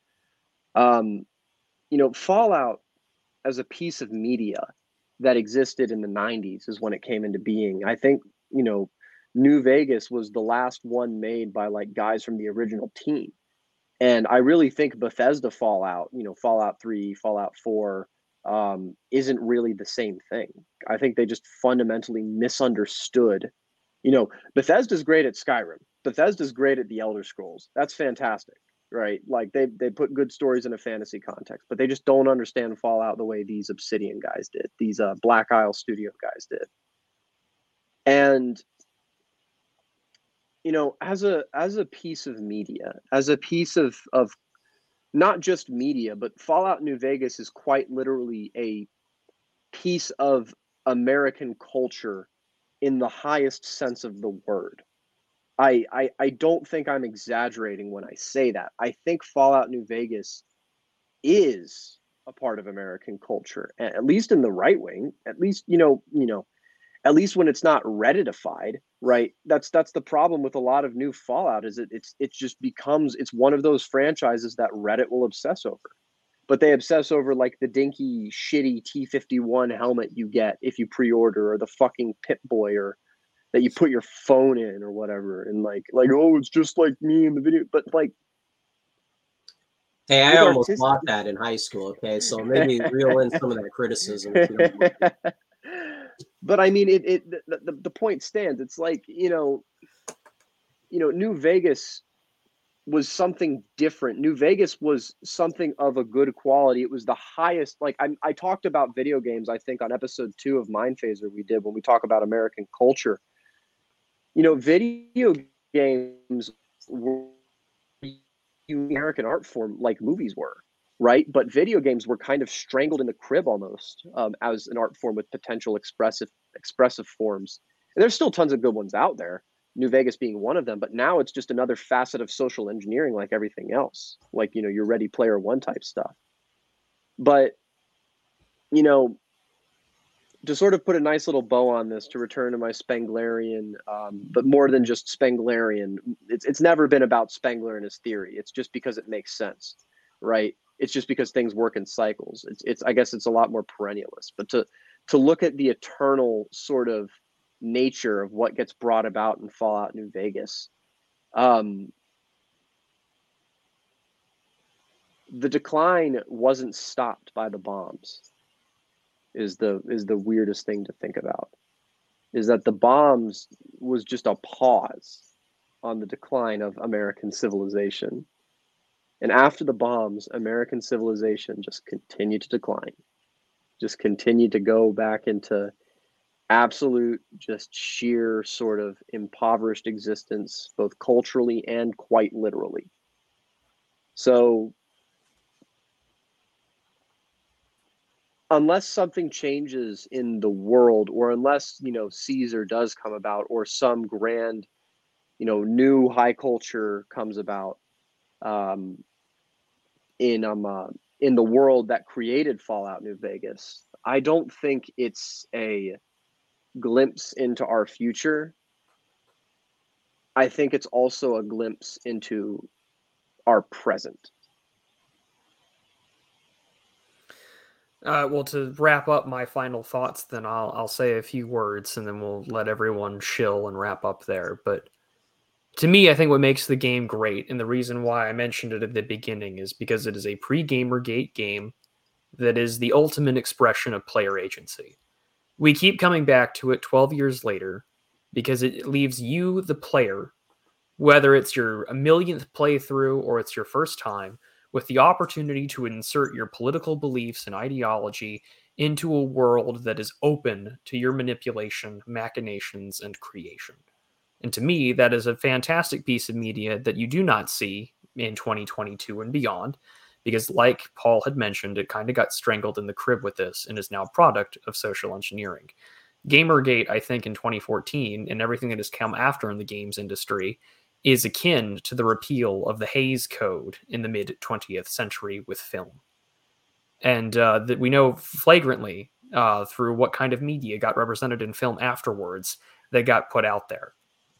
Um, you know, Fallout as a piece of media that existed in the 90s is when it came into being. I think, you know, New Vegas was the last one made by like guys from the original team and I really think Bethesda Fallout, you know, Fallout 3, Fallout 4, um, isn't really the same thing. I think they just fundamentally misunderstood. You know, Bethesda's great at Skyrim. Bethesda's great at the Elder Scrolls. That's fantastic, right? Like they they put good stories in a fantasy context, but they just don't understand Fallout the way these Obsidian guys did, these uh, Black Isle Studio guys did. And you know as a as a piece of media as a piece of of not just media but fallout new vegas is quite literally a piece of american culture in the highest sense of the word I, I i don't think i'm exaggerating when i say that. I think fallout new vegas is a part of american culture at least in the right wing at least you know you know at least when it's not redditified right? That's that's the problem with a lot of new fallout is it it's it just becomes it's one of those franchises that reddit will obsess over. But they obsess over like the dinky, shitty T fifty one helmet you get if you pre order, or the fucking Pip Boy, or that you put your phone in, or whatever, and like like oh, it's just like me in the video, but like. Hey, I almost artistic- bought that in high school. Okay, so maybe reel in some of that criticism. but I mean, it, it the, the, the point stands. It's like you know, you know, New Vegas was something different. New Vegas was something of a good quality. It was the highest. Like I, I talked about video games. I think on episode two of Mind Phaser we did when we talk about American culture. You know, video games were American art form like movies were, right? But video games were kind of strangled in the crib almost um, as an art form with potential expressive expressive forms. And there's still tons of good ones out there New Vegas being one of them. But now it's just another facet of social engineering, like everything else, like you know your Ready Player One type stuff. But you know, to sort of put a nice little bow on this, to return to my Spenglerian, um, but more than just Spenglerian, it's it's never been about Spengler and his theory. It's just because it makes sense, right? It's just because things work in cycles. It's it's I guess it's a lot more perennialist. But to to look at the eternal sort of nature of what gets brought about in Fallout New Vegas. Um, the decline wasn't stopped by the bombs. Is the is the weirdest thing to think about. Is that the bombs was just a pause on the decline of American civilization. And after the bombs, American civilization just continued to decline, just continued to go back into absolute, just sheer sort of impoverished existence, both culturally and quite literally. So, unless something changes in the world, or unless, you know, Caesar does come about, or some grand, you know, new high culture comes about um, in, um, uh, in the world that created Fallout New Vegas, I don't think it's a glimpse into our future, I think it's also a glimpse into our present. Uh, well, to wrap up my final thoughts, then I'll I'll say a few words, and then we'll let everyone chill and wrap up there. But to me, I think what makes the game great, and the reason why I mentioned it at the beginning, is because it is a pre-GamerGate game that is the ultimate expression of player agency we keep coming back to it 12 years later because it leaves you, the player, whether it's your millionth playthrough or it's your first time, with the opportunity to insert your political beliefs and ideology into a world that is open to your manipulation, machinations, and creation. And to me, that is a fantastic piece of media that you do not see in 2022 and beyond because like Paul had mentioned, it kind of got strangled in the crib with this and is now a product of social engineering. Gamergate, I think, in 2014 and everything that has come after in the games industry is akin to the repeal of the Hays Code in the mid 20th century with film. And uh, that we know flagrantly uh, through what kind of media got represented in film afterwards that got put out there.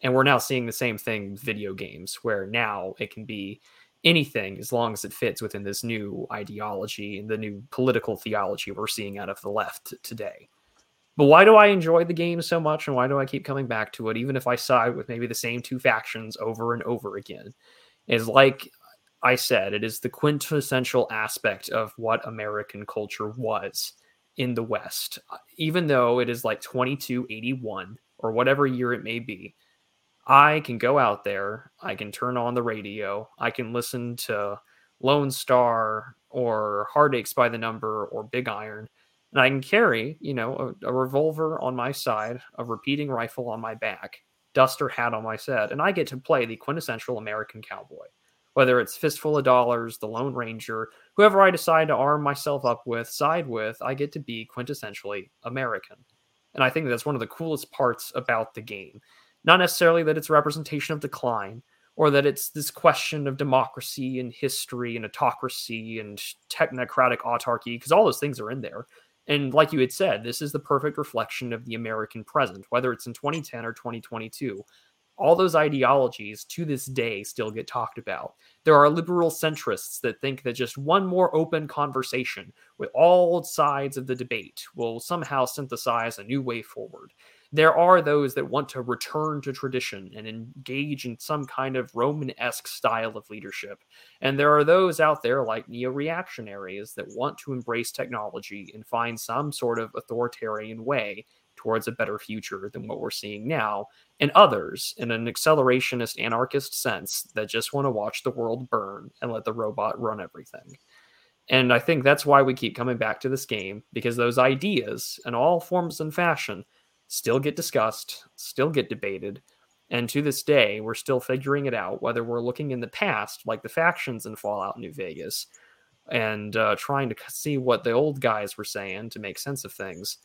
And we're now seeing the same thing with video games, where now it can be anything as long as it fits within this new ideology and the new political theology we're seeing out of the left today. But why do I enjoy the game so much and why do I keep coming back to it, even if I side with maybe the same two factions over and over again? Is like I said, it is the quintessential aspect of what American culture was in the West. Even though it is like 2281 or whatever year it may be, I can go out there, I can turn on the radio, I can listen to Lone Star or Heartaches by the Number or Big Iron, and I can carry, you know, a, a revolver on my side, a repeating rifle on my back, duster hat on my set, and I get to play the quintessential American cowboy. Whether it's Fistful of Dollars, the Lone Ranger, whoever I decide to arm myself up with, side with, I get to be quintessentially American. And I think that's one of the coolest parts about the game not necessarily that it's representation of decline or that it's this question of democracy and history and autocracy and technocratic autarky, because all those things are in there. And like you had said, this is the perfect reflection of the American present, whether it's in 2010 or 2022. all those ideologies to this day still get talked about. There are liberal centrists that think that just one more open conversation with all sides of the debate will somehow synthesize a new way forward. There are those that want to return to tradition and engage in some kind of Roman esque style of leadership. And there are those out there like neo reactionaries that want to embrace technology and find some sort of authoritarian way towards a better future than what we're seeing now, and others in an accelerationist anarchist sense that just want to watch the world burn and let the robot run everything. And I think that's why we keep coming back to this game because those ideas in all forms and fashion still get discussed, still get debated. And to this day, we're still figuring it out whether we're looking in the past, like the factions in Fallout New Vegas, and uh, trying to see what the old guys were saying to make sense of things,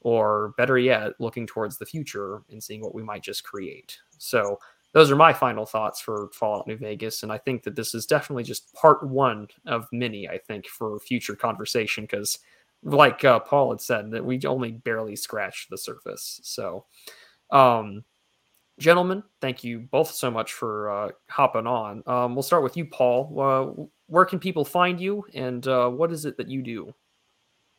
or better yet, looking towards the future and seeing what we might just create. So, those are my final thoughts for Fallout New Vegas. And I think that this is definitely just part one of many, I think, for future conversation because, like uh, Paul had said, that we only barely scratched the surface. So, um, gentlemen, thank you both so much for uh, hopping on. Um, we'll start with you, Paul. Uh, where can people find you and uh, what is it that you do?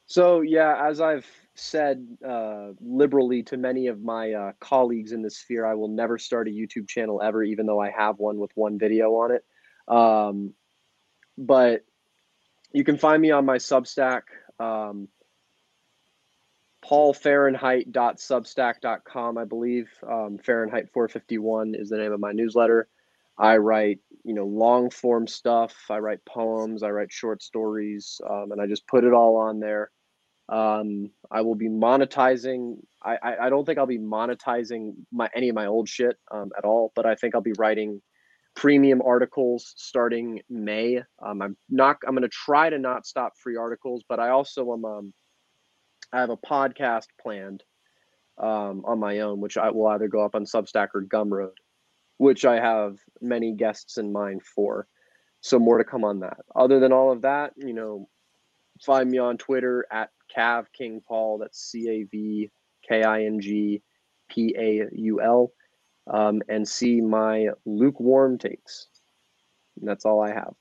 So, yeah, as I've said uh, liberally to many of my uh, colleagues in the sphere, I will never start a YouTube channel ever, even though I have one with one video on it. Um, but you can find me on my Substack, um, paulfahrenheidt.substack.com, I believe. Um, Fahrenheit 451 is the name of my newsletter. I write, you know, long form stuff. I write poems. I write short stories, um, and I just put it all on there. Um, I will be monetizing. I, I, I don't think I'll be monetizing my any of my old shit um, at all, but I think I'll be writing premium articles starting May. Um, I'm not. I'm going to try to not stop free articles, but I also am. Um, I have a podcast planned um, on my own, which I will either go up on Substack or Gumroad, which I have many guests in mind for. So more to come on that. Other than all of that, you know, find me on Twitter at Cav King Paul. That's C A V K I N G P A U L. Um, and see my lukewarm takes. And that's all I have.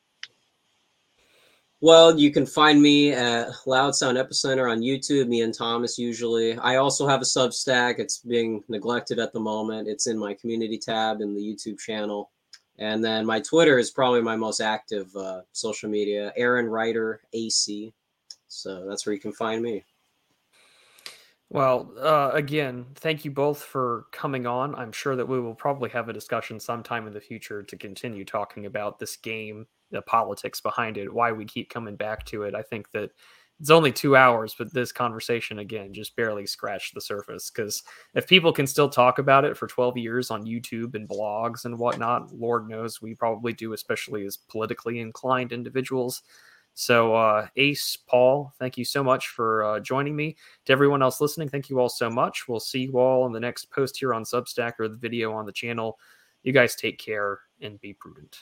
Well, you can find me at Loud Sound Epicenter on YouTube, me and Thomas usually. I also have a Substack. It's being neglected at the moment. It's in my community tab in the YouTube channel. And then my Twitter is probably my most active uh, social media, Aaron Ryder AC. So that's where you can find me. Well, uh, again, thank you both for coming on. I'm sure that we will probably have a discussion sometime in the future to continue talking about this game, the politics behind it, why we keep coming back to it. I think that it's only two hours, but this conversation again just barely scratched the surface. Because if people can still talk about it for 12 years on YouTube and blogs and whatnot, Lord knows we probably do, especially as politically inclined individuals. So, uh, Ace, Paul, thank you so much for uh, joining me. To everyone else listening, thank you all so much. We'll see you all in the next post here on Substack or the video on the channel. You guys take care and be prudent.